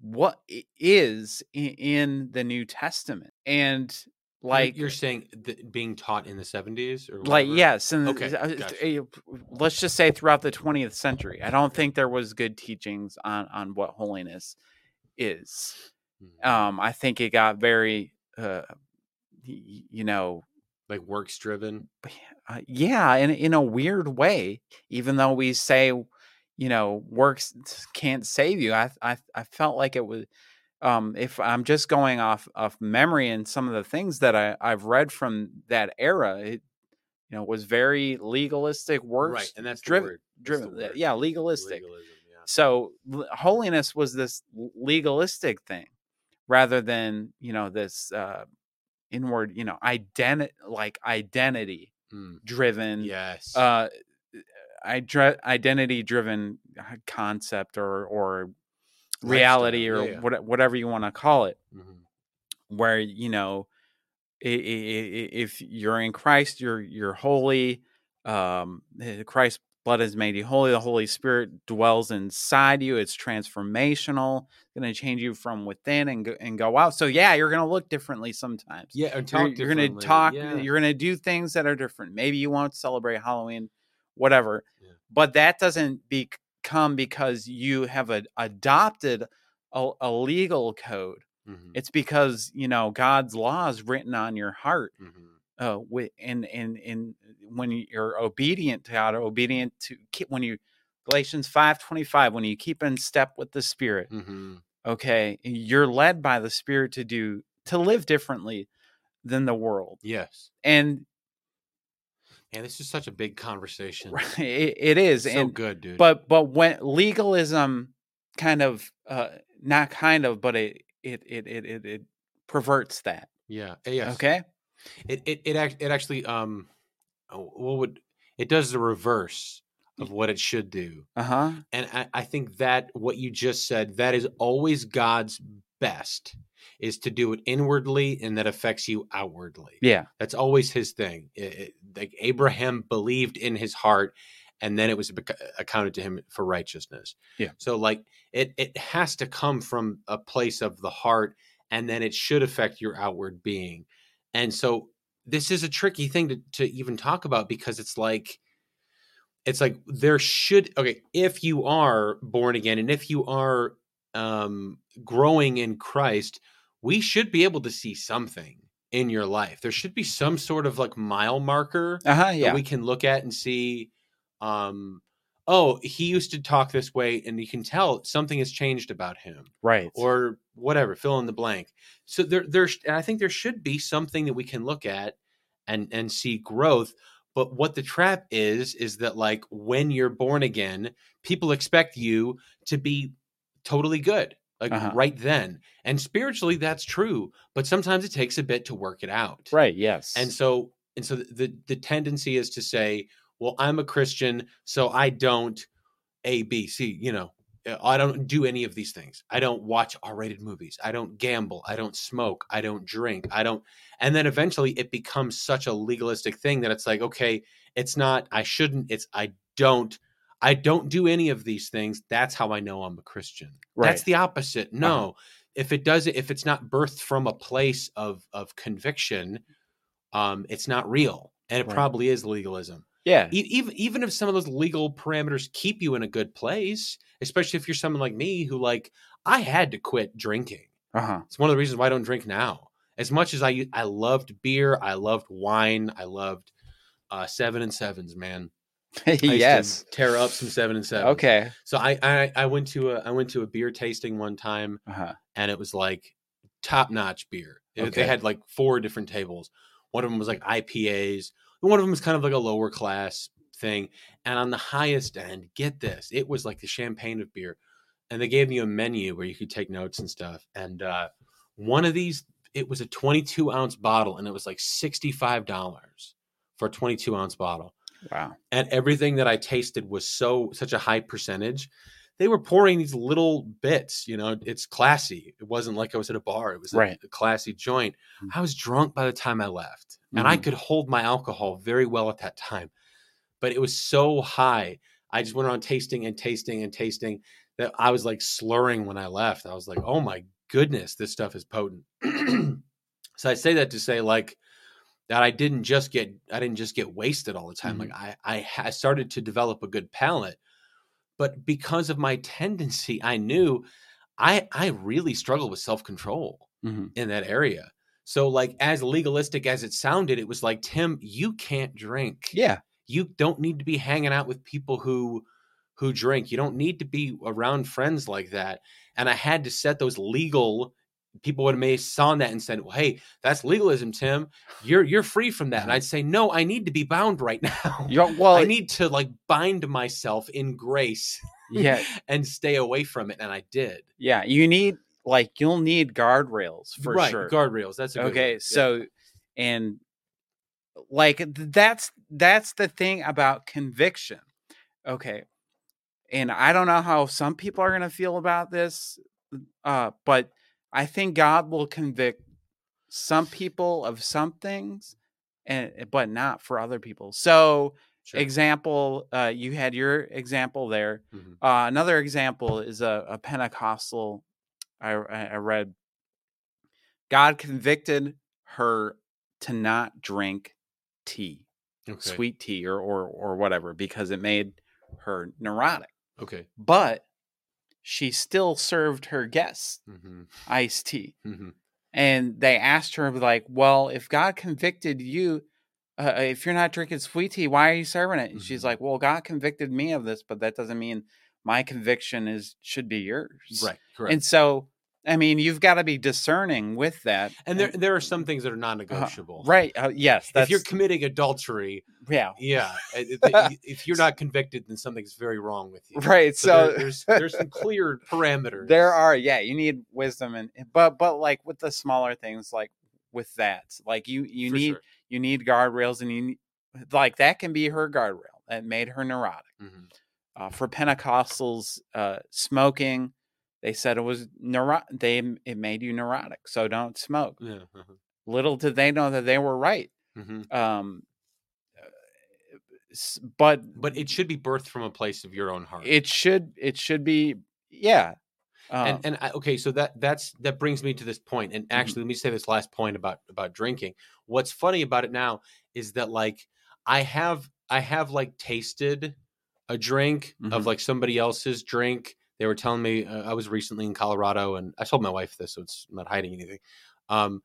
what is in the new testament and like you're, saying being taught in the 70s or like yes and Okay, uh, gotcha. let's just say throughout the 20th century i don't think there was good teachings on on what holiness is Mhm. um i think it got very uh you know like works driven. uh, yeah in in a weird way even though we say you know works can't save you i i, I felt like it was um if i'm just going off off memory and some of the things that i i've read from that era it you know was very legalistic works Right. And that's driven. That's the driven uh, word. yeah legalistic Legalism, yeah. so l- holiness was this legalistic thing rather than you know this uh inward you know identity like identity Mm, driven Yes. uh idre- identity driven concept or or reality Lifestyle, or yeah, yeah. what, whatever you want to call it Mhm. where you know if you're in Christ you're you're holy um eh, Christ's blood has made you holy the holy spirit dwells inside you it's transformational going to change you from within and go, and go out so yeah you're going to look differently sometimes Yeah. You're, you're going to talk yeah. you're going to do things that are different maybe you won't celebrate halloween whatever Yeah. but that doesn't become because you have a, adopted a, a legal code Mhm, it's because you know god's law is written on your heart mhm. Uh wi- and and and when you're obedient to god obedient to keep when you galatians 5 25 when you keep in step with the spirit Mhm. okay you're led by the spirit to do to live differently than the world Yes. and Yeah. This is such a big conversation. it, it is So and good, dude. but but when legalism kind of uh not kind of but it it it it it, it perverts that yeah. Yes. okay It it it, act, it actually um, oh, what would it does the reverse of what it should do. Uh huh. And I, I think that what you just said, that is always God's best, is to do it inwardly and that affects you outwardly. Yeah. That's always his thing. It- it- like Abraham believed in his heart, and then it was bec- accounted to him for righteousness. Yeah. So like it it has to come from a place of the heart, and then it should affect your outward being. And so this is a tricky thing to to even talk about because it's like it's like there should okay if you are born again and if you are um growing in Christ, we should be able to see something in your life. There should be some sort of like mile marker Uh huh. that Yeah. we can look at and see um oh he used to talk this way and you can tell something has changed about him right. or whatever fill in the blank so there there's and i think there should be something that we can look at and and see growth but what the trap is is that like when you're born again people expect you to be totally good like Uh-huh. right then and spiritually that's true but sometimes it takes a bit to work it out right. Yes. and so and so the the tendency is to say well i'm a christian so i don't a b c you know uh, i don't do any of these things. I don't watch r-rated movies. I don't gamble. I don't smoke. I don't drink. I don't and then eventually it becomes such a legalistic thing that it's like okay it's not i shouldn't it's i don't i don't do any of these things. That's how i know i'm a christian. Right. that's the opposite. No. Uh-huh. if it doesn't if it's not birthed from a place of of conviction um it's not real and it Right. probably is legalism yeah. E- even even if some of those legal parameters keep you in a good place especially if you're someone like me who like i had to quit drinking Uh huh. it's one of the reasons why i don't drink now as much as I I loved beer i loved wine i loved uh seven and sevens man I used to yes. tear up some seven and seven Okay. so I, I i went to a i went to a beer tasting one time Uh huh. and it was like top notch beer. Okay. They had like four different tables. One of them was like IPAs. One of them was kind of like a lower class thing. And on the highest end, get this, it was like the champagne of beer. And they gave you a menu where you could take notes and stuff. And uh, one of these, it was a 22 ounce bottle, and it was like $65 for a 22 ounce bottle Wow. and everything that I tasted was so such a high percentage. They were pouring these little bits, you know. It's classy. It wasn't like I was at a bar. It was a- Right. a, classy joint. Mhm. I was drunk by the time I left, and I Mhm. could hold my alcohol very well at that time. But it was so high. I just went around tasting and tasting and tasting that I was like slurring when I left. I was like, "Oh my goodness, this stuff is potent." so I say that to say like that I didn't just get I didn't just get wasted all the time. Like I I, I started to develop a good palate, but because of my tendency, I knew I I really struggled with self control hmm in that area. So like as legalistic as it sounded, it was like Tim, you can't drink. Yeah. You don't need to be hanging out with people who who drink. You don't need to be around friends like that. And I had to set those legal people would have may saw that and said, Well, hey, that's legalism, Tim. You're you're free from that. And I'd say, No, I need to be bound right now. You're, well, I need to like bind myself in grace yeah. and stay away from it. And I did. Yeah. You need, like, you'll need guardrails for right. sure. Guardrails. That's a good okay one. so and like that's that's the thing about conviction okay and i don't know how some people are going to feel about this uh but i think god will convict some people of some things and but not for other people so Sure. example uh you had your example there Mhm. uh, another example is a, a Pentecostal. I, I I read. God convicted her to not drink tea, Okay. sweet tea, or, or or whatever, because it made her neurotic. Okay. But she still served her guests hmm iced tea, hmm and they asked her like, "Well, if God convicted you." Uh, if you're not drinking sweet tea, why are you serving it? And she's Mhm. like, "Well, God convicted me of this, but that doesn't mean my conviction is should be yours." Right. Correct. And so, I mean, you've got to be discerning with that. And there there are some things that are non-negotiable. Uh, right? Uh, yes, that's If you're committing adultery, yeah, yeah, if- you're not convicted, then something's very wrong with you. right. So, So, there- there's there's some clear parameters. there are yeah, you need wisdom and but but like with the smaller things, like with that, like you you For need sure. you need guardrails and you need, like that can be her guardrail. that made her neurotic. Mhm. Uh, for Pentecostals, uh, smoking, they said it was neuro- they it made you neurotic, so don't smoke. Yeah. uh-huh. Little did they know that they were right. Mhm. Um, uh, but But it should be birthed from a place of your own heart. it should it should be yeah. Um, and and I, okay, so that that's that brings me to this point. And Mm-hmm. actually, let me say this last point about about drinking. What's funny about it now is that like I have I have like tasted a drink Mhm. of like somebody else's drink. They were telling me uh, I was recently in Colorado, and I told my wife this, so it's I'm not hiding anything. Um,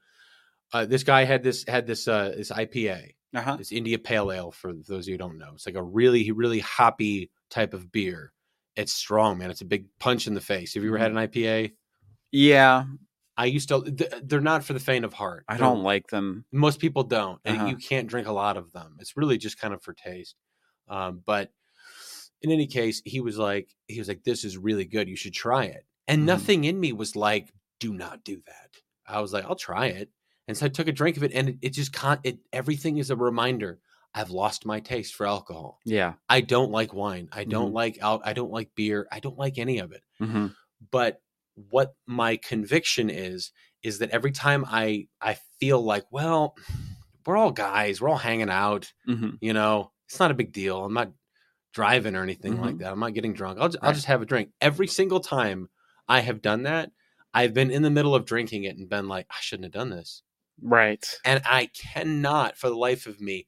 uh, this guy had this had this uh, this IPA, uh-huh. this India Pale Ale. For those of you who don't know, it's like a really really hoppy type of beer. It's strong, man. It's a big punch in the face. Have you ever had an IPA? Yeah, I used to. th- They're not for the faint of heart. I They're- don't like them. Most people don't, and Uh-huh. you can't drink a lot of them. It's really just kind of for taste. Um, but in any case, he was like, he was like, "This is really good. You should try it." And Mhm. nothing in me was like, "Do not do that." I was like, "I'll try it," and so I took a drink of it, and it, it just can't. It everything is a reminder. I've lost my taste for alcohol. Yeah. I don't like wine. I don't Mhm. like out. I don't like beer. I don't like any of it hmm but what my conviction is is that every time i i feel like well we're all guys we're all hanging out hmm you know it's not a big deal i'm not driving or anything like Mhm. that i'm not getting drunk i'll, ju- I'll just have a drink every single time i have done that i've been in the middle of drinking it and been like i shouldn't have done this Right. and i cannot for the life of me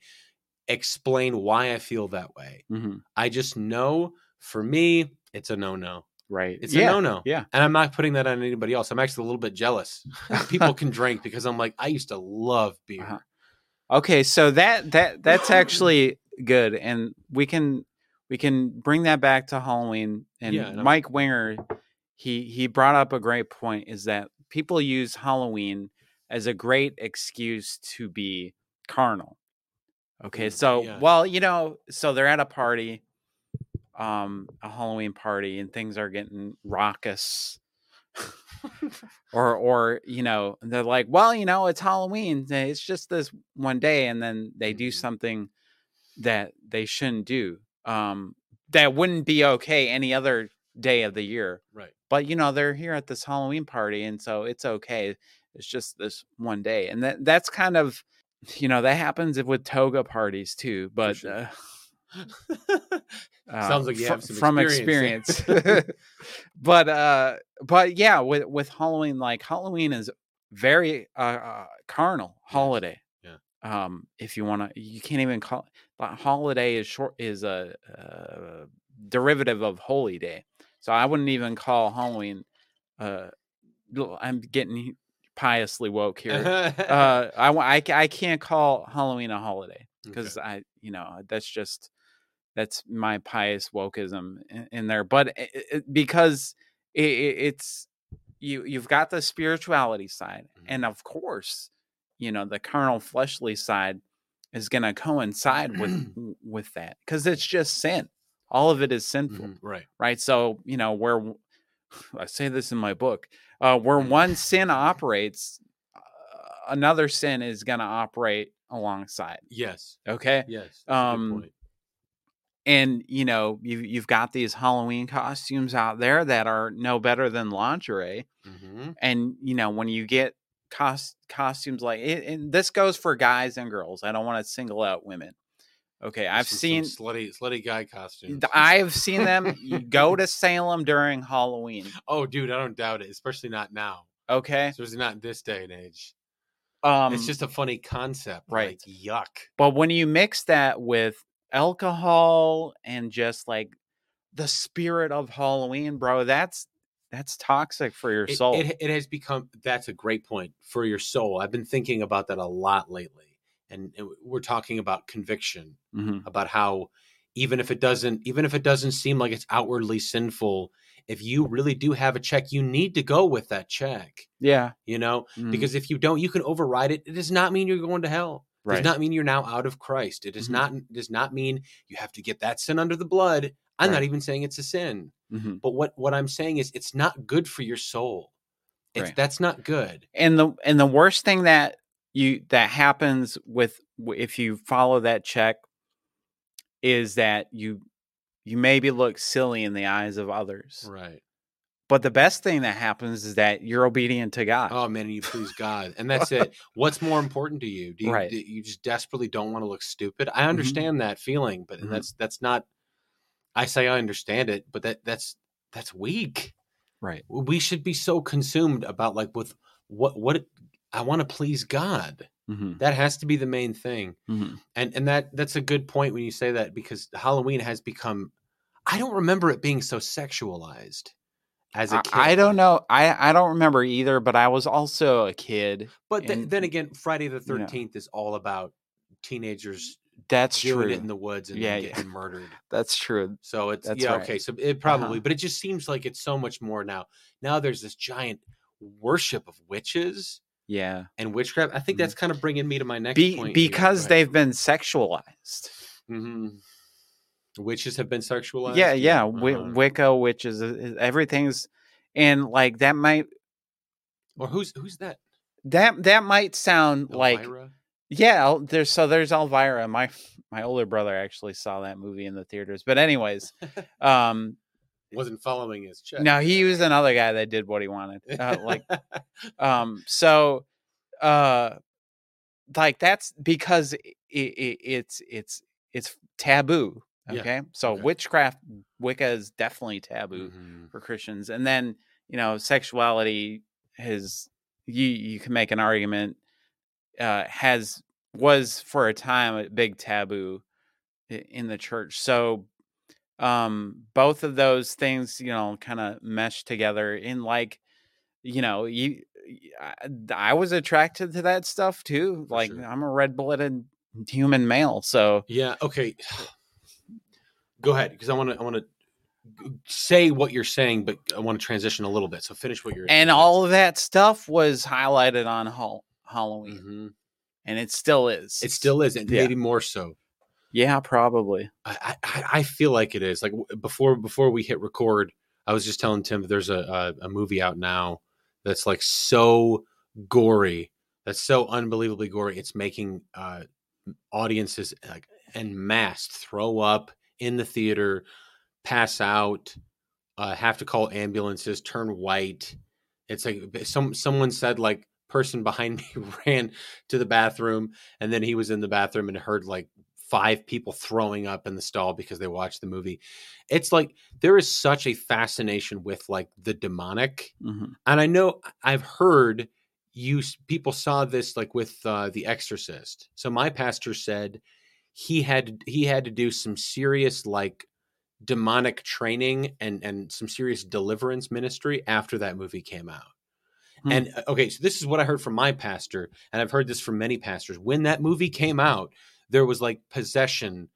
explain why i feel that way hmm i just know for me it's a no-no Right. it's yeah. a no-no Yeah. and I'm not putting that on anybody else. I'm actually a little bit jealous. People can drink because I'm like, I used to love beer. Uh-huh. Okay, so that that that's actually good, and we can we can bring that back to Halloween. And Yeah, and I'm- Mike Winger, he he brought up a great point: is that people use Halloween as a great excuse to be carnal. Okay, Mm, so yeah. well, you know, so they're at a party, um, a Halloween party, and things are getting raucous or or you know they're like well you know it's halloween eh, it's just this one day and then they do Mhm. something that they shouldn't do um that wouldn't be okay any other day of the year right. but you know they're here at this halloween party and so it's okay it's just this one day and that that's kind of you know that happens with toga parties too but sure. uh, uh, Sounds like you have some from experience experience. but uh, but yeah, with with Halloween, like Halloween is very uh, uh carnal holiday. Yeah. Um, if you want to, you can't even call but holiday is short is a, uh derivative of holy day. So I wouldn't even call Halloween. Uh, I'm getting piously woke here. uh, I, I I can't call Halloween a holiday because I, you know, that's just that's my pious wokeism in, in there. But it, it, because it, it, it's you, you've got the spirituality side, Mhm. and of course, you know, the carnal, fleshly side is going to coincide with with that because it's just sin. All of it is sinful, Mhm, right. right? So you know where I say this in my book, uh, where one sin operates, uh, another sin is going to operate alongside. Yes. Okay, Yes. Um, and you know you you've got these Halloween costumes out there that are no better than lingerie, Mhm. and you know when you get cost costumes like it, and this goes for guys and girls. I don't want to single out women. Okay, I've Some- seen slutty slutty guy costumes. I've seen them. Go to Salem during Halloween. Oh, dude, I don't doubt it. Especially not now. Okay, Especially not in this day and age. um, it's just a funny concept. right. Like, yuck. But when you mix that with alcohol and just like the spirit of Halloween, bro, that's that's toxic for your It, soul. it, it has become. That's a great point for your soul. I've been thinking about that a lot lately, and, and we're talking about conviction. Mhm. about how even if it doesn't even if it doesn't seem like it's outwardly sinful if you really do have a check you need to go with that check Yeah, you know mhm, because if you don't you can override it it does not mean you're going to hell it right. does not mean you're now out of christ it does Mhm. not does not mean you have to get that sin under the blood i'm not even saying it's a sin Mhm. but what what i'm saying is it's not good for your soul it's Right. that's not good And the and the worst thing that you that happens with if you follow that check is that you you maybe look silly in the eyes of others. Right. But the best thing that happens is that you're obedient to God. Oh man, and you please God, and that's it. What's more important to you? Do you, Right. do you just desperately don't want to look stupid? I Mhm. understand that feeling, but Mhm. that's that's not. I say I understand it, but that that's that's weak. Right. We should be so consumed about like with what what I want to please God. hmm That has to be the main thing. hmm and and that that's a good point when you say that because Halloween has become. I don't remember it being so sexualized as a I, kid. I don't know. I I don't remember either, but I was also a kid. But and- then again, Friday the you know. Thirteenth is all about teenagers That's doing true. it in the woods and Yeah, then yeah. getting murdered. That's true. So it's That's yeah right. okay. So it probably, Uh-huh. but it just seems like it's so much more now. Now there's this giant worship of witches Yeah. and witchcraft. I think Mhm. that's kind of bringing me to my next Be, point. because they've been sexualized. hmm witches have been sexualized. Yeah, yeah. Uh-huh. Wicca, witches, everything's, and like that might or who's who's that? that that might sound like Elvira? Yeah. There's so there's Elvira. My my older brother actually saw that movie in the theaters. But anyways, um, wasn't following his check. no, he was another guy that did what he wanted. Uh, like um so uh like that's because it, it, it's it's it's taboo Yeah, okay so okay. witchcraft wicca is definitely taboo Mhm. for christians and then you know sexuality has you you can make an argument uh has was for a time a big taboo in the church so um both of those things you know kind of mesh together in like you know you I, I was attracted to that stuff too For like sure. i'm a red-blooded human male so Yeah. Okay. Go ahead, because I want to. I want to say what you're saying, but I want to transition a little bit. So finish what you're. and all of that stuff was highlighted on Hall- halloween hmm and it still is It still is, and Yeah. maybe more so. yeah probably I, I I feel like it is. Like before before we hit record, I was just telling Tim there's a, a a movie out now that's like so gory, that's so unbelievably gory. It's making uh audiences like en masse throw up in the theater, pass out, uh, have to call ambulances, turn white. It's like some someone said like person behind me ran to the bathroom and then he was in the bathroom and heard like five people throwing up in the stall because they watched the movie. It's like there is such a fascination with like the demonic. Mhm. And I know I've heard you people saw this like with uh, The Exorcist. So my pastor said he had he had to do some serious like demonic training and and some serious deliverance ministry after that movie came out. Hmm. And uh, okay, so this is what I heard from my pastor, and I've heard this from many pastors. When that movie came out, there was like possession,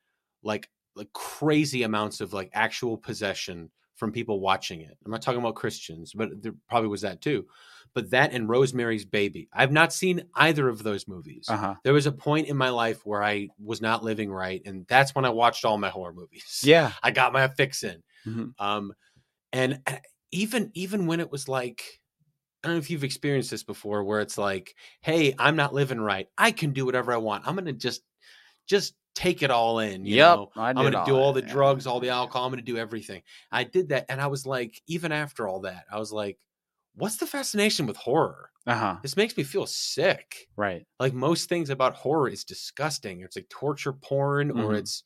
like like crazy amounts of like actual possession from people watching it. I'm not talking about Christians, but there probably was that too. But that and Rosemary's Baby. I've not seen either of those movies. uh-huh There was a point in my life where I was not living right, and that's when I watched all my horror movies. yeah I got my fix in. Mhm. Um, and uh, even even when it was like, I don't know if you've experienced this before, where it's like, hey, I'm not living right. I can do whatever I want. I'm gonna just just take it all in. You yep know? I I'm gonna do all the yeah. drugs, all the alcohol. I'm gonna do everything. I did that, and I was like, even after all that, I was like, what's the fascination with horror? uh-huh This makes me feel sick right like most things about horror is disgusting. It's like torture porn or Mhm. it's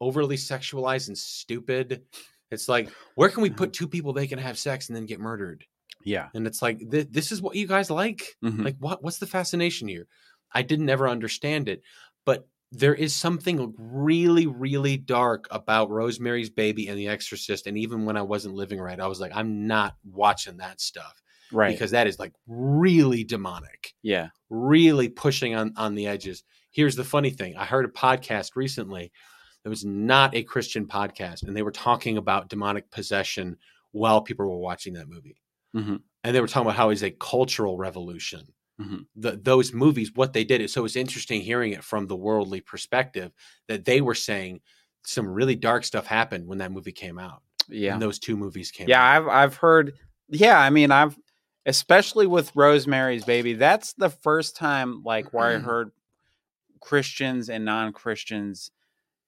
overly sexualized and stupid. It's like, where can we Mm-hmm. put two people they can have sex and then get murdered? Yeah And it's like, th- this is what you guys like? Mhm. Like, what? What's the fascination here? I didn't ever understand it, but there is something really, really dark about Rosemary's Baby and The Exorcist. And even when I wasn't living right, I was like, I'm not watching that stuff right because that is like really demonic yeah really pushing on on the edges. Here's the funny thing: I heard a podcast recently. It was not a Christian podcast, and they were talking about demonic possession while people were watching that movie. Mhm. And they were talking about how it's a cultural revolution. Mhm. The, those movies, what they did is so it's interesting hearing it from the worldly perspective that they were saying some really dark stuff happened when that movie came out. yeah And those two movies came yeah out. i've i've heard yeah i mean i've especially with rosemary's baby that's the first time like where i heard christians and non-christians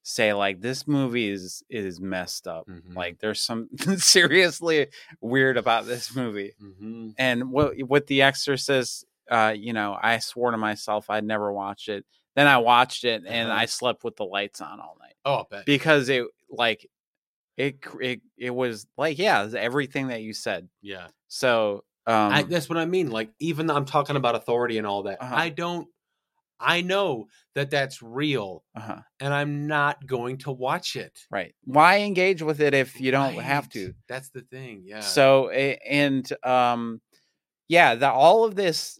say like this movie is is messed up. Mhm. Like there's some seriously weird about this movie. Mhm. And what what The Exorcist, uh, you know, I swore to myself I'd never watch it. Then I watched it and Uh-huh. I slept with the lights on all night Oh, I bet. because it like it it it was like yeah, was everything that you said. yeah. So um I, that's what I mean. Like, even though I'm talking about authority and all that, Uh-huh. I don't. I know that that's real, uh-huh, and I'm not going to watch it. right. Why engage with it if you don't have to? That's the thing. Yeah. So and um yeah, the all of this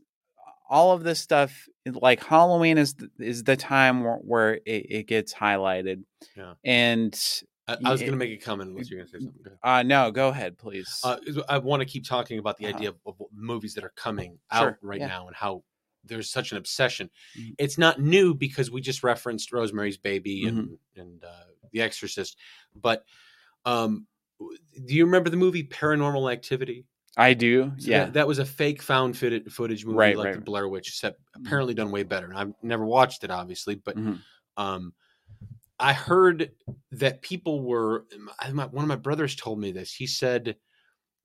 all of this stuff like Halloween is is the time where, where it, it gets highlighted. Yeah. And I, I was going to make a comment. Unless you're going to say something. Go uh no, go ahead please. Uh, I want to keep talking about the Uh-huh. idea of, of movies that are coming out Sure, right yeah. now and how there's such an obsession. Mhm. It's not new because we just referenced Rosemary's Baby and Mm-hmm. and uh, The Exorcist, but um, do you remember the movie Paranormal Activity? I do. So yeah. that, that was a fake found footage, movie Right, like right, the. Blair Witch, except apparently done way better. And I've never watched it, obviously, but Mhm. um, I heard that people were. I- my- One of my brothers told me this. He said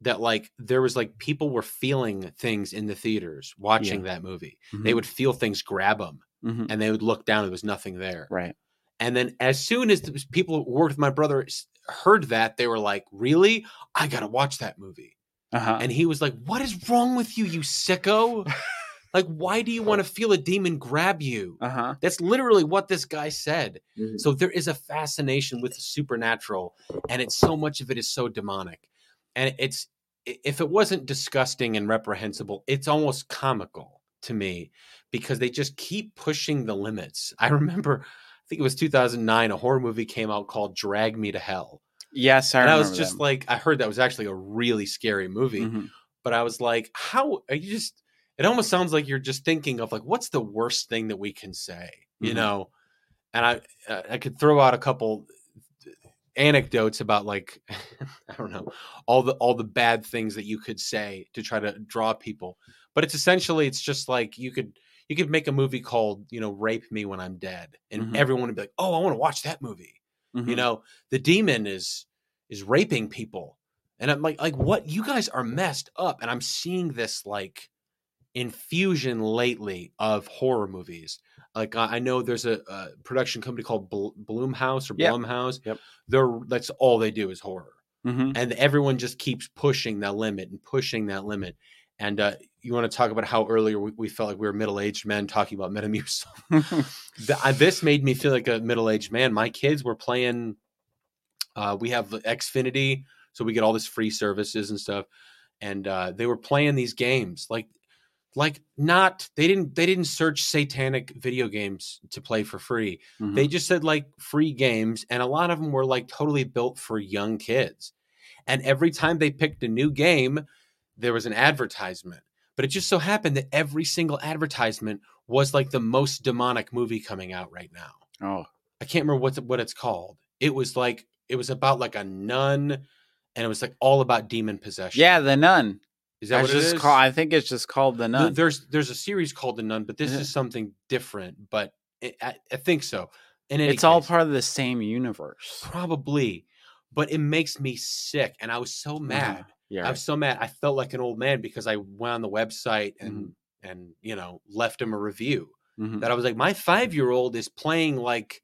that like there was like people were feeling things in the theaters watching that movie. They Mhm. would feel things grab them, Mhm. and they would look down. There was nothing there. Right. And then as soon as the people who worked with my brother heard that, they were like, "Really? I gotta watch that movie." Uh-huh. And he was like, What is wrong with you, you sicko? like, why do you want to feel a demon grab you? uh-huh. That's literally what this guy said. Mhm. So there is a fascination with the supernatural, and it's so much of it is so demonic. And it's if it wasn't disgusting and reprehensible, it's almost comical to me because they just keep pushing the limits. I remember, I think it was 2009, a horror movie came out called Drag Me to Hell. Yes, I and I was just that. like, I heard that was actually a really scary movie Mhm. but I was like, how are you just it almost sounds like you're just thinking of like what's the worst thing that we can say, you Mhm. know? And I uh, I could throw out a couple anecdotes about like I don't know, all the all the bad things that you could say to try to draw people. But it's essentially it's just like you could you could make a movie called, you know, Rape Me When I'm Dead and Mhm. everyone would be like, "Oh, I want to watch that movie." you Mhm. know the demon is is raping people and i'm like like what you guys are messed up and i'm seeing this like infusion lately of horror movies like i know there's a, a production company called Bl- bloomhouse or Yep. blumhouse Yep. they're that's all they do is horror Mhm. and everyone just keeps pushing that limit and pushing that limit and uh, you want to talk about how earlier we, we felt like we were middle-aged men talking about metamucil this made me feel like a middle-aged man. My kids were playing. Uh, we have Xfinity, so we get all this free services and stuff, and uh, they were playing these games like, like not they didn't they didn't search satanic video games to play for free. Mhm. They just said like free games, and a lot of them were like totally built for young kids. And every time they picked a new game, there was an advertisement. But it just so happened that every single advertisement was like the most demonic movie coming out right now. oh. I can't remember what what it's called. It was like it was about like a nun, and it was like all about demon possession. Yeah, the nun. Is that That's what it just is? called I think it's just called the nun. There's there's a series called The Nun, but this Is something different. But it, I, I think so. And It's all part of the same universe. probably, but it makes me sick, and I was so mad. Uh-huh. Yeah. I was so mad. I felt like an old man because I went on the website and Mm-hmm. and you know left him a review Mhm. that I was like, my five year old is playing like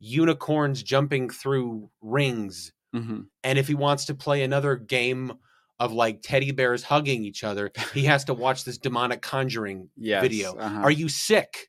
unicorns jumping through rings, Mhm. and if he wants to play another game of like teddy bears hugging each other, he has to watch this demonic conjuring Yes, video. uh-huh. Are you sick?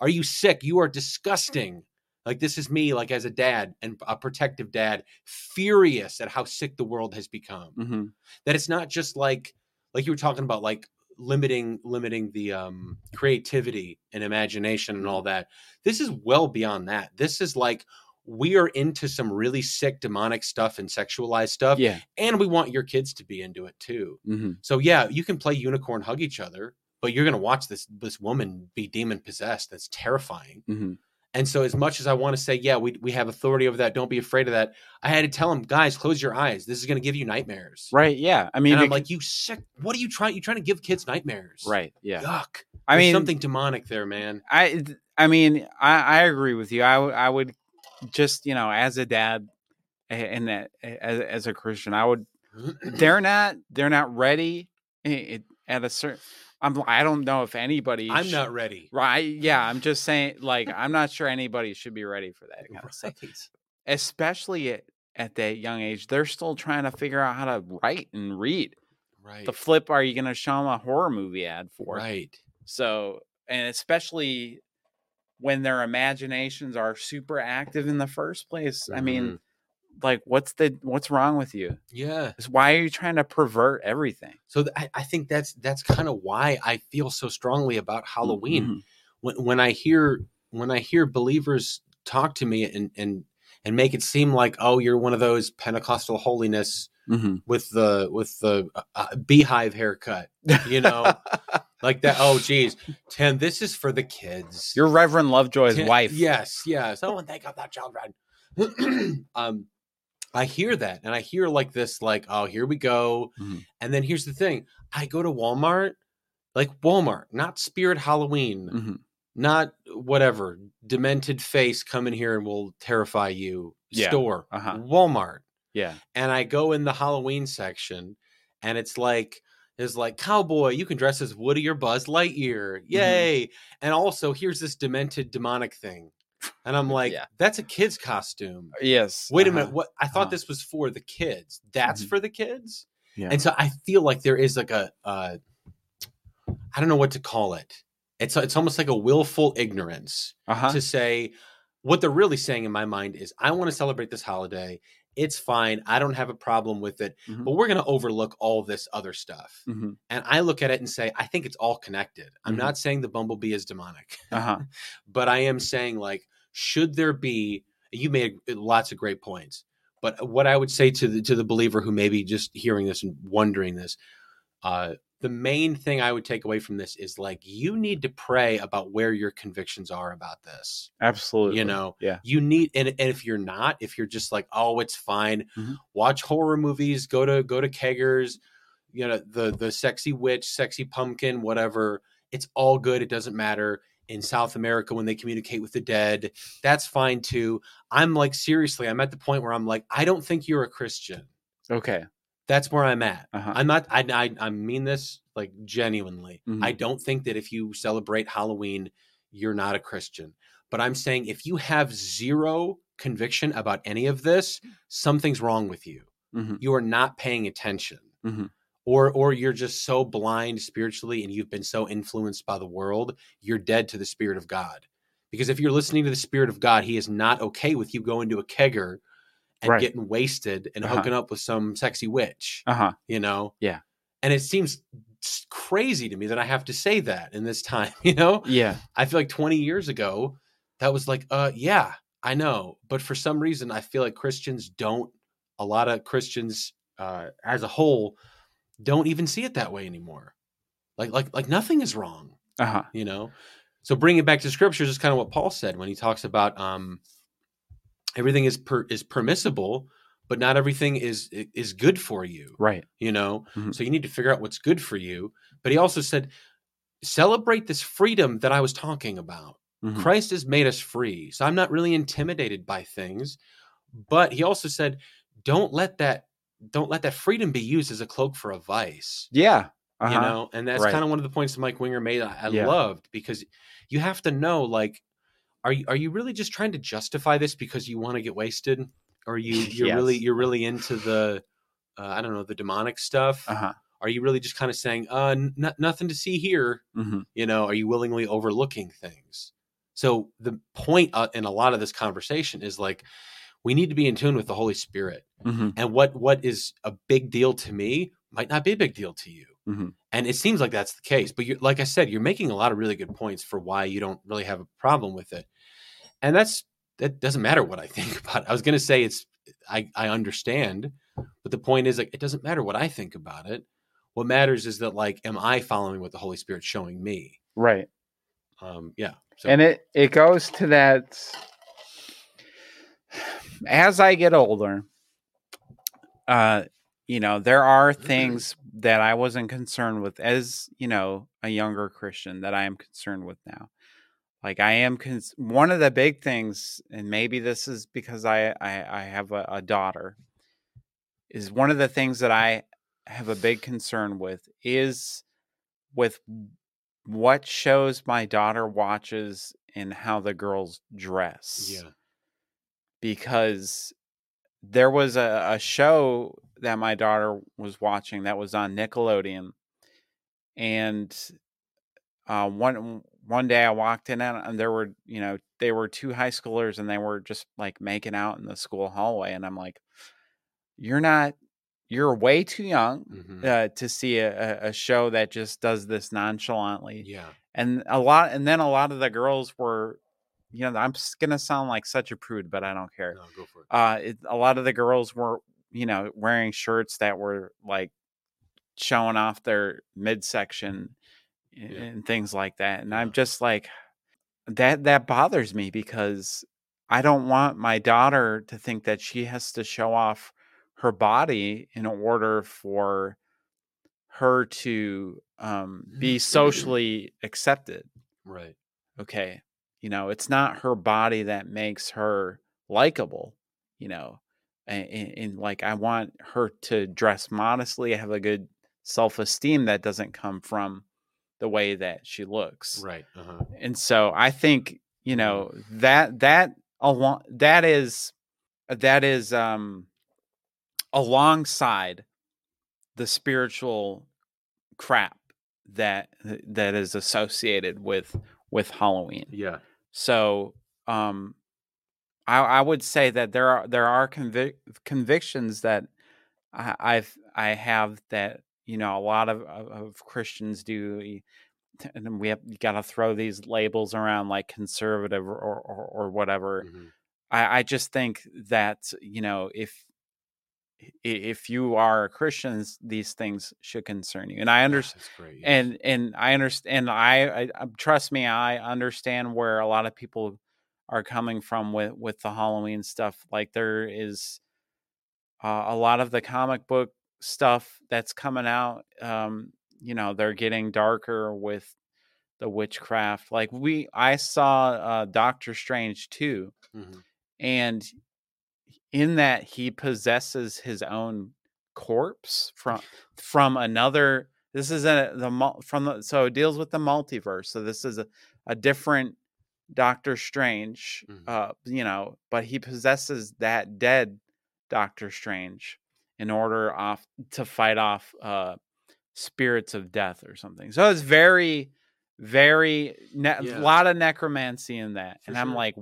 Are you sick? You are disgusting. Like this is me, like as a dad and a protective dad, furious at how sick the world has become Mhm. that it's not just like like you were talking about like limiting limiting the um creativity and imagination and all that this is well beyond that this is like we are into some really sick demonic stuff and sexualized stuff Yeah. and we want your kids to be into it too Mhm. so yeah you can play unicorn hug each other but you're going to watch this this woman be demon possessed that's terrifying Mhm. and so, as much as I want to say, yeah, we, we have authority over that, don't be afraid of that, I had to tell him, guys, close your eyes. This is going to give you nightmares. Right. Yeah. I mean, I'm like, you sick. What are you trying? You trying to give kids nightmares? right. Yeah. Yuck. I There's mean, something demonic there, man. I, I mean, I, I agree with you. I, I would, just you know, as a dad and a- as, as a Christian, I would. They're not. They're not ready at a certain. I'm. I don't know if anybody. I'm sh- not ready. Right. Yeah. I'm just saying. Like, I'm not sure anybody should be ready for that kind of stuff, especially at, at that young age. They're still trying to figure out how to write and read. Right. The flip are you going to show them a horror movie ad for? right. So, and especially when their imaginations are super active in the first place. I mean, Mhm. like, what's the what's wrong with you? Yeah. Why are you trying to pervert everything? So th- I, I think that's that's kind of why I feel so strongly about Halloween. Mhm. When when I hear when I hear believers talk to me and and and make it seem like oh you're one of those Pentecostal holiness Mhm. with the with the uh, uh, beehive haircut, you know, like that. Oh geez, Tim, this is for the kids. You're Reverend Lovejoy's Tim- wife. Yes, yes. Oh, and they got that children. um, I hear that, and I hear like this, like, oh, here we go. Mhm. And then here's the thing: I go to Walmart, like Walmart, not Spirit Halloween, Mhm. not whatever demented face come in here and will terrify you. Yeah, Store, uh-huh. Walmart, Yeah. and I go in the Halloween section, and it's like. Is like cowboy, you can dress as Woody or Buzz Lightyear, Mm-hmm. yay! And also, here's this demented demonic thing, and I'm like, Yeah. that's a kid's costume. Yes. Wait a uh-huh. minute, what? I thought uh-huh. this was for the kids. That's Mhm. for the kids, Yeah. and so I feel like there is like a, uh, I don't know what to call it. It's it's almost like a willful ignorance Uh-huh. to say what they're really saying in my mind is I want to celebrate this holiday. It's fine. I don't have a problem with it, Mhm. but we're going to overlook all this other stuff. Mhm. And I look at it and say, I think it's all connected. I'm Mhm. not saying the bumblebee is demonic, Uh-huh. but I am saying, like, should there be? You made lots of great points, but what I would say to the to the believer who may be just hearing this and wondering this, uh, the main thing I would take away from this is like you need to pray about where your convictions are about this. Absolutely. You know, Yeah. you need and, and if you're not if you're just like oh it's fine Mhm. watch horror movies go to go to keggers you know the the sexy witch sexy pumpkin whatever it's all good it doesn't matter in south america when they communicate with the dead that's fine too i'm like seriously i'm at the point where i'm like i don't think you're a christian Okay. That's where i'm at Uh-huh. i'm not i i, I mean this like genuinely Mhm. i don't think that if you celebrate halloween you're not a christian but i'm saying if you have zero conviction about any of this something's wrong with you Mhm. you are not paying attention Mhm. or or you're just so blind spiritually and you've been so influenced by the world you're dead to the spirit of god because if you're listening to the spirit of god he is not okay with you going to a kegger and Right. getting wasted and Uh-huh. hooking up with some sexy witch Uh-huh. you know Yeah. and it seems crazy to me that i have to say that in this time you know Yeah. i feel like 20 years ago that was like uh yeah i know but for some reason i feel like christians don't a lot of christians uh as a whole don't even see it that way anymore like like like nothing is wrong Uh-huh. you know so bringing it back to scriptures is kind of what paul said when he talks about um everything is per, is permissible but not everything is is good for you Right. you know Mhm. so you need to figure out what's good for you but he also said celebrate this freedom that i was talking about Mhm. christ has made us free so i'm not really intimidated by things but he also said don't let that don't let that freedom be used as a cloak for a vice Yeah. Uh-huh. you know and that's Right. kind of one of the points that mike winger made i, I Yeah. loved because you have to know like are you are you really just trying to justify this because you want to get wasted or you you're really you're really into the uh, i don't know the demonic stuff Uh-huh. are you really just kind of saying uh n- nothing to see here Mhm. you know are you willingly overlooking things so the point uh, in a lot of this conversation is like we need to be in tune with the holy spirit Mhm. and what what is a big deal to me might not be a big deal to you Mhm. and it seems like that's the case but like i said you're making a lot of really good points for why you don't really have a problem with it and that's that doesn't matter what i think about it. I was going to say it's i i understand but the point is like it doesn't matter what i think about it. What matters is that like am i following what the holy spirit's showing me? Right. um yeah so. And it it goes to that as i get older uh you know there are things that i wasn't concerned with as you know a younger christian that i am concerned with now like I am cons- one of the big things, and maybe this is because I I, I have a, a daughter. Is one of the things that I have a big concern with is with what shows my daughter watches and how the girls dress. Yeah. Because there was a, a show that my daughter was watching that was on Nickelodeon. And uh, one one day I walked in and there were, you know, they were two high schoolers and they were just like making out in the school hallway. And I'm like, you're not you're way too young Mhm. uh, to see a, a- show that just does this nonchalantly. Yeah. And a lot, and then a lot of the girls were, you know, I'm s- gonna sound like such a prude, but I don't care. No, go for it. Uh, it, a lot of the girls were, you know, wearing shirts that were like showing off their midsection and, Yeah. and things like that. And I'm just like, that that bothers me because I don't want my daughter to think that she has to show off her body in order for her to um, be socially accepted. Right. Okay. You know, it's not her body that makes her likable, you know, and, and like I want her to dress modestly, have a good self esteem that doesn't come from the way that she looks Right. Uh-huh. and so I think you know that that along that is that is um alongside the spiritual crap that that is associated with with Halloween. Yeah. So um I I would say that there are there are convic- convictions that I, I've I have that you know a lot of of, of Christians do and we have got to throw these labels around like conservative or or, or whatever. Mhm. I, I just think that you know if if you are Christians, these things should concern you, and I understand. Great. yes. And and I understand. I, I I- trust me. I understand where a lot of people are coming from with with the Halloween stuff. Like there is uh, a lot of the comic book stuff that's coming out. Um, you know, they're getting darker with the witchcraft. Like we, I saw uh, Doctor Strange too, Mhm. and in that he possesses his own corpse from from another this is a the mul- from the so it deals with the multiverse so this is a, a different doctor strange Mhm. uh you know but he possesses that dead doctor strange in order off to fight off uh spirits of death or something so it's very very ne- a Yeah. lot of necromancy in that For and i'm like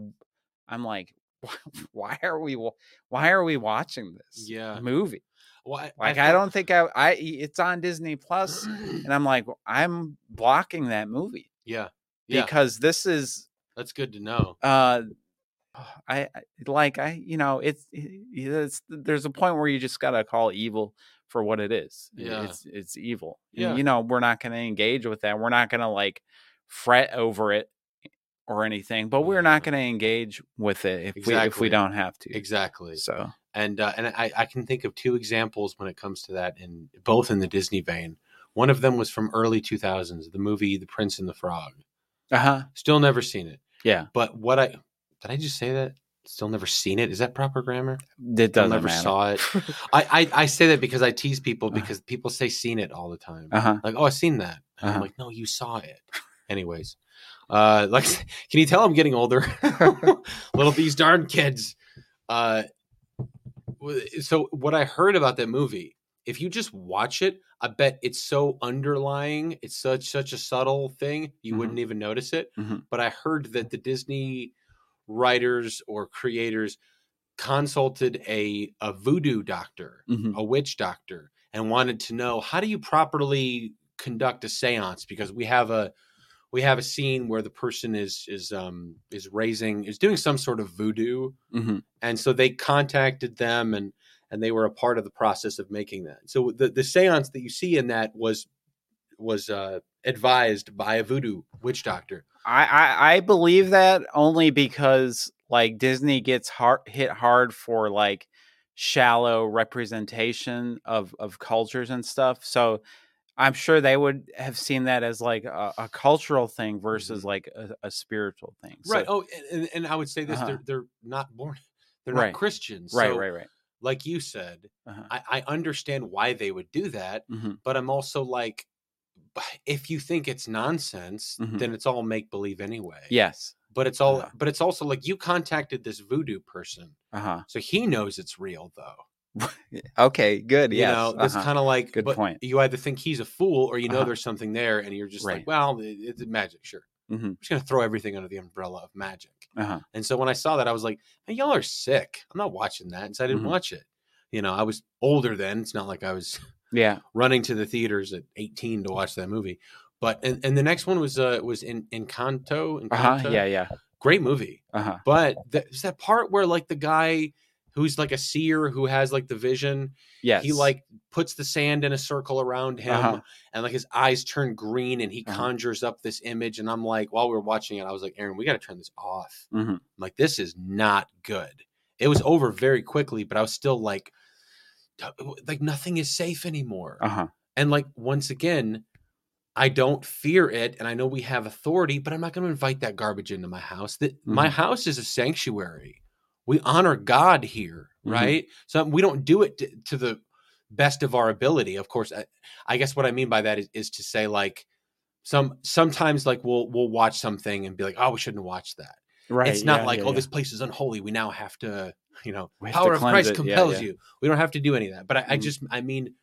i'm like why are we why are we watching this Yeah. movie Well, I, like I, felt- don't think I, I it's on Disney Plus and I'm like I'm blocking that movie yeah. Yeah. because this is That's good to know. uh I I- like I you know it's it's there's a point where you just got to call evil for what it is. Yeah. It's it's evil. And, Yeah. you know, we're not going to engage with that. We're not going to like fret over it or anything, but we're not going to engage with it if we if we don't have to. Exactly. So, and uh, and I, I can think of two examples when it comes to that in both in the Disney vein. One of them was from early 2000s, the movie The Prince and the Frog. uh-huh. Still never seen it. Yeah. But what I did I just say that? Still never seen it. Is that proper grammar? It doesn't never matter. saw it. I, I I say that because I tease people Uh-huh. because people say seen it all the time. uh-huh. Like, oh, I've seen that. Uh-huh. I'm like, no, you saw it. Anyways, uh, like, can you tell I'm getting older? Little these darn kids. Uh, so what I heard about that movie, if you just watch it, I bet it's so underlying. It's such such a subtle thing you Mhm. wouldn't even notice it. Mhm. But I heard that the Disney writers or creators consulted a a voodoo doctor Mhm. a witch doctor and wanted to know how do you properly conduct a séance because we have a we have a scene where the person is is um is raising is doing some sort of voodoo Mhm. and so they contacted them and and they were a part of the process of making that so the the séance that you see in that was was uh advised by a voodoo witch doctor I, I I believe that only because like Disney gets hard hit hard for like shallow representation of of cultures and stuff. So I'm sure they would have seen that as like a, a cultural thing versus like a, a spiritual thing. So- Mm-hmm. right. Oh, and, and I would say this: Uh-huh. they're they're not born, they're Right. not Christians. right, So, right, right. Like you said, Uh-huh. I, I understand why they would do that, hmm but I'm also like, "But if you think it's nonsense, Mhm. then it's all make believe anyway. Yes. But it's all, Uh-huh. but it's also like you contacted this voodoo person, Uh huh. so he knows it's real, though. Okay. Good. You Yes. know, it's uh-huh. kind of like, Good point. You either think he's a fool or you know Uh-huh. there's something there, and you're just Right. like, well, it- it's magic, sure. Mhm. I'm just gonna throw everything under the umbrella of magic. Uh huh. And so when I saw that, I was like, hey, y'all are sick. I'm not watching that. And so I didn't Mhm. watch it. You know, I was older then. It's not like I was Yeah. running to the theaters at 18 to watch that movie. But and, and the next one was uh was in Encanto. Uh huh. Encanto. Yeah. Yeah. Great movie. Uh huh. But there's that part where like the guy who's like a seer who has like the vision, Yes. he like puts the sand in a circle around him Uh-huh. and like his eyes turn green and he Uh-huh. conjures up this image. And I'm like, while we were watching it, I was like, Aaron, we got to turn this off. Mhm. I'm like, this is not good. It was over very quickly, but I was still like, like nothing is safe anymore. Uh huh. And like once again, I don't fear it, and I know we have authority, but I'm not going to invite that garbage into my house. That my Mhm. house is a sanctuary. We honor God here, Mhm. right? So we don't do it to, to the best of our ability. Of course, I, I guess what I mean by that is, is to say like some sometimes like we'll we'll watch something and be like, oh, we shouldn't watch that. Right. it's not yeah, like, yeah, oh, yeah. this place is unholy. We now have to, you know, We have to power of Christ it. Compels you. We don't have to do any of that. But I, I Mhm. just, I mean,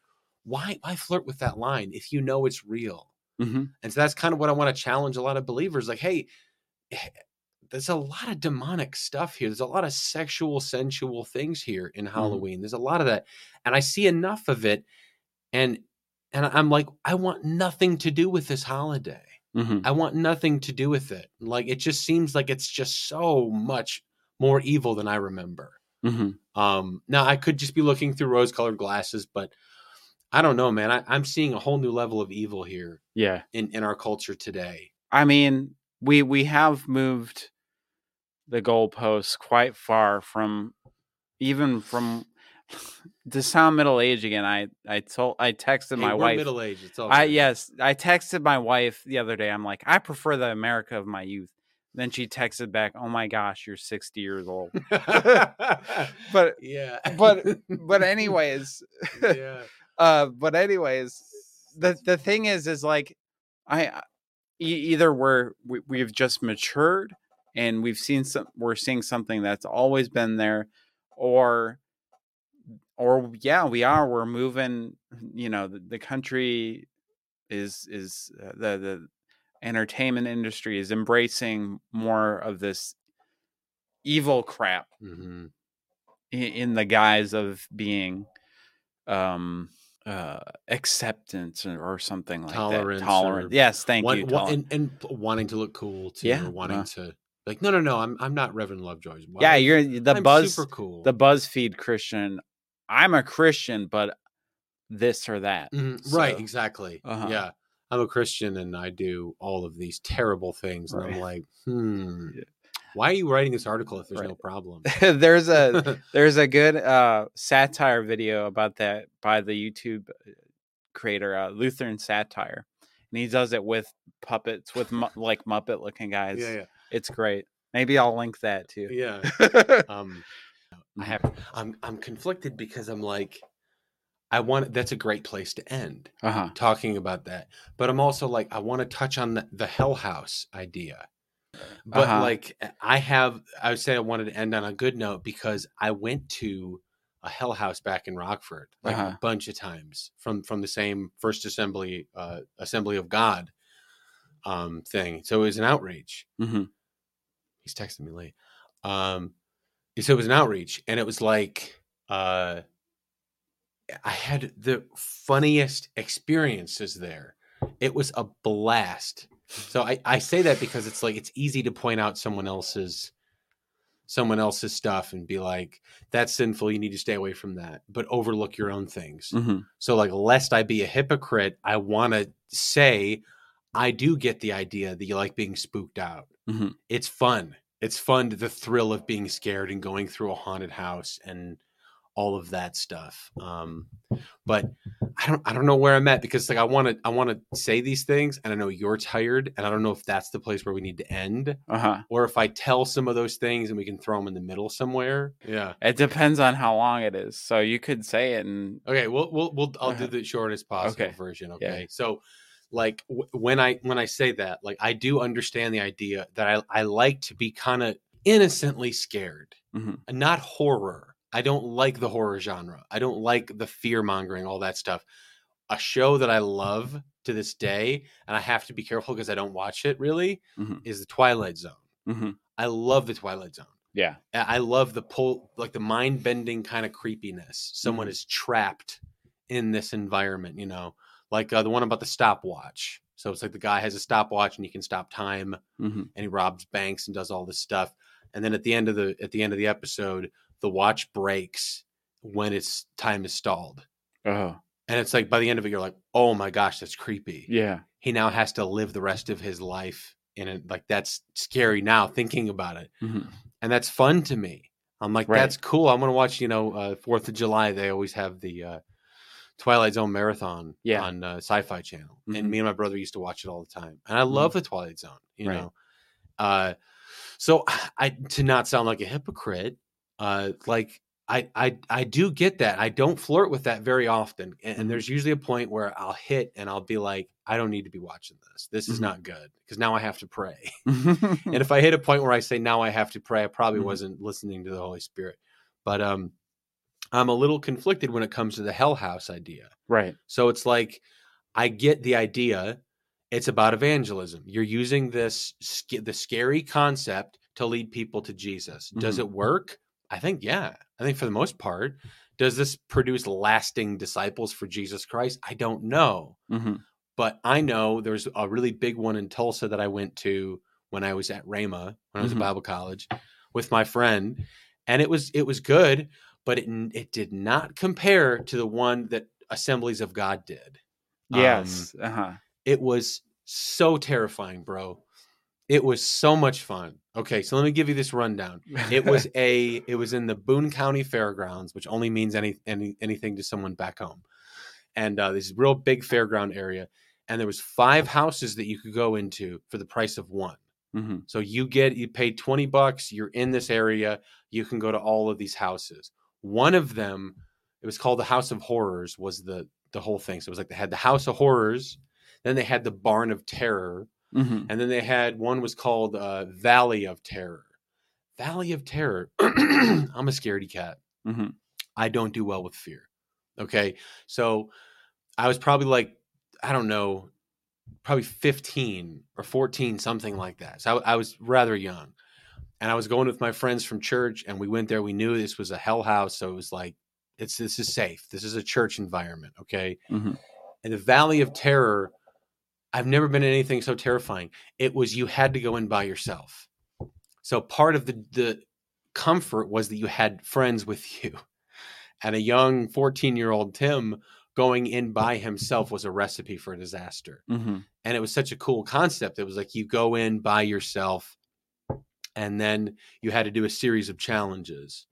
why, why flirt with that line if you know it's real? Mhm. And so that's kind of what I want to challenge a lot of believers. Like, hey, eh, there's a lot of demonic stuff here. There's a lot of sexual, sensual things here in Mm-hmm. Halloween. There's a lot of that, and I see enough of it, and and I'm like, I want nothing to do with this holiday. Mhm. I want nothing to do with it. Like it just seems like it's just so much more evil than I remember. Mhm. Um, now I could just be looking through rose-colored glasses, but I don't know, man. I, I'm seeing a whole new level of evil here Yeah. in in our culture today. I mean, we we have moved the goalposts quite far from even from to sound middle aged again. I I told I texted Hey, my wife. middle aged. It's all I good. yes, I texted my wife the other day. I'm like, I prefer the America of my youth. Then she texted back, "Oh my gosh, you're 60 years old." But yeah, but but anyways, yeah, uh but anyways the the thing is is like i either we're we, we've just matured and we've seen some we're seeing something that's always been there or or yeah we are we're moving you know the, the country is is uh, the the entertainment industry is embracing more of this evil crap Mhm. in, in the guise of being um uh acceptance or, or something like Tolerance that tolerant or yes thank Want- you tolerant. and, and wanting to look cool too, Yeah, wanting uh. to like, no, no, no, I'm I'm not Reverend lovejoy's Why- yeah you're the I'm buzz super cool. the buzzfeed christian i'm a christian but this or that Mhm, right, exactly. uh-huh. Yeah, I'm a Christian and I do all of these terrible things, and I'm like, hmm, Yeah. why are you writing this article if there's no problem? there's a there's a good uh satire video about that by the youtube uh, creator uh, lutheran satire and he does it with puppets with mu- like muppet looking guys yeah, yeah, it's great maybe i'll link that too yeah. um i have i'm i'm conflicted because i'm like i want that's a great place to end uh-huh. talking about that. But i'm also like i want to touch on the, the hell house idea. But Uh-huh. like i have i would say i wanted to end on a good note because i went to a hell house back in rockford like Uh-huh. a bunch of times from from the same first assembly uh assembly of god um thing. So it was an outreach hmm he's texting me late. Um, so it was an outreach, and it was like uh, I had the funniest experiences there. It was a blast. So I, I say that because it's like it's easy to point out someone else's someone else's stuff and be like that's sinful you need to stay away from that but overlook your own things hmm so like lest i be a hypocrite i want to say i do get the idea that you like being spooked out Mhm. it's fun it's fun the thrill of being scared and going through a haunted house and all of that stuff. Um, but I don't I don't know where I'm at because like I want to I want to say these things and I know you're tired and I don't know if that's the place where we need to end Uh huh. or if I tell some of those things and we can throw them in the middle somewhere. Yeah. It depends on how long it is. So you could say it and Okay, we'll we'll, we'll I'll do Uh-huh. the shortest possible Okay. version. Yeah. Okay, so like w- when I when I say that, like I do understand the idea that I I like to be kind of innocently scared, Mhm. and not horror. I don't like the horror genre. I don't like the fear mongering, all that stuff. A show that I love to this day, and I have to be careful because I don't watch it really, Mhm. is the Twilight Zone. hmm I love the Twilight Zone. yeah. I love the pull, like the mind bending kind of creepiness. Someone Mhm. is trapped in this environment, you know, like uh, the one about the stopwatch. So it's like the guy has a stopwatch and he can stop time, hmm and he robs banks and does all this stuff. And then at the end of the at the end of the episode, the watch breaks when its time is stalled. Oh And it's like by the end of it, you're like, oh my gosh, that's creepy. yeah. He now has to live the rest of his life in it. Like that's scary now thinking about it hmm and that's fun to me. I'm like, Right. that's cool. I'm gonna watch. You know, uh, Fourth of July. They always have the uh, Twilight Zone marathon Yeah. on uh, Sci-Fi Channel, Mhm. and me and my brother used to watch it all the time. And I love the Twilight Zone. You Right. know, uh, so I to not sound like a hypocrite, uh, like. I, I I do get that. I don't flirt with that very often. And, Mhm. and there's usually a point where I'll hit and I'll be like, I don't need to be watching this. This is Mhm. not good because now I have to pray. Mm-hmm. and if I hit a point where I say now I have to pray, I probably Mhm. wasn't listening to the Holy Spirit. But um, I'm a little conflicted when it comes to the Hell House idea. right. So it's like I get the idea. It's about evangelism. You're using this the scary concept to lead people to Jesus. Does Mhm. it work? I think yeah. I think for the most part. Does this produce lasting disciples for Jesus Christ? I don't know hmm but I know there's a really big one in Tulsa that I went to when I was at Rhema, when I was Mhm. at Bible college with my friend, and it was it was good, but it it did not compare to the one that Assemblies of God did. Um, Yes. uh huh. it was so terrifying, bro. It was so much fun. Okay, so let me give you this rundown. It was a it was in the Boone County Fairgrounds, which only means any, any anything to someone back home. And uh, this real big fairground area, and there was five houses that you could go into for the price of one. hmm So you get you pay 20 bucks, you're in this area, you can go to all of these houses. One of them, it was called the House of Horrors, was the the whole thing. So it was like they had the House of Horrors, then they had the Barn of Terror, hmm and then they had one was called uh, Valley of Terror. Valley of Terror. I'm a scaredy cat. hmm I don't do well with fear. Okay. So I was probably like, I don't know, probably 15 or 14, something like that. So I, I was rather young. And I was going with my friends from church, and we went there. We knew this was a hell house. So it was like, it's this is safe. This is a church environment. Okay. hmm And the Valley of Terror, I've never been in anything so terrifying. It was you had to go in by yourself. So part of the the comfort was that you had friends with you. And a young 14-year-old Tim going in by himself was a recipe for disaster. hmm And it was such a cool concept. It was like you go in by yourself and then you had to do a series of challenges.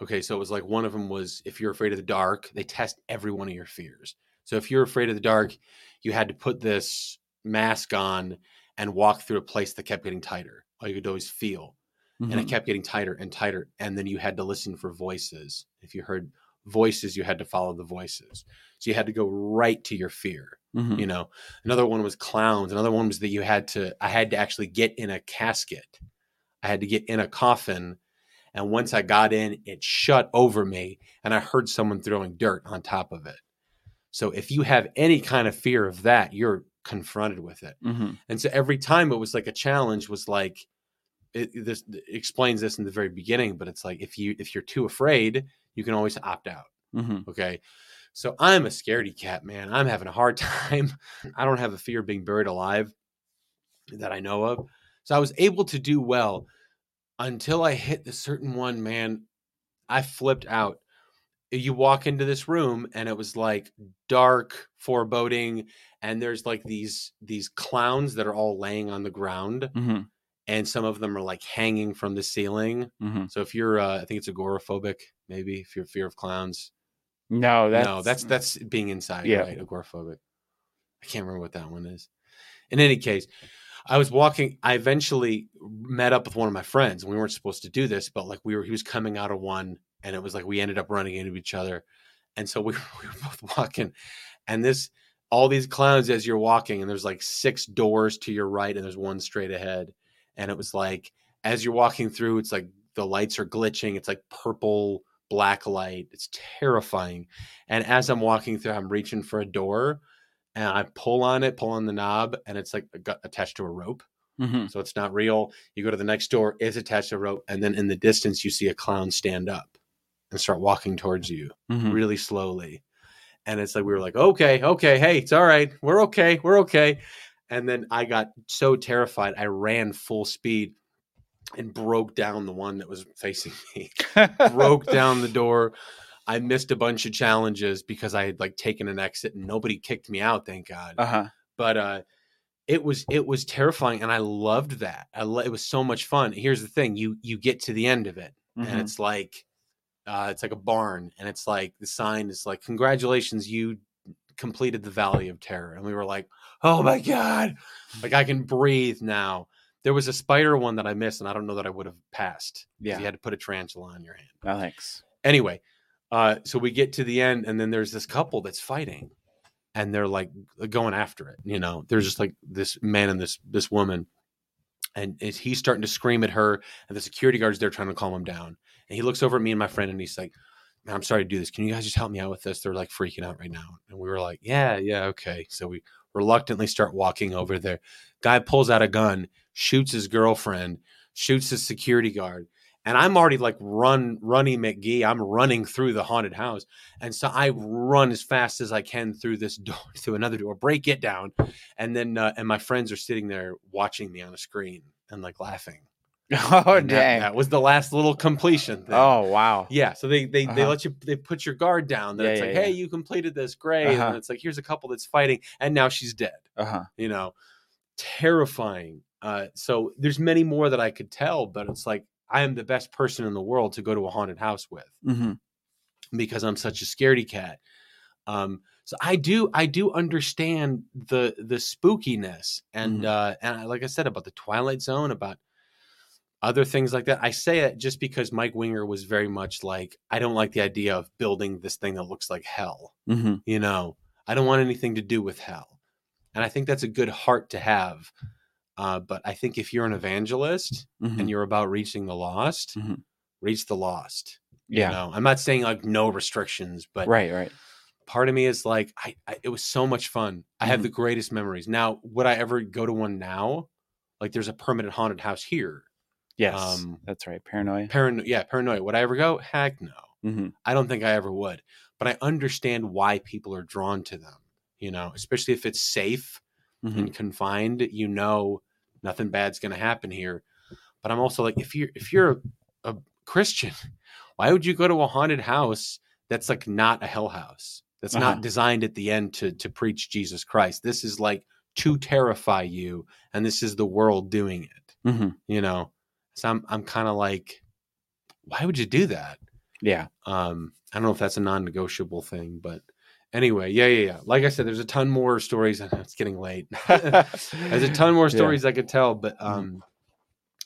Okay, so it was like one of them was if you're afraid of the dark, they test every one of your fears. So if you're afraid of the dark, you had to put this mask on and walk through a place that kept getting tighter. All you could always feel. And it Mhm. kept getting tighter and tighter. And then you had to listen for voices. If you heard voices, you had to follow the voices. So you had to go right to your fear Mhm. you know another one was clowns another one was that you had to i had to actually get in a casket i had to get in a coffin and once i got in it shut over me and i heard someone throwing dirt on top of it so if you have any kind of fear of that you're confronted with it Mhm. and so every time it was like a challenge was like it, this it explains this in the very beginning but it's like if you if you're too afraid you can always opt out Mhm. Okay. So I'm a scaredy cat, man. I'm having a hard time. I don't have a fear of being buried alive that I know of. So I was able to do well until I hit the certain one, man. I flipped out. You walk into this room and it was like dark, foreboding, and there's like these these clowns that are all laying on the ground Mhm. and some of them are like hanging from the ceiling. hmm So if you're, uh, I think it's agoraphobic, maybe if you're fear of clowns. No, that's no, that's that's being inside, Yeah. right? Agoraphobic. I can't remember what that one is. In any case, I was walking. I eventually met up with one of my friends. We weren't supposed to do this, but like we were, he was coming out of one, and it was like we ended up running into each other, and so we, we were both walking, and this all these clowns as you're walking, and there's like six doors to your right, and there's one straight ahead, and it was like as you're walking through, it's like the lights are glitching. It's like purple black light. It's terrifying. And as I'm walking through, I'm reaching for a door and I pull on it, pull on the knob, and it's like got attached to a rope. hmm So it's not real. You go to the next door, it's attached to a rope. And then in the distance, you see a clown stand up and start walking towards you hmm really slowly. And it's like, we were like, okay, okay, hey, it's all right. We're okay. We're okay. And then I got so terrified, I ran full speed and broke down the one that was facing me broke down the door. I missed a bunch of challenges because I had like taken an exit and nobody kicked me out, thank God. Uh huh. But uh it was it was terrifying and I loved that. I lo- it was so much fun. Here's the thing, you you get to the end of it and Mhm. it's like uh it's like a barn and it's like the sign is like congratulations you completed the valley of terror and we were like oh my god like i can breathe now there was a spider one that i missed and i don't know that i would have passed Yeah. you had to put a tarantula on your hand No, thanks. anyway uh so we get to the end and then there's this couple that's fighting and they're like going after it you know? There's just like this man and this this woman and he's starting to scream at her and the security guards there trying to calm him down. And he looks over at me and my friend and he's like man i'm sorry to do this. Can you guys just help me out with this? They're like freaking out right now. And we were like yeah yeah okay. So we reluctantly start walking over there. Guy pulls out a gun shoots his girlfriend shoots his security guard and i'm already like run runny mcgee i'm running through the haunted house and so i run as fast as i can through this door through another door break it down and then uh, and my friends are sitting there watching me on a screen and like laughing Oh And that- dang. that, was the last little completion thing. oh wow. yeah so they they, they Uh-huh. let you they put your guard down then Yeah, it's like yeah. hey you completed this great Uh-huh. and it's like here's a couple that's fighting and now she's dead Uh huh. you know terrifying uh so there's many more that i could tell but it's like i am the best person in the world to go to a haunted house with hmm because i'm such a scaredy cat. Um so i do i do understand the the spookiness and Mhm. uh and I- like i said about the twilight zone about other things like that. I say it just because mike winger was very much like i don't like the idea of building this thing that looks like hell hmm you know? I don't want anything to do with hell. And i think that's a good heart to have uh, but i think if you're an evangelist hmm and you're about reaching the lost Mhm. reach the lost Yeah. you know i'm not saying like no restrictions but Right. Right. part of me is like I, I it was so much fun i have the greatest memories now would i ever go to one now like there's a permanent haunted house here Yes. Um, that's right. Paranoia. paranoia yeah paranoia would i ever go heck no hmm I don't think I ever would, but I understand why people are drawn to them. You know, especially if it's safe hmm and confined. You know, nothing bad's going to happen here. But I'm also like, if you're if you're a, a Christian, why would you go to a haunted house that's like not a hell house? That's Uh-huh. not designed at the end to to preach Jesus Christ. This is like to terrify you, and this is the world doing it. hmm You know, so I'm I'm kind of like, why would you do that? Yeah. Um, I don't know if that's a non-negotiable thing, but anyway, yeah, yeah, yeah. Like I said, there's a ton more stories. It's getting late. there's a ton more Yeah. stories I could tell, but Mhm. um,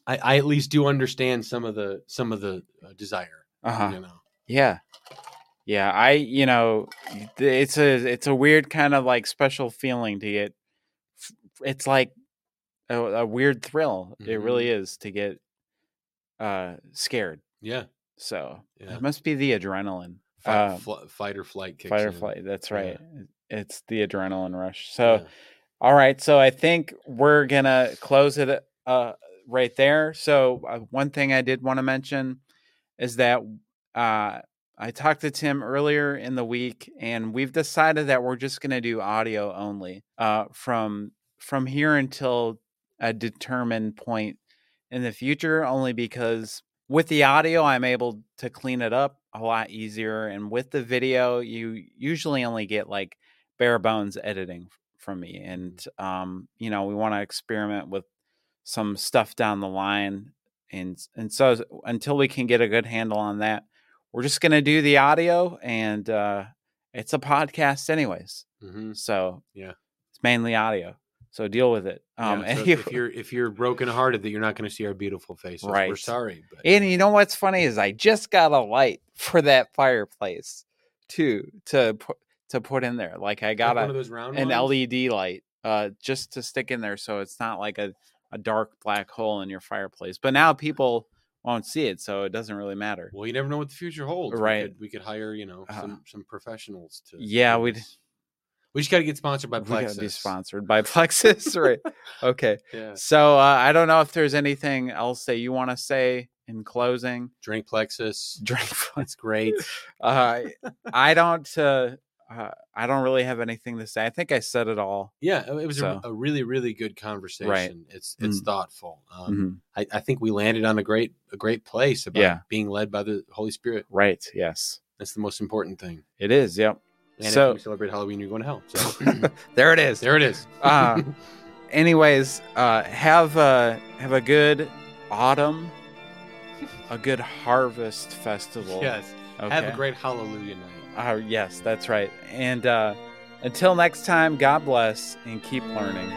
I, I at least do understand some of the some of the uh, desire. Uh huh. You know, Yeah. Yeah, I you know, it's a it's a weird kind of like special feeling to get it's like a, a weird thrill. It really Mm-hmm. is to get uh scared. yeah, So, Yeah. it must be the adrenaline. Fight, Uh, fl- fight or flight. Kicks fight or in. flight. That's Yeah. right. It's the adrenaline rush. So, Yeah. all right, so I think we're going to close it uh right there. So, uh, one thing I did want to mention is that uh I talked to Tim earlier in the week and we've decided that we're just going to do audio only uh from from here until a determined point in the future only because with the audio I'm able to clean it up a lot easier and with the video you usually only get like bare bones editing from me and um you know we want to experiment with some stuff down the line, and and so until we can get a good handle on that, we're just gonna do the audio, and uh, it's a podcast anyways. hmm So Yeah. it's mainly audio. So deal with it. Um, Yeah, so if you're if you're brokenhearted that you're not going to see our beautiful faces, we're sorry. But and you know what's funny is I just got a light for that fireplace too to to put in there. Like I Like got one a of those round an ones? LED light uh just to stick in there so it's not like a, a dark black hole in your fireplace. But now people won't see it, so it doesn't really matter. Well, you never know what the future holds. Right. We could, we could hire, you know, Uh, some some professionals to. yeah, we'd- this. We just got to get sponsored by Plexus. We gotta be sponsored by Plexus, right? Okay. Yeah. So uh, I don't know if there's anything else that you want to say in closing. Drink Plexus. Drink. It's great. Uh, I don't. Uh, uh, I don't really have anything to say. I think I said it all. Yeah, it was So- a, a really, really good conversation. Right. It's it's Mm. thoughtful. Um, Mhm. I, I think we landed on a great a great place about Yeah. being led by the Holy Spirit. Right. Yes, That's the most important thing. it is. Yep. And So- if you celebrate Halloween, you're going to hell. So There it is. there it is. Uh, anyways, uh, have a have a good autumn, a good harvest festival. yes. Okay. Have a great Hallelujah night. Uh, yes, that's right. And uh, until next time, God bless and keep learning.